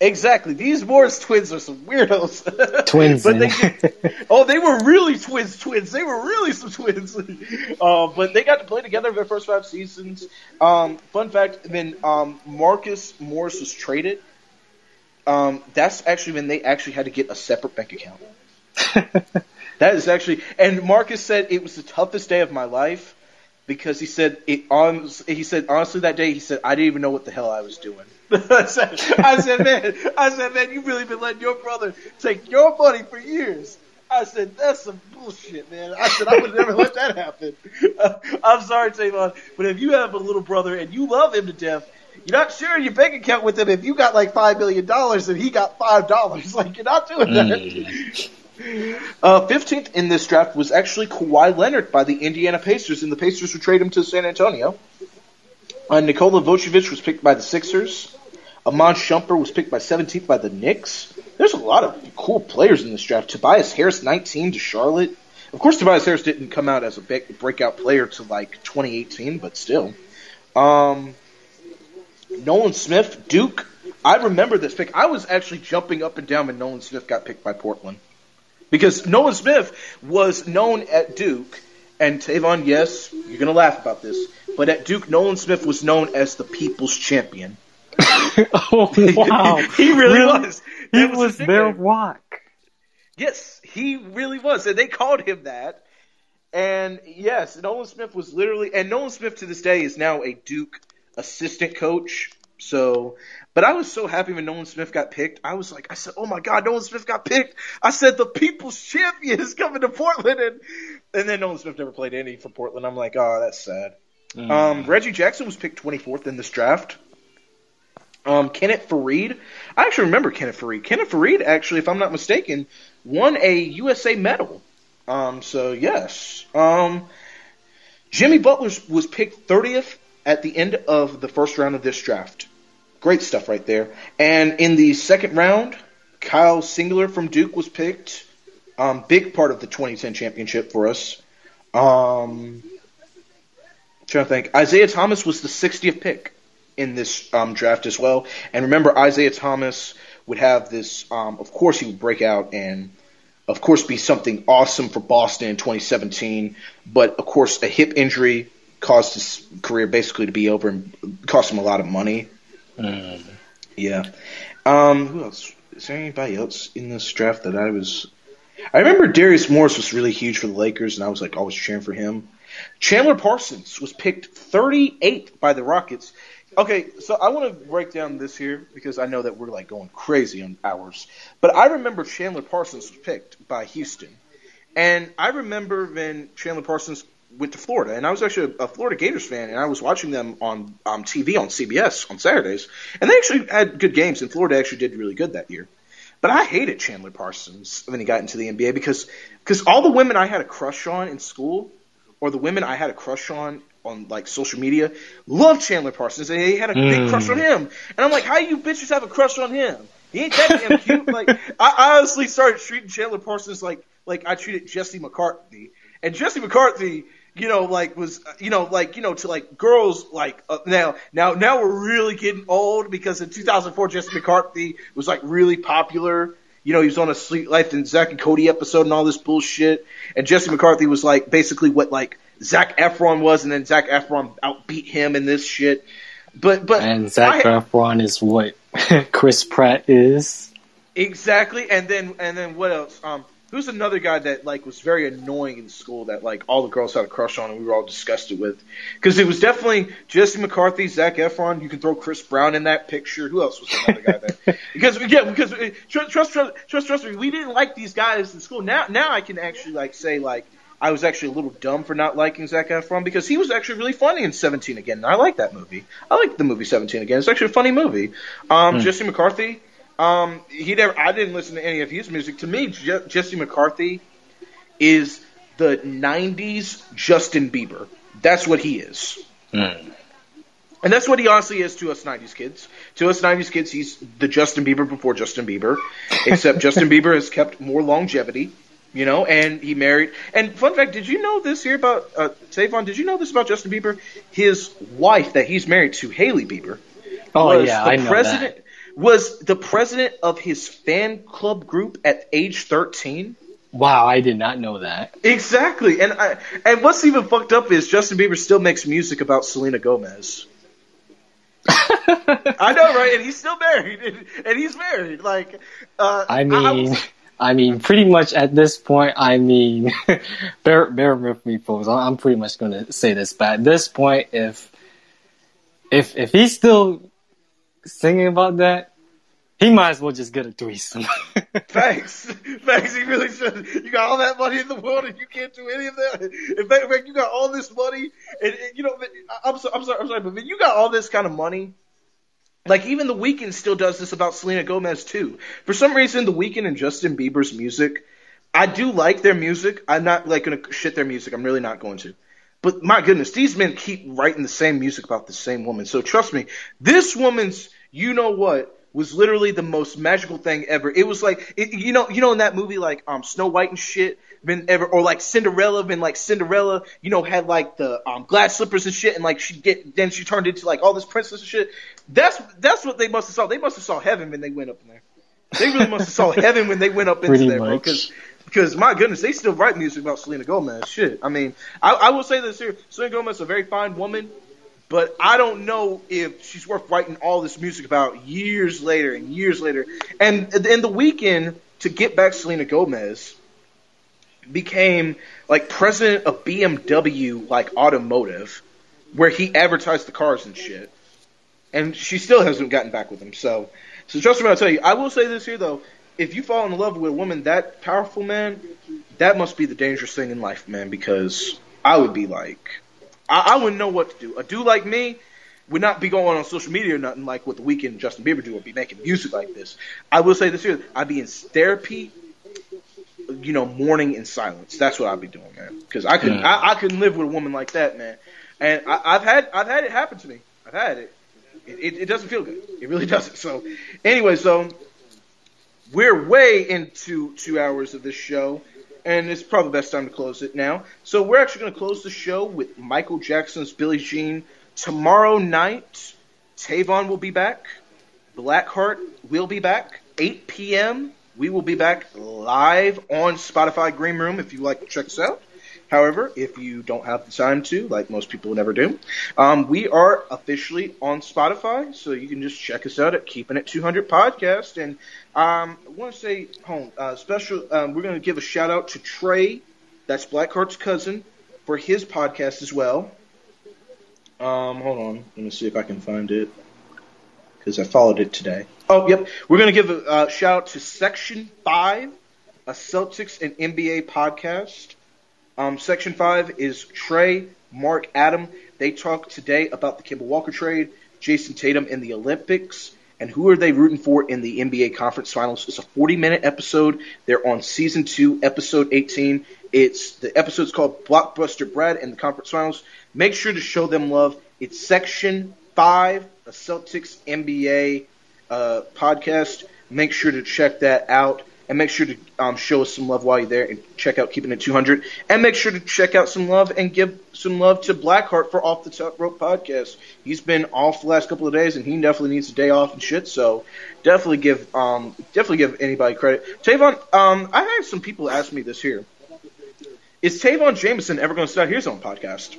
Exactly. These Morris twins are some weirdos. Twins. but they, oh, they were really twins, twins. They were really some twins. uh, but they got to play together their first five seasons. Um, fun fact: when um, Marcus Morris was traded, um, that's actually when they actually had to get a separate bank account. that is actually, and Marcus said it was the toughest day of my life because he said it on. He said honestly that day he said I didn't even know what the hell I was doing. I, said, I said, man, I said, man, you've really been letting your brother take your money for years. I said, that's some bullshit, man. I said, I would never let that happen. Uh, I'm sorry, Tavon, but if you have a little brother and you love him to death, you're not sharing your bank account with him if you got like five million dollars and he got five dollars. Like you're not doing that. Mm. Uh, 15th in this draft was actually Kawhi Leonard by the Indiana Pacers, and the Pacers would trade him to San Antonio. Uh, Nikola Vucevic was picked by the Sixers. Iman Shumpert was picked by 17th by the Knicks. There's a lot of cool players in this draft. Tobias Harris, 19 to Charlotte. Of course, Tobias Harris didn't come out as a breakout player to like 2018, but still. Um, Nolan Smith, Duke. I remember this pick. I was actually jumping up and down when Nolan Smith got picked by Portland. Because Nolan Smith was known at Duke, and Tavon, yes, you're going to laugh about this, but at Duke, Nolan Smith was known as the people's champion. oh, wow. he really, really? was. That he was, was their rock. Yes, he really was. And they called him that. And yes, Nolan Smith was literally, and Nolan Smith to this day is now a Duke assistant coach. So but I was so happy when Nolan Smith got picked. I was like, I said, oh my God, Nolan Smith got picked. I said, the people's champion is coming to Portland. And, and then Nolan Smith never played any for Portland. I'm like, oh, that's sad. Mm. Um, Reggie Jackson was picked 24th in this draft. Um, Kenneth Faried. I actually remember Kenneth Faried. Kenneth Faried, actually, if I'm not mistaken, won a USA medal. Um, so yes. Um, Jimmy Butler was picked 30th at the end of the first round of this draft. Great stuff right there. And in the second round, Kyle Singler from Duke was picked. Um, big part of the 2010 championship for us. Um, trying to think. Isaiah Thomas was the 60th pick in this um, draft as well. And remember, Isaiah Thomas would have this. Um, of course, he would break out and, of course, be something awesome for Boston in 2017. But of course, a hip injury caused his career basically to be over and cost him a lot of money. Mm. Yeah. Um, who else? Is there anybody else in this draft that I was? I remember Darius Morris was really huge for the Lakers, and I was like always cheering for him. Chandler Parsons was picked 38th by the Rockets. Okay, so I want to break down this here because I know that we're like going crazy on hours. But I remember Chandler Parsons was picked by Houston. And I remember when Chandler Parsons went to Florida, and I was actually a Florida Gators fan, and I was watching them on um, TV on CBS on Saturdays, and they actually had good games, and Florida actually did really good that year. But I hated Chandler Parsons when he got into the NBA because because all the women I had a crush on in school, or the women I had a crush on on like social media, loved Chandler Parsons, and they had a mm. big crush on him. And I'm like, how you bitches have a crush on him? He ain't that damn cute. like I honestly started treating Chandler Parsons like like I treated Jesse McCartney, and Jesse McCartney you know, like was, you know, like, you know, to like girls, like, uh, now, now, now we're really getting old because in 2004, Jesse McCartney was like really popular. You know, he was on a Suite Life and Zach and Cody episode and all this bullshit. And Jesse McCartney was like basically what like Zac Efron was, and then Zac Efron outbeat him in this shit. But, but. And Zac I, Efron is what Chris Pratt is. Exactly. And then, and then what else? Um, who's another guy that like was very annoying in school that like all the girls had a crush on and we were all disgusted with because it was definitely Jesse McCartney, Zac Efron. You can throw Chris Brown in that picture. Who else was another guy there? because yeah, because uh, trust, trust trust trust trust me, we didn't like these guys in school. Now now I can actually like say like. I was actually a little dumb for not liking Zac Efron because he was actually really funny in 17 Again. And I like that movie. I like the movie 17 Again. It's actually a funny movie. Um, mm. Jesse McCartney, um, he never. I didn't listen to any of his music. To me, Je- Jesse McCartney is the '90s Justin Bieber. That's what he is. Mm. And that's what he honestly is to us 90s kids. To us 90s kids, he's the Justin Bieber before Justin Bieber, except Justin Bieber has kept more longevity, you know, and he married. And fun fact, did you know this here about uh, Savon? Did you know this about Justin Bieber? His wife that he's married to, Hailey Bieber, oh yeah, I know president, that was the president of his fan club group at age 13. Wow, I did not know that. Exactly, and I, and what's even fucked up is Justin Bieber still makes music about Selena Gomez. I know, right? And he's still married, and, and he's married. Like, uh, I mean, I, was, I, mean, pretty much at this point, I mean, bear bear with me, folks. I'm pretty much going to say this, but at this point, if if if he's still singing about that, he might as well just get a threesome. Thanks. Thanks. He really should. You got all that money in the world and you can't do any of that. In fact, you got all this money and, and you know, I'm, so, I'm sorry, I'm sorry, but man, you got all this kind of money. Like even the Weeknd still does this about Selena Gomez too. For some reason, the Weeknd and Justin Bieber's music, I do like their music. I'm not like gonna shit their music. I'm really not going to. But my goodness, these men keep writing the same music about the same woman. So trust me, this woman's, you know what, was literally the most magical thing ever. It was like, it, you know, you know, in that movie, like, um, Snow White and shit, been ever, or like Cinderella, been like Cinderella, you know, had like the, um, glass slippers and shit, and like she get, then she turned into like all this princess and shit. That's, that's what they must have saw. They must have saw heaven when they went up in there. They really must have saw heaven when they went up into there, bro. Cause, because my goodness, they still write music about Selena Gomez. Shit, I mean, I, I will say this here: Selena Gomez is a very fine woman, but I don't know if she's worth writing all this music about years later and years later. And in the Weeknd to get back Selena Gomez became like president of BMW, like automotive, where he advertised the cars and shit. And she still hasn't gotten back with him. So, so trust me, when I'll tell you. I will say this here though if you fall in love with a woman that powerful, man, that must be the dangerous thing in life, man. Because I would be like, I, I wouldn't know what to do. A dude like me, would not be going on social media or nothing like what the Weeknd and Justin Bieber do, or be making music like this. I will say this here: I'd be in therapy, you know, mourning in silence. That's what I'd be doing, man. Because I couldn't, Yeah. I, I couldn't live with a woman like that, man. And I, I've had, I've had it happen to me. I've had it. It, it. it doesn't feel good. It really doesn't. So, anyway, so we're way into two hours of this show, and it's probably best time to close it now. So we're actually going to close the show with Michael Jackson's Billie Jean. Tomorrow night, Tavon will be back. Blackheart will be back. 8 p.m. We will be back live on Spotify Green Room if you like to check us out. However, if you don't have the time to, like most people never do, um, we are officially on Spotify, so you can just check us out at Keeping It 200 Podcast. And um, I want to say, home uh, special. Um, we're going to give a shout out to Trey, that's Blackheart's cousin, for his podcast as well. Um, hold on, let me see if I can find it because I followed it today. Oh, yep. We're going to give a uh, shout out to Section 5, a Celtics and NBA podcast. Um, Section 5 is Trey, Mark, Adam. They talk today about the Kemba Walker trade, Jayson Tatum in the Olympics, and who are they rooting for in the NBA Conference Finals. It's a 40 minute episode. They're on Season 2, Episode 18. It's The episode's called Blockbuster Brad and the Conference Finals. Make sure to show them love. It's Section 5, a Celtics NBA uh, podcast. Make sure to check that out. And make sure to um, show us some love while you're there and check out Keeping It 200. And make sure to check out some love and give some love to Blackheart for Off the Top Rope podcast. He's been off the last couple of days and he definitely needs a day off and shit. So definitely give um, definitely give anybody credit. Tavon, um, I had some people ask me this here. Is Tavon Jameson ever going to start his own podcast?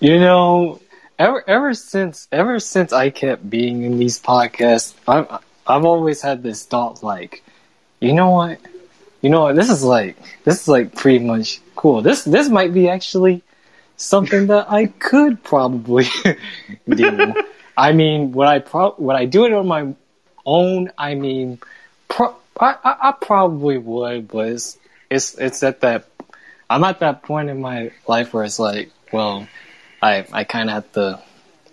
You know, ever ever since ever since I kept being in these podcasts, I've I've always had this thought like, you know what, you know what, this is like this is like pretty much cool. This this might be actually something that I could probably do. I mean, would I pro- would I do it on my own? I mean, pro- I, I I probably would, but it's it's it's at that I'm at that point in my life where it's like, well, I I kind of have to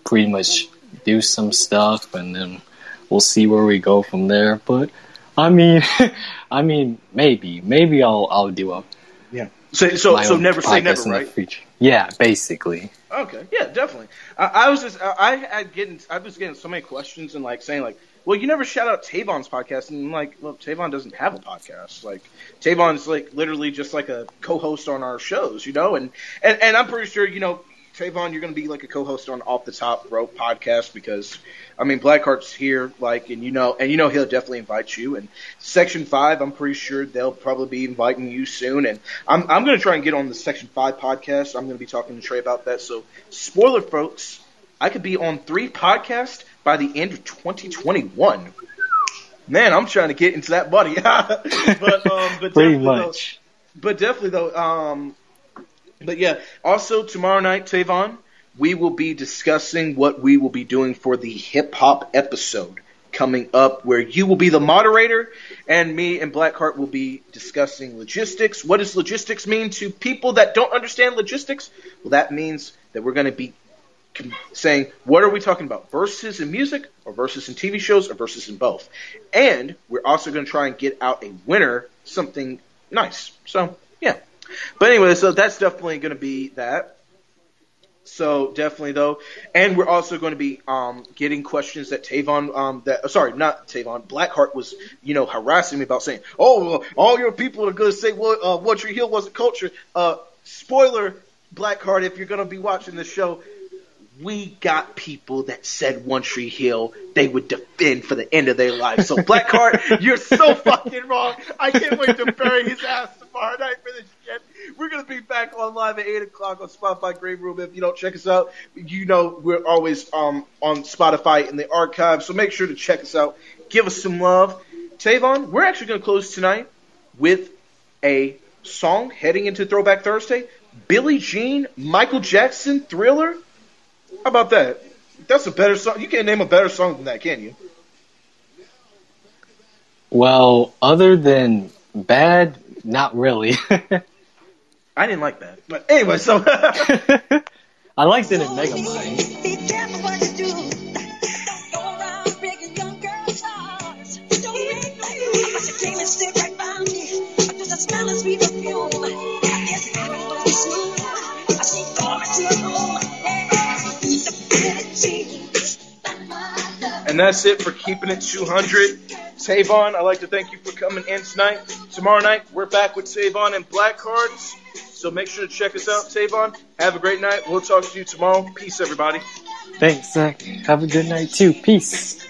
pretty much do some stuff, and then we'll see where we go from there. But I mean, I mean, maybe maybe I'll I'll do a Yeah. So so so never say never, right? Yeah, basically. Okay, yeah, definitely. I, I was just, I, I had getting, I was getting so many questions and like saying like, well, you never shout out Tavon's podcast, and I'm like, well, Tavon doesn't have a podcast. Like, Tavon's like literally just like a co-host on our shows, you know, and and and I'm pretty sure, you know, Tavon, you're going to be like a co-host on Off the Top Rope podcast because, I mean, Blackheart's here, like, and you know, and you know he'll definitely invite you. And Section Five, I'm pretty sure they'll probably be inviting you soon. And I'm I'm going to try and get on the Section Five podcast. I'm going to be talking to Trey about that. So, spoiler, folks, I could be on three podcasts by the end of 2021. Man, I'm trying to get into that buddy. but um, but Pretty definitely, though- much. but definitely though, um, but yeah. Also tomorrow night, Tavon, we will be discussing what we will be doing for the hip hop episode coming up, where you will be the moderator, and me and Blackheart will be discussing logistics. What does logistics mean to people that don't understand logistics? Well, that means that we're going to be saying what are we talking about verses in music or verses in tv shows or verses in both and we're also going to try and get out a winner something nice so but anyway so that's definitely going to be that so definitely though and we're also going to be um, getting questions that Tavon um, that sorry not Tavon Blackheart was you know harassing me about saying oh well, all your people are going to say well uh, One Tree Hill wasn't culture uh, spoiler Blackheart if you're going to be watching the show we got people that said One Tree Hill they would defend for the end of their life. So Blackheart, you're so fucking wrong. I can't wait to bury his ass for this shit. We're gonna be back on live at eight o'clock on Spotify Greenroom. If you don't check us out, you know we're always um on Spotify in the archive. So make sure to check us out. Give us some love. Tavon, we're actually gonna close tonight with a song heading into Throwback Thursday. Billie Jean, Michael Jackson, Thriller. How about that? That's a better song. You can't name a better song than that, can you? Well, other than bad, not really. I didn't like that. But anyway, so I liked it in Megamind. Be careful what you do. Don't go around breaking young girls' hearts. And that's it for keeping it 200. Tavon, I'd like to thank you for coming in tonight. Tomorrow night, we're back with Tavon and Blackheart. So make sure to check us out, Tavon. Have a great night. We'll talk to you tomorrow. Peace, everybody. Thanks, Zach. Have a good night too. Peace.